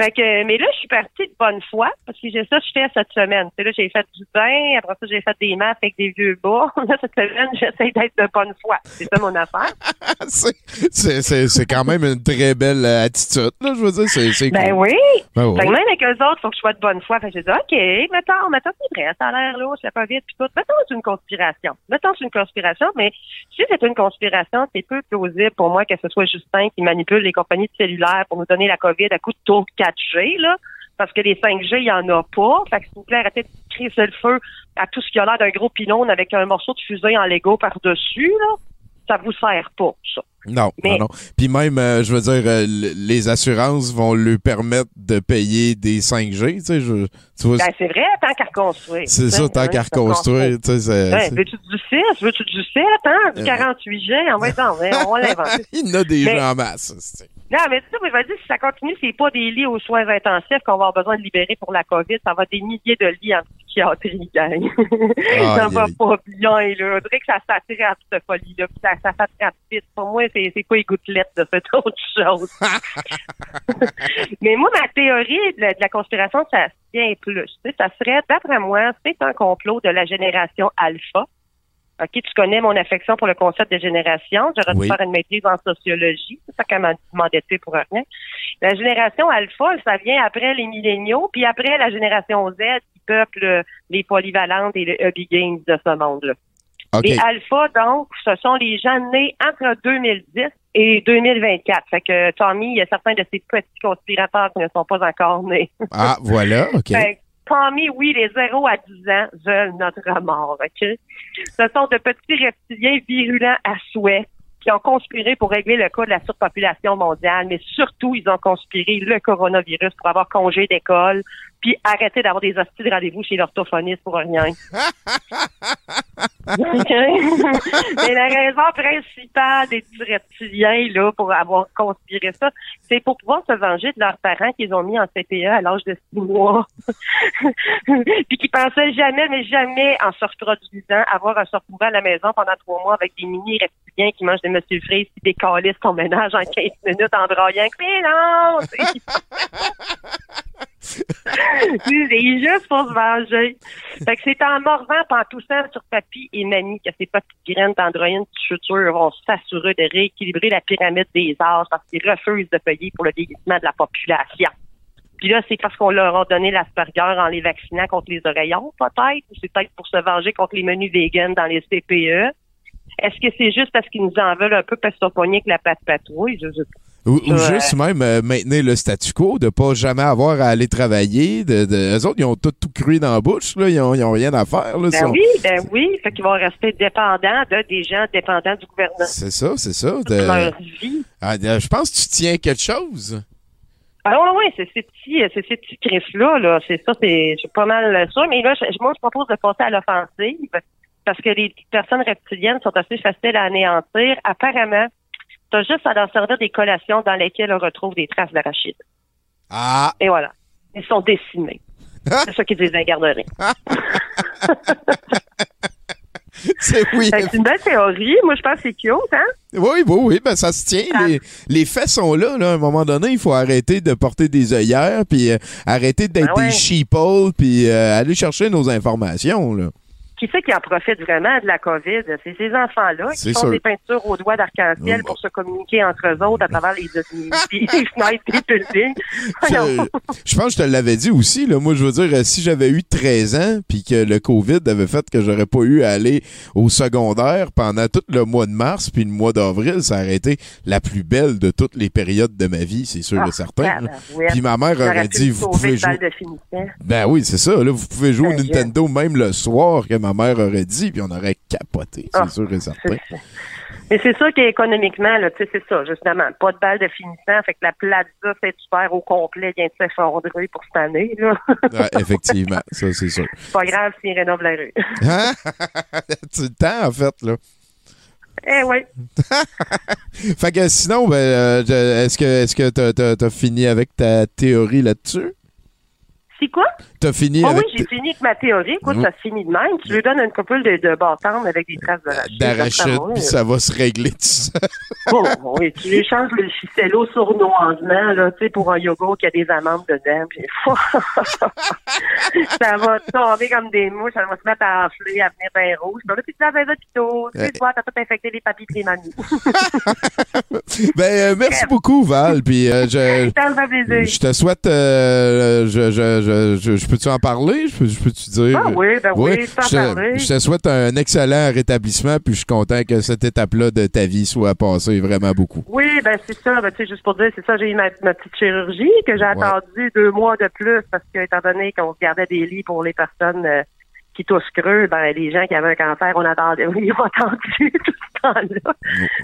Fait que, mais là, je suis partie de bonne foi parce que j'ai ça que je fais cette semaine. Tu sais, là, j'ai fait du pain, après ça, j'ai fait des masques avec des vieux bas. Là, cette semaine, j'essaie d'être de bonne foi. C'est ça mon affaire. C'est- C'est c'est quand même une très belle euh, attitude, là, je veux dire. C'est c'est Ben cool. oui. Ben oui. Fait que même avec eux autres, faut que je sois de bonne foi. Fait que j'ai dit, OK, mettons, mettons, c'est vrai, ça a l'air louche, la COVID, puis tout. Mettons, c'est une conspiration. Mettons, c'est une conspiration, mais si c'est une conspiration, c'est peu plausible pour moi que ce soit Justin qui manipule les compagnies de cellulaires pour nous donner la COVID à coup de tour 4G, là. Parce que les 5G, il y en a pas. Fait que s'il vous plaît, arrêtez de crisser le feu à tout ce qui a l'air d'un gros pylône avec un morceau de fusée en Lego par-dessus, là. Ça vous sert pas, ça. Non, Mais- non, non. Puis même, euh, je veux dire, euh, les assurances vont lui permettre de payer des 5G, tu sais, je- tu vois. Ben, c'est vrai, tant qu'à reconstruire. c'est ça, tant hein, qu'à reconstruire, tu sais, c'est- Ouais, c'est- veux-tu du 6? Veux-tu du 7? Hein? Du Euh. 48G? En va, on va l'inventer. Il y en a des Mais- gens en masse. Non, mais tu sais, mais vas-y, si ça continue, c'est pas des lits aux soins intensifs qu'on va avoir besoin de libérer pour la COVID, ça va être des milliers de lits en psychiatrie, gang. ça Aïe, va pas bien, là. On dirait que ça s'attrape, cette folie-là, ça, ça s'attrape vite. Pour moi, c'est, c'est pas les gouttelettes de cette autre chose? mais moi, ma théorie de la, de la conspiration, ça se tient plus. Tu sais, ça serait, d'après moi, c'est un complot de la génération alpha. OK, tu connais mon affection pour le concept de génération. J'aurais dû faire une maîtrise en sociologie. C'est ça qu'elle m'a demandé de faire pour rien. La génération alpha, ça vient après les milléniaux, puis après la génération Z qui peuple les polyvalentes et les hobby games de ce monde-là. OK. Les alpha, donc, ce sont les gens nés entre 2010 et 2024. Fait que Tommy, il y a certains de ces petits conspirateurs qui ne sont pas encore nés. Ah, voilà, OK. Fait Tommy, oui, les 0 à 10 ans veulent notre mort, OK? Ce sont de petits reptiliens virulents à souhait qui ont conspiré pour régler le cas de la surpopulation mondiale, mais surtout, ils ont conspiré le coronavirus pour avoir congé d'école, puis arrêter d'avoir des hosties de rendez-vous chez l'orthophoniste pour rien. Mais la raison principale des petits reptiliens, là, pour avoir conspiré ça, c'est pour pouvoir se venger de leurs parents qu'ils ont mis en CPE à l'âge de six mois. Puis qui pensaient jamais, mais jamais, en se reproduisant, avoir un surpouvant à la maison pendant trois mois avec des mini reptiliens qui mangent des monsieur frites puis des calices ton ménage en 15 minutes en broyant. Mais non! C'est juste pour se venger. Fait que c'est en mordant, en toussant sur papy et mamie que ces petites graines d'androïne de chuture vont s'assurer de rééquilibrer la pyramide des âges parce qu'ils refusent de payer pour le vieillissement de la population. Puis là, c'est parce qu'on leur a donné l'Asperger en les vaccinant contre les oreillons, peut-être, ou c'est peut-être pour se venger contre les menus vegan dans les CPE. Est-ce que c'est juste parce qu'ils nous en veulent un peu parce qu'ils sont pognés avec la patte patrouille? Ou, juste même euh, maintenir le statu quo, de pas jamais avoir à aller travailler. De, de, eux autres, ils ont tout, tout cru dans la bouche, là. Ils ont, ils ont rien à faire, là. Ben oui, ben oui. Fait qu'ils vont rester dépendants de des gens dépendants du gouvernement. C'est ça, c'est ça. De- leur vie. Ah, je pense que tu tiens quelque chose. Ah ouais, c'est ces petits, euh, c'est ces petits Chris-là, là. C'est ça, c'est, je suis pas mal sûr. Mais là, je- moi, je propose de passer à l'offensive parce que les personnes reptiliennes sont assez faciles à anéantir. Apparemment, juste à leur servir des collations dans lesquelles on retrouve des traces d'arachide. Ah! Et voilà. Ils sont décimés. C'est ça qu'ils disent la garderie. C'est oui. C'est une belle théorie. Moi, je pense que c'est cute, hein? Oui, oui, oui, ben ça se tient. Les, les faits sont là, là. À un moment donné, il faut arrêter de porter des œillères, puis euh, arrêter d'être Ben ouais. des sheeple, puis euh, aller chercher nos informations, là. Qui c'est qui en profite vraiment de la COVID? C'est ces enfants-là qui font sûr. des peintures aux doigts d'arc-en-ciel pour se communiquer entre eux autres à travers les, les, les fenêtres des buildings. Je je pense que je te l'avais dit aussi. Là. Moi, je veux dire, si j'avais eu 13 ans puis que le COVID avait fait que j'aurais pas eu à aller au secondaire pendant tout le mois de mars puis le mois d'avril, ça aurait été la plus belle de toutes les périodes de ma vie, c'est sûr Ah, et certain. là. tabarouette. Puis ma mère aurait dit, vous pouvez jouer... Ben oui, c'est ça. Là, vous pouvez jouer au Ben, Nintendo même le soir que ma mère aurait dit, puis on aurait capoté, c'est Ah, sûr et certain. Mais c'est sûr qu'économiquement, là, tu sais, c'est ça, justement. Pas de balle de finissant, fait que la plaza fait super au complet vient de s'effondrer pour cette année, là. Ouais, effectivement, ça c'est sûr. c'est pas grave s'ils rénovent la rue. Hein? tu le temps, en fait, là. eh oui. Fait que sinon, ben, euh, est-ce que est-ce que t'as, t'as fini avec ta théorie là-dessus? C'est quoi? T'as fini Oh avec oui, j'ai fini avec ma théorie. Écoute, Mm. ça se finit de même. Tu lui donnes une couple de, de bâtons avec des traces d'arachide. d'arachide, ça, puis ça va se régler tout ça. Oh, oui, tu lui changes le ficello sournoisement, là, tu sais, pour un yogourt qui a des amandes dedans, puis ça va tomber comme des mouches, ça va se mettre à enfler, à venir bien rouge. Puis là, tu laves les hôpitaux, tu sais, tu vois, t'as tout infecté les papilles et les mamies. ben, euh, merci beaucoup, Val. Puis euh, je, Ça me fait plaisir. je te souhaite. euh, je, je, je, je, je peux-tu en parler? Je peux, peux-tu dire? Ah oui, ben oui, tu peux en je, te- je te souhaite un excellent rétablissement, puis je suis content que cette étape-là de ta vie soit passée vraiment beaucoup. Oui, ben c'est ça. Ben, tu sais, juste pour dire, c'est ça, j'ai eu ma, ma petite chirurgie que j'ai attendu deux mois de plus parce que, étant donné qu'on gardait des lits pour les personnes euh, qui toussent creux, ben les gens qui avaient un cancer, on attendait, ils ont attendu tout ce temps-là.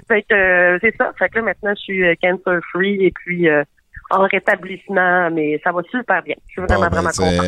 Fait que euh, c'est ça. Fait que là, maintenant, je suis euh, cancer free et puis euh, en rétablissement, mais ça va super bien. Je suis vraiment, Bon, ben, vraiment contente.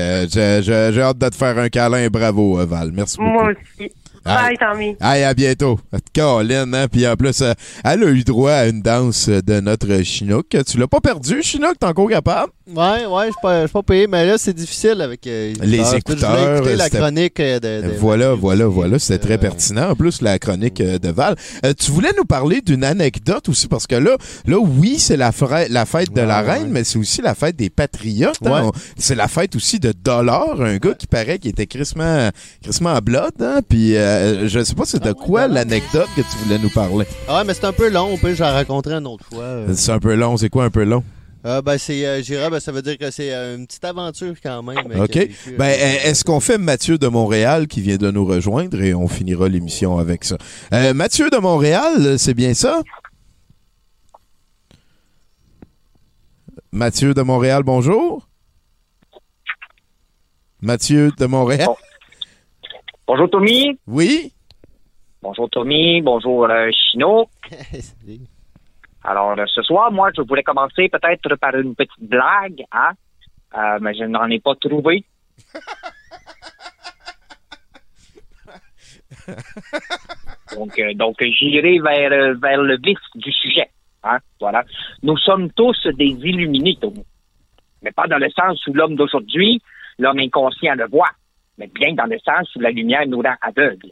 j'ai- hâte de te faire un câlin. Bravo, euh, Val. Merci beaucoup. Moi aussi. Bye, Tommy. Hey, à bientôt. Caroline, hein? Puis en plus, euh, elle a eu droit à une danse de notre Chinook. Tu l'as pas perdu, Chinook? T'es encore capable? Ouais, ouais, je suis pas, je suis pas payé, mais là, c'est difficile avec euh, Les Je voulais écouteurs, écouter la c'était- chronique euh, de. de- Voilà, voilà, voilà. C'était très pertinent. En plus, la chronique euh, de Val. Euh, tu voulais nous parler d'une anecdote aussi, parce que là, là oui, c'est la, fra- la fête de la reine, mais c'est aussi la fête des patriotes. hein. Ouais. C'est la fête aussi de Dollar, un gars qui paraît qui était crissement, crissement à blood. Hein? Puis, euh, je sais pas c'est de quoi l'anecdote que tu voulais nous parler? Ah ouais, mais c'est un peu long, puis je la raconterai une autre fois. euh. C'est un peu long. C'est quoi un peu long? Euh, ben, c'est, euh, j'irai, ben, ça veut dire que c'est euh, une petite aventure quand même. euh, OK. Ben, euh, euh, est-ce qu'on fait Mathieu de Montréal qui vient de nous rejoindre et on finira l'émission avec ça? Euh, Mathieu de Montréal, c'est bien ça? Mathieu de Montréal, bonjour. Mathieu de Montréal. Bonjour Tommy. Oui. Bonjour Tommy. Bonjour euh, Chino. Alors euh, ce soir, moi, je voulais commencer peut-être par une petite blague, hein, Euh, mais je n'en ai pas trouvé. donc, euh, donc j'irai vers euh, vers le vif du sujet. Hein, voilà. Nous sommes tous des illuminés, Tommy. Mais pas dans le sens où l'homme d'aujourd'hui, l'homme inconscient le voit, mais bien dans le sens où la lumière nous rend aveugles.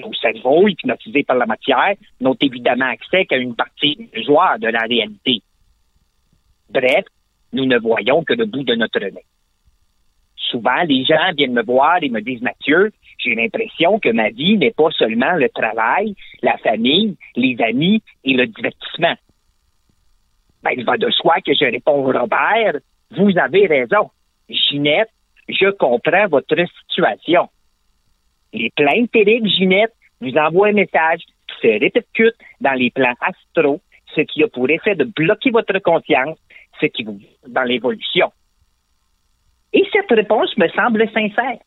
Nos cerveaux, hypnotisés par la matière, n'ont évidemment accès qu'à une partie illusoire de la réalité. Bref, nous ne voyons que le bout de notre nez. Souvent, les gens viennent me voir et me disent, Mathieu, j'ai l'impression que ma vie n'est pas seulement le travail, la famille, les amis et le divertissement. Ben, il va de soi que je réponds, Robert, vous avez raison. Ginette, je comprends votre situation. Les plaintes terribles, Ginette, vous envoient un message qui se répercute dans les plans astro, ce qui a pour effet de bloquer votre conscience, ce qui vous dans l'évolution. Et cette réponse me semble sincère.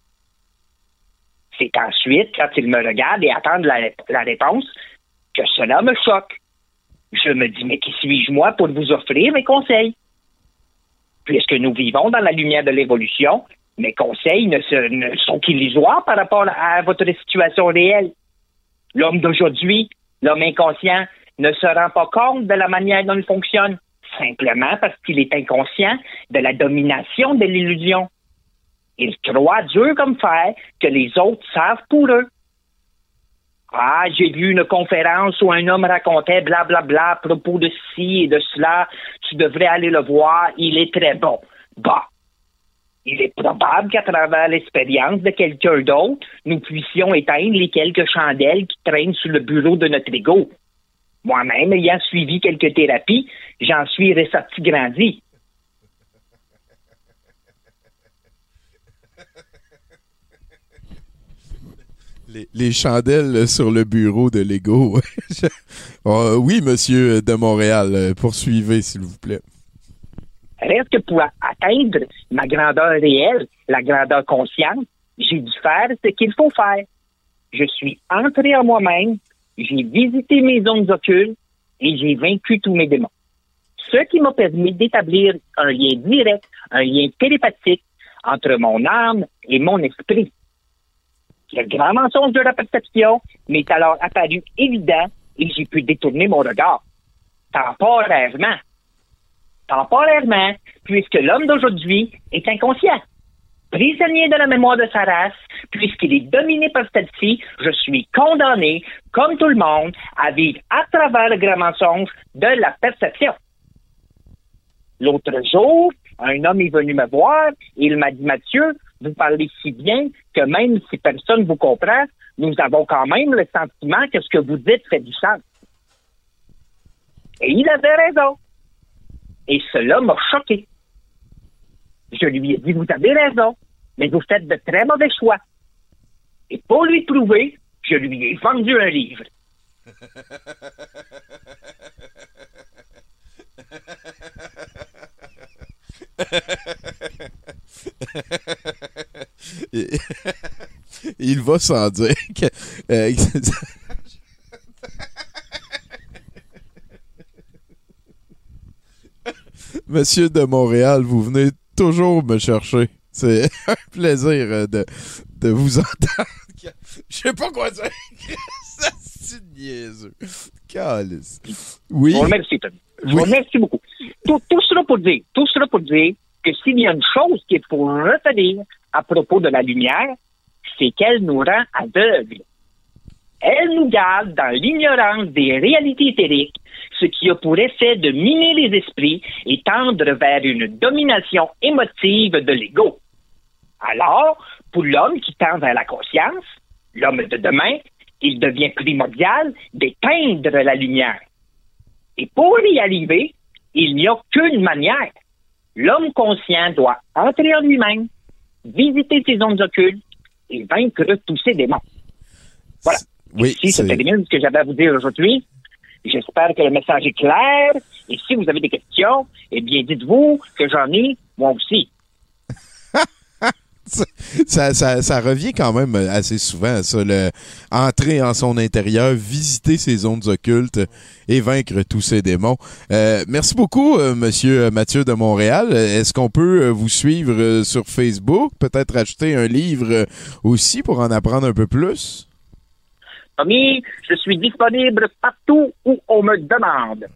C'est ensuite, quand il me regarde et attend la, la réponse, que cela me choque. Je me dis, mais qui suis-je moi pour vous offrir mes conseils? Puisque nous vivons dans la lumière de l'évolution, mes conseils ne, se- sont qu'illusoires par rapport à votre situation réelle. L'homme d'aujourd'hui, l'homme inconscient, ne se rend pas compte de la manière dont il fonctionne, simplement parce qu'il est inconscient de la domination de l'illusion. Il croit dur comme fer que les autres savent pour eux. Ah, j'ai vu une conférence où un homme racontait blablabla à propos de ci et de cela. Tu devrais aller le voir, il est très bon. Bah. Il est probable qu'à travers l'expérience de quelqu'un d'autre, nous puissions éteindre les quelques chandelles qui traînent sur le bureau de notre ego. Moi-même, ayant suivi quelques thérapies, j'en suis ressorti grandi. Les, les chandelles sur le bureau de Lego. Ah, oui, monsieur de Montréal, poursuivez, s'il vous plaît. Reste que pour atteindre ma grandeur réelle, la grandeur consciente, j'ai dû faire ce qu'il faut faire. Je suis entré en moi-même, j'ai visité mes zones occultes et j'ai vaincu tous mes démons. Ce qui m'a permis d'établir un lien direct, un lien télépathique entre mon âme et mon esprit. Le grand mensonge de la perception m'est alors apparu évident et j'ai pu détourner mon regard. Temporairement. Temporairement, puisque l'homme d'aujourd'hui est inconscient. Prisonnier de la mémoire de sa race, puisqu'il est dominé par celle-ci, je suis condamné, comme tout le monde, à vivre à travers le grand mensonge de la perception. L'autre jour, un homme est venu me voir et il m'a dit, Mathieu, vous parlez si bien que même si personne vous comprend, nous avons quand même le sentiment que ce que vous dites fait du sens. Et il avait raison. Et cela m'a choqué. Je lui ai dit, vous avez raison, mais vous faites de très mauvais choix. Et pour lui prouver, je lui ai vendu un livre. Il va sans dire que. euh, Monsieur de Montréal, vous venez toujours me chercher. C'est un plaisir euh, de, de vous entendre. Je sais pas quoi dire. C'est niaiseux. Calice. Oui. Je vous remercie, Tommy. Je vous Oui. remercie beaucoup. Tout, tout cela pour dire, tout cela pour dire que s'il y a une chose qu'il faut retenir à propos de la lumière, c'est qu'elle nous rend aveugles. Elle nous garde dans l'ignorance des réalités éthériques, ce qui a pour effet de miner les esprits et tendre vers une domination émotive de l'ego. Alors, pour l'homme qui tend vers la conscience, l'homme de demain, il devient primordial d'éteindre la lumière. Et pour y arriver, il n'y a qu'une manière. L'homme conscient doit entrer en lui-même, visiter ses zones occultes et vaincre tous ses démons. Voilà. Oui, Si c'est- c'est termine ce que j'avais à vous dire aujourd'hui, j'espère que le message est clair. Et si vous avez des questions, eh bien, dites-vous que j'en ai, moi aussi. ça, ça, ça revient quand même assez souvent, ça, le entrer en son intérieur, visiter ses zones occultes et vaincre tous ses démons. Euh, merci beaucoup, euh, Monsieur Mathieu de Montréal. Est-ce qu'on peut euh, vous suivre sur Facebook, peut-être acheter un livre aussi pour en apprendre un peu plus? Je suis disponible partout où on me demande.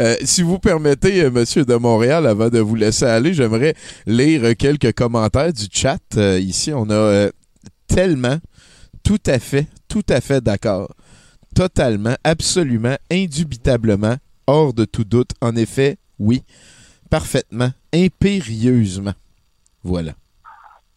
Euh, si vous permettez, euh, Monsieur de Montréal, avant de vous laisser aller, j'aimerais lire quelques commentaires du chat. Euh, ici, on a tellement, tout à fait, tout à fait d'accord. Totalement, absolument, indubitablement, hors de tout doute. En effet, oui. Parfaitement, impérieusement. Voilà.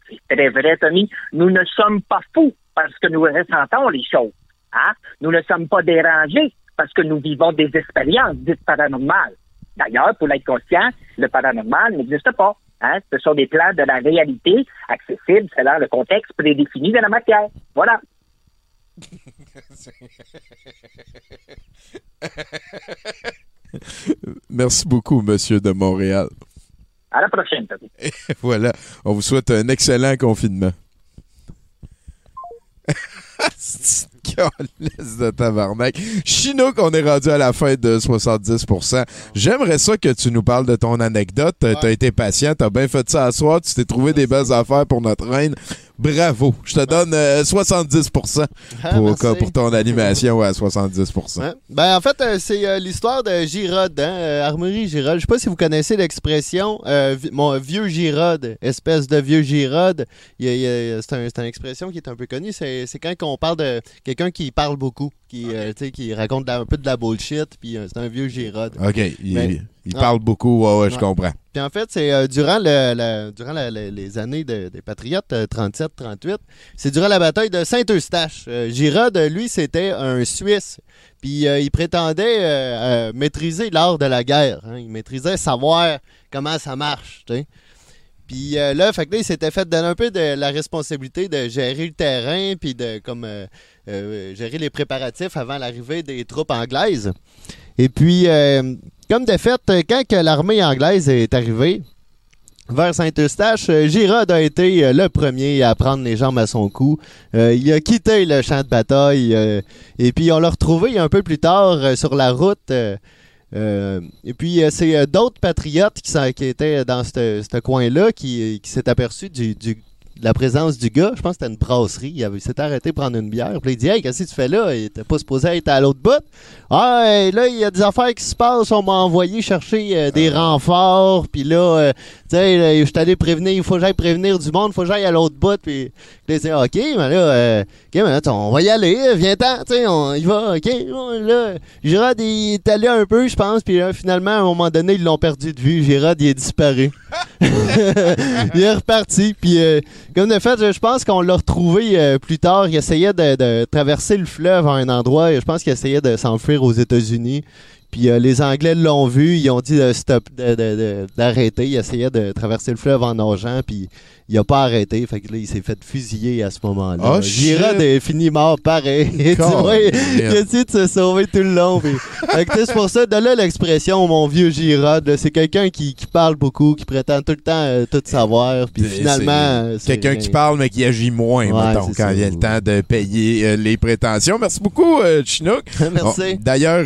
C'est très vrai, Tommy. Nous ne sommes pas fous parce que nous ressentons les choses. Hein? Nous ne sommes pas dérangés parce que nous vivons des expériences dites paranormales. D'ailleurs, pour l'être conscient, le paranormal n'existe pas. Hein? Ce sont des plans de la réalité accessibles selon le contexte prédéfini de la matière. Voilà. Merci beaucoup, Monsieur de Montréal. À la prochaine, voilà. On vous souhaite un excellent confinement. C'est une calisse de tabarnak. Chinook, on est rendu à la fin de 70%. J'aimerais ça que tu nous parles de ton anecdote. T'as été patient, t'as bien fait ça à soir, tu t'es trouvé des belles affaires pour notre reine. Bravo. Je te donne euh, 70% Ah, pour, merci. pour ton animation à 70%. Ouais. Ben, en fait, euh, c'est euh, l'histoire de Girod, hein, euh, Armorie Girod. Je sais pas si vous connaissez l'expression euh, mon vieux Girod, espèce de vieux Girod. C'est un- une expression qui est un peu connue. C'est quand on parle de quelqu'un qui parle beaucoup, qui, euh, qui raconte de la- un peu de la bullshit, puis euh, c'est un vieux Gérard. OK, il, il ah. parle beaucoup, ouais, ouais, je Ouais. comprends. Puis en fait, c'est euh, durant, le, la- durant la- la- les années de- des Patriotes, euh, 37-38, c'est durant la bataille de Saint-Eustache. Euh, euh, lui, c'était un Suisse. Puis euh, il prétendait euh, euh, maîtriser l'art de la guerre. hein. Il maîtrisait savoir comment ça marche. tu sais. Puis euh, là, fait que là, il s'était fait donner un peu de la responsabilité de gérer le terrain, puis de comme euh, euh, gérer les préparatifs avant l'arrivée des troupes anglaises. Et puis, comme de fait, quand l'armée anglaise est arrivée vers Saint-Eustache, Girard a été le premier à prendre les jambes à son cou. Il a quitté le champ de bataille et puis on l'a retrouvé un peu plus tard sur la route. Euh, et puis, euh, c'est euh, d'autres patriotes qui, qui étaient dans ce coin-là qui, qui s'est aperçu du, la présence du gars. Je pense que c'était une brasserie. Il, avait- il s'était arrêté prendre une bière. Puis il dit Hey, qu'est-ce que tu fais là? Il était pas supposé être à l'autre bout. Ah, hey, là, il y a des affaires qui se passent. On m'a envoyé chercher euh, des renforts. Puis là, euh, tu sais, là, je suis allé prévenir. Il faut que j'aille prévenir du monde. Il faut que j'aille à l'autre bout. Puis il dit OK, mais là, euh, OK, mais là, on va y aller. Viens-t'en. Tu sais, on y va. OK. Là, Gérard, il est allé un peu, je pense. Puis là, finalement, à un moment donné, ils l'ont perdu de vue. Gérard, il est disparu. il est reparti. Euh, comme de fait, je pense qu'on l'a retrouvé euh, plus tard. Il essayait de, traverser le fleuve à un endroit. Je pense qu'il essayait de s'enfuir aux États-Unis. Puis euh, les Anglais l'ont vu, ils ont dit stop, d'arrêter. Il essayait de traverser le fleuve en nageant, il a pas arrêté. Fait que là, il s'est fait fusiller à ce moment-là. Oh, est fini mort pareil. Il a essayé de se sauver tout le long. sais, c'est pour ça, de là l'expression mon vieux Girard, là, c'est quelqu'un qui, qui parle beaucoup, qui prétend tout le temps euh, tout savoir. Puis finalement, quelqu'un qui parle mais qui agit moins, Ouais, mettons, quand il y a le temps de payer euh, les prétentions. Merci beaucoup, euh, Chinook. Merci. Bon, D'ailleurs,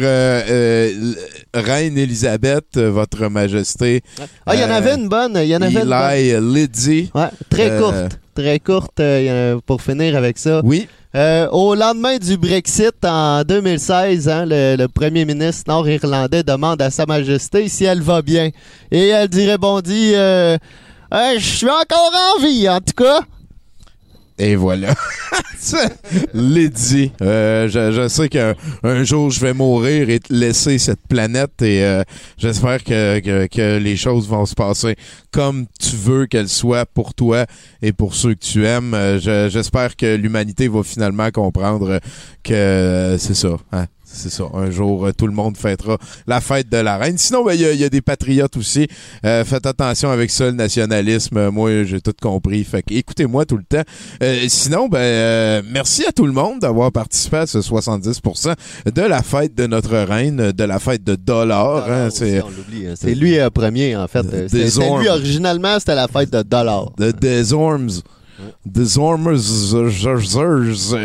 Reine Elisabeth, votre majesté. Ah, il y en avait une bonne. Il y en avait une bonne. Eli Liddy. Ouais, très Euh, courte. Très courte euh, pour finir avec ça. Oui. Euh, au lendemain du Brexit en 2016, hein, le, le premier ministre nord-irlandais demande à Sa Majesté si elle va bien. Et elle dit répondit euh, Euh, Je suis encore en vie, en tout cas. Et voilà. Lydie, euh, je, sais qu'un un jour je vais mourir et laisser cette planète et euh, j'espère que, que, les choses vont se passer comme tu veux qu'elles soient pour toi et pour ceux que tu aimes. Euh, je- j'espère que l'humanité va finalement comprendre que c'est ça. Hein? C'est ça. Un jour, euh, tout le monde fêtera la fête de la reine. Sinon, ben, il y, a- il y a des patriotes aussi. Euh, faites attention avec ça, le nationalisme. Euh, Moi, j'ai tout compris. Fait que écoutez-moi tout le temps. Euh, sinon, ben, euh, merci à tout le monde d'avoir participé à ce 70% de la fête de notre reine, de la fête de dollars. hein. c'est On l'oublie, hein. C'est lui euh, premier, en fait. Euh, C'était c'était lui originalement, c'était la fête de dollars. de des orms.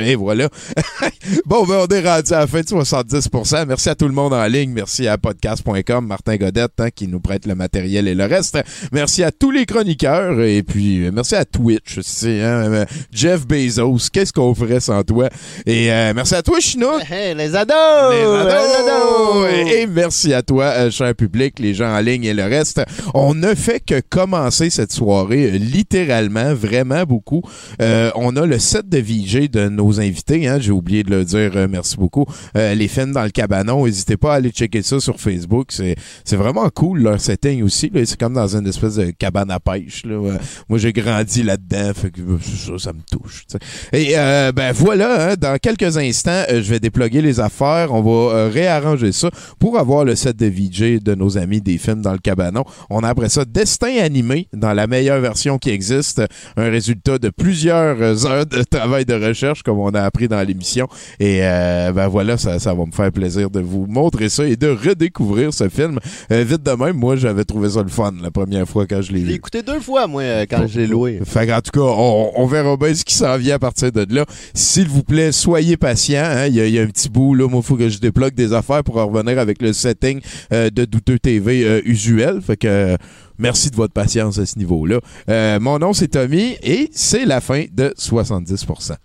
Et voilà. bon, ben, on est rendu à la fin de 70%. Merci à tout le monde en ligne. Merci à podcast.com, Martin Godette, hein, qui nous prête le matériel et le reste. Merci à tous les chroniqueurs. Et puis, euh, merci à Twitch aussi. Hein, euh, Jeff Bezos, qu'est-ce qu'on ferait sans toi? Et euh, merci à toi, Chinook. Hey, les ados! Les ados! Les ados! Et et merci à toi, euh, cher public, les gens en ligne et le reste. On ne fait que commencer cette soirée, euh, littéralement, vraiment beaucoup. Euh, on a le set de VJ de nos invités. Hein, J'ai oublié de le dire. euh, merci beaucoup. Euh, les films dans le cabanon. N'hésitez pas à aller checker ça sur Facebook. C'est vraiment cool leur setting aussi. C'est comme dans une espèce de cabane à pêche. Là. Moi, j'ai grandi là-dedans. Ça, me touche. Et ben voilà. hein, dans quelques instants, je vais déploguer les affaires. On va réarranger ça pour avoir le set de VJ de nos amis des films dans le cabanon. On a après ça Destin animé dans la meilleure version qui existe. Un résultat de plusieurs euh, heures de travail de recherche comme on a appris dans l'émission. Et euh, ben voilà, ça, ça va me faire plaisir de vous montrer ça et de redécouvrir ce film. Euh, vite de même, moi j'avais trouvé ça le fun la première fois quand je l'ai vu. écouté deux fois, moi, euh, quand je l'ai loué. Fait en tout cas, on, on verra bien ce qui s'en vient à partir de là. S'il vous plaît, soyez patients. hein. Il y, a- il y a un petit bout, là. Moi, il faut que je débloque des affaires pour en revenir avec le setting euh, de Douteux TV usuel. Fait que merci de votre patience à ce niveau-là. Euh, mon nom, c'est Tommy et c'est la fin de 70%.